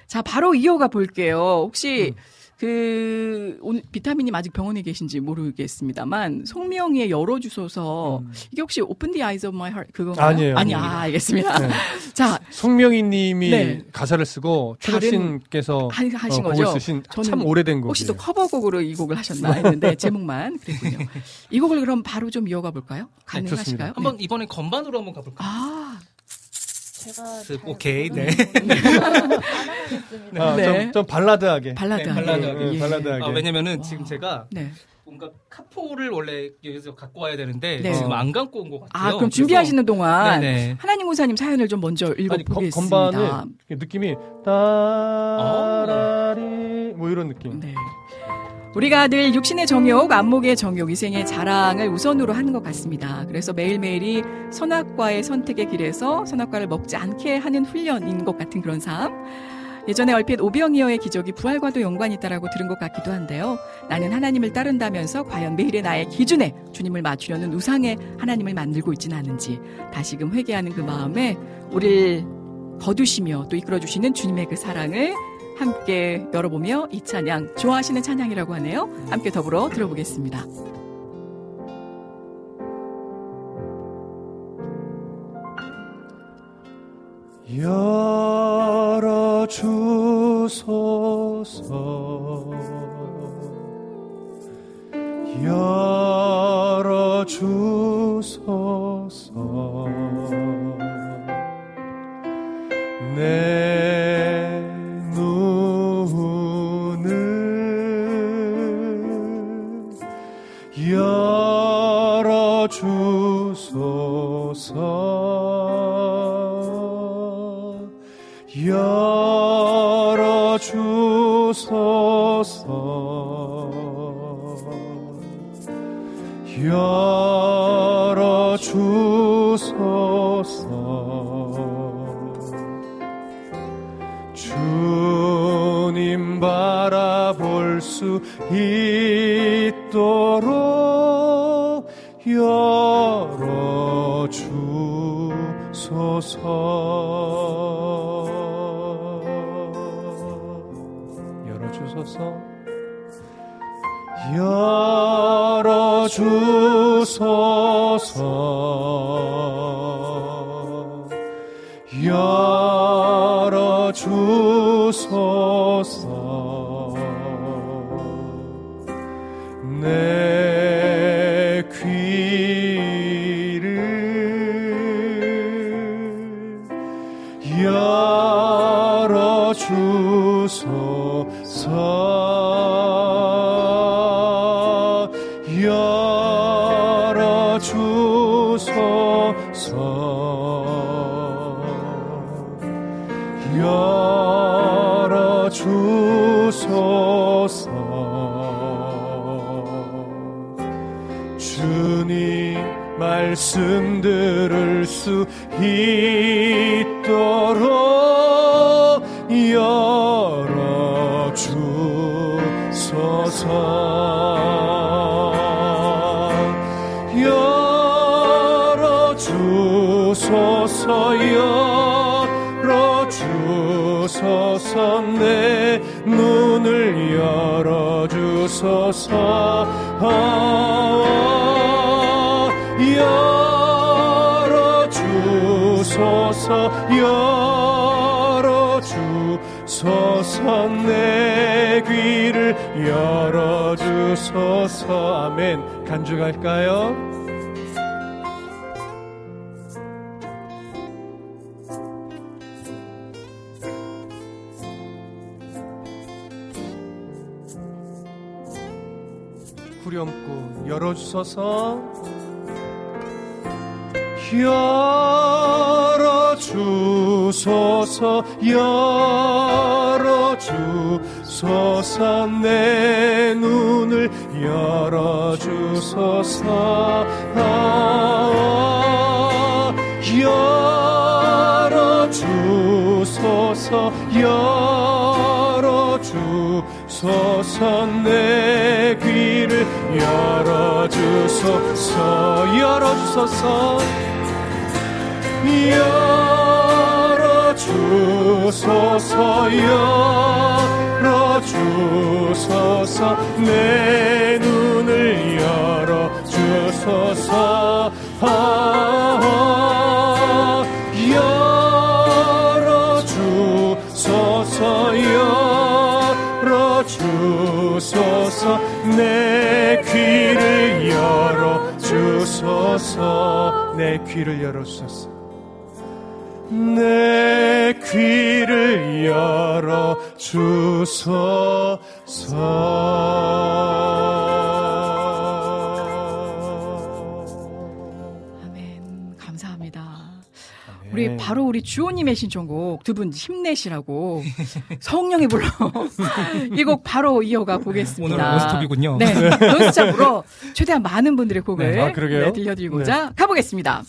자, 바로 이어가 볼게요. 혹시 그 오늘 비타민님 아직 병원에 계신지 모르겠습니다만 송명희의 열어주소서 이게 혹시 Open the Eyes of My Heart 그건가요? 아니에요. 아니, 아. 알겠습니다. 네. 자, 송명희 님이 네. 가사를 쓰고 다른 최덕신께서 하- 하신 어, 거죠? 쓰신 저는 참 오래된 곡이에요. 혹시 또 커버곡으로 이 곡을 하셨나 했는데 제목만 그랬군요. 이 곡을 그럼 바로 좀 이어가 볼까요? 가능하실까요? 한번 이번에 건반으로 한번 가볼까요? 아, 제가 쓱, 오케이, 네. 아, 네. 좀, 좀 발라드하게. 발라드하게. 네, 발라드하게. 예, 발라드하게. 아, 왜냐면은 지금 제가 네. 뭔가 카포를 원래 여기서 갖고 와야 되는데 네. 지금 안 갖고 온 것 같아요. 아, 그럼 준비하시는 동안 네네. 하나님 우사님 사연을 좀 먼저 읽어보겠습니다. 건반을 느낌이 따라리 뭐 이런 느낌. 네. 우리가 늘 육신의 정욕, 안목의 정욕, 이생의 자랑을 우선으로 하는 것 같습니다. 그래서 매일매일이 선악과의 선택의 길에서 선악과를 먹지 않게 하는 훈련인 것 같은 그런 삶. 예전에 얼핏 오병이어의 기적이 부활과도 연관이 있다라고 들은 것 같기도 한데요. 나는 하나님을 따른다면서 과연 매일의 나의 기준에 주님을 맞추려는 우상의 하나님을 만들고 있지는 않은지 다시금 회개하는 그 마음에 우리를 거두시며 또 이끌어주시는 주님의 그 사랑을 함께 열어보며 이 찬양 좋아하시는 찬양이라고 하네요. 함께 더불어 들어보겠습니다. 열어 주소서 열어 주소서 내 열어주소서. 열어주소서. 열어주소서. 주님 바라볼 수 있도록 열어주소서. 열어주소서. 열어주소서 주소서. 열어 주소서. 주님 말씀 들을 수 있 주소서 열어주소서 내 눈을 열어 주소서. 아, 열어 주소서. 열어주소서. 주소서 내 귀를 열어 주소서. 아멘. 간주갈까요? 열어주소서. 열어주소서 열어주소서 내 눈을 열어주소서. 아, 열어주소서 열어주소서 내 열어주소서 열어주소서. 열어주소서 열어주소서. 내 눈을 열어주소서. 아, 열어주소서 열어주소서. 내 열어주소서 내 귀를 열어주소서 내 귀를 열어 주소서. 우리 바로 우리 주호님의 신청곡 두 분 힘내시라고 성령의 불러 이 곡 바로 이어가 보겠습니다. 오늘은 원스톱이군요. 네, 논스톱으로 최대한 많은 분들의 곡을 네, 아. 네, 들려드리고자 가보겠습니다.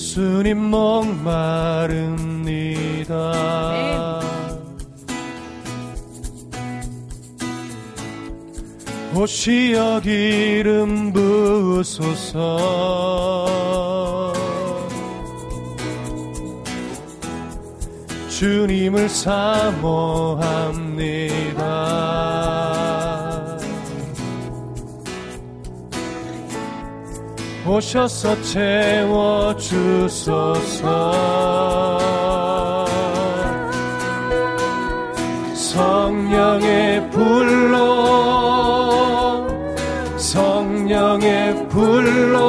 예수님 목마릅니다. 오시어 기름 부으소서 주님을 사모합니다. 오셔서 채워 주소서. 성령의 불로 성령의 불로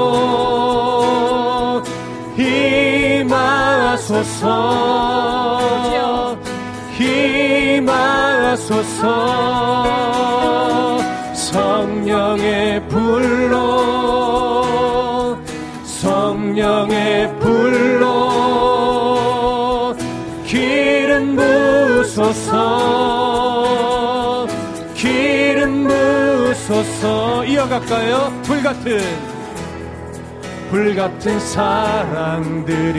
임하소서. 임하소서. 성령의 불로 부소서 기름 부소서 이어갈까요? 불같은 불같은 사랑드립니다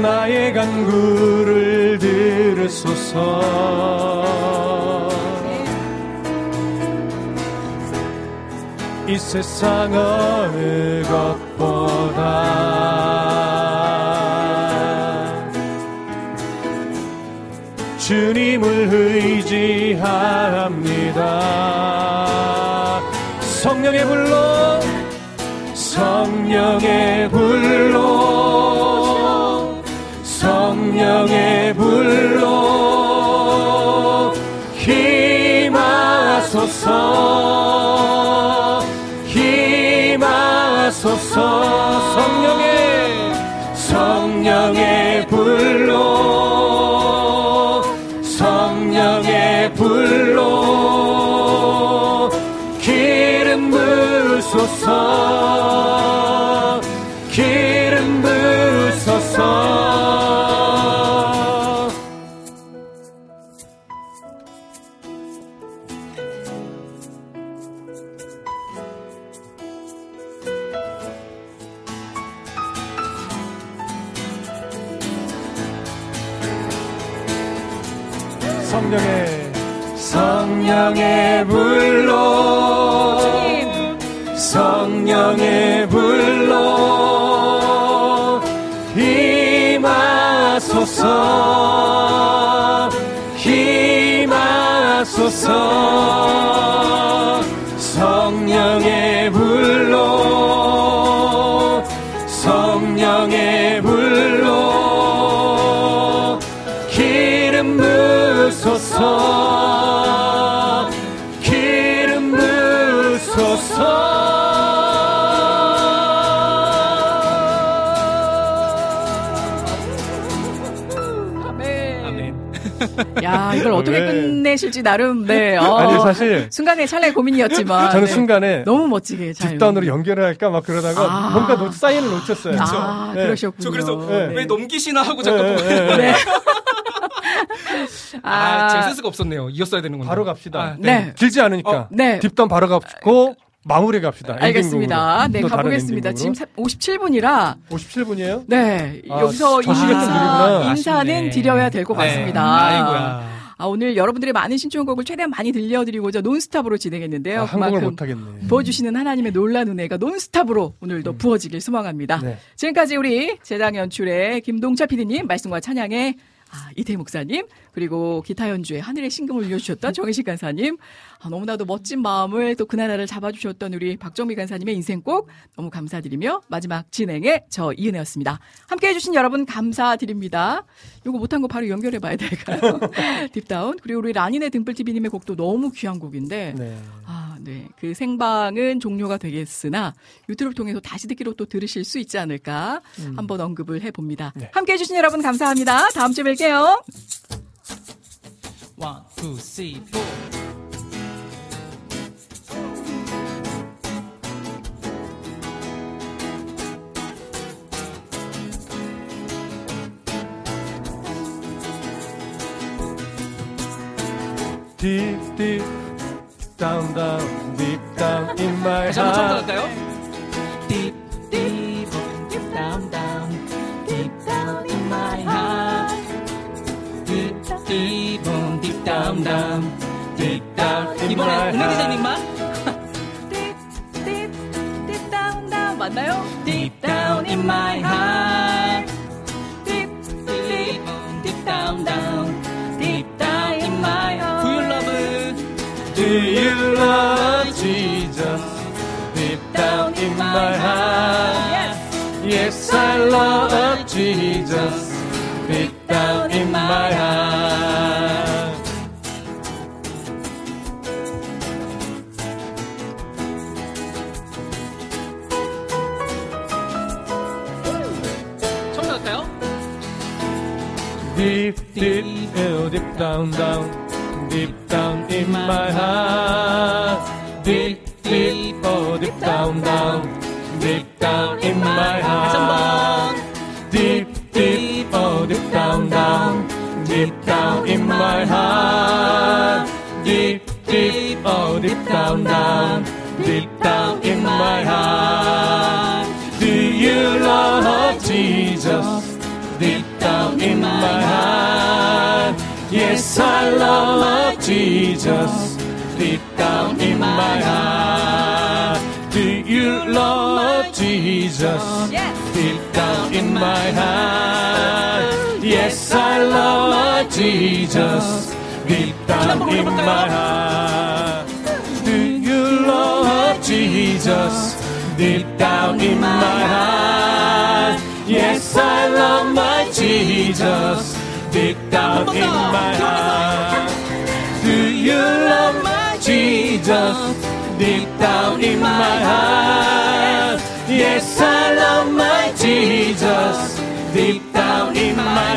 나의 간구를 들으소서 이 세상 어느 것보다 주님을 의지합니다. 성령의 불로 성령의 불로 성령의 불로 힘하소서 성 야, 이걸 어떻게 네. 끝내실지 나름, 네. 어, 아니, 사실 순간에 찰나의 고민이었지만. 저는 네. 순간에 너무 멋지게 잘. 뒷단으로 연결을 할까 막 그러다가 아. 뭔가 놓, 사인을 놓쳤어요. 아, 네. 그러셨군요. 저 그래서 네. 왜 넘기시나 하고 잠깐 네, 또 네, 네. 아, 아. 제 센스가 없었네요. 이었어야 되는 건데. 바로 갑시다. 아, 네. 길지 않으니까. 어, 네. 뒷단 바로 가고 마무리 갑시다. 알겠습니다. 네, 가보겠습니다. 지금 57분이라. 57분이에요? 네. 아, 여기서 인사. 인사는. 드려야 될것 네. 같습니다. 아이고야. 아, 오늘 여러분들의 많은 신청곡을 최대한 많이 들려드리고자 논스탑으로 진행했는데요. 아, 한국을 못하겠네. 부어주시는 하나님의 놀란 은혜가 논스탑으로 오늘도 부어지길 소망합니다. 네. 지금까지 우리 제당 연출의 김동차 PD님 말씀과 찬양의 아, 이태 목사님 그리고 기타 연주에 하늘의 신금을 울려주셨던 정희식 간사님 아, 너무나도 멋진 마음을 또 그나라를 잡아주셨던 우리 박정미 간사님의 인생곡 너무 감사드리며 마지막 진행의 저 이은혜였습니다. 함께 해 주신 여러분 감사드립니다. 요거 못한 거 바로 연결해 봐야 될까요? 딥다운 그리고 우리 라니네 등불TV님의 곡도 너무 귀한 곡인데 네. 아, 네. 그 생방은 종료가 되겠으나 유튜브를 통해서 다시 듣기로 또 들으실 수 있지 않을까 한번 언급을 해봅니다. 네. 함께 해주신 여러분 감사합니다. 다음 주에 뵐게요. One, two, three, four. Deep, deep, down, down, deep down in my 다시 한번 처음 heart. 갈까요? Deep, deep, deep down, down, deep down in my heart. Deep, deep, deep down, down, deep down in my 이번에 은혜 heart. 기자님만 딥 다운 다운 맞나요? Deep down in my heart. My heart. Yes, I love Jesus. Deep down in my heart. 처음 갈까요? Deep, deep, oh, deep down, down, deep down in my heart. Deep, deep, oh, deep down, down, down in my heart. Deep, deep, oh, deep down, down, deep down in my heart. Deep, deep, oh, deep down, down, deep down in my heart. Do you love Jesus? Deep down in my heart. Yes, I love Jesus. Deep down in my heart. Do you love Jesus? Deep down in my heart. Yes, I love Jesus. Deep down in my heart. Do you love Jesus? Deep down in my heart. Yes, I love my Jesus. Deep down in my heart. Do you love my Jesus? Deep down in my heart. Yes, I love my Jesus. Deep down in my heart.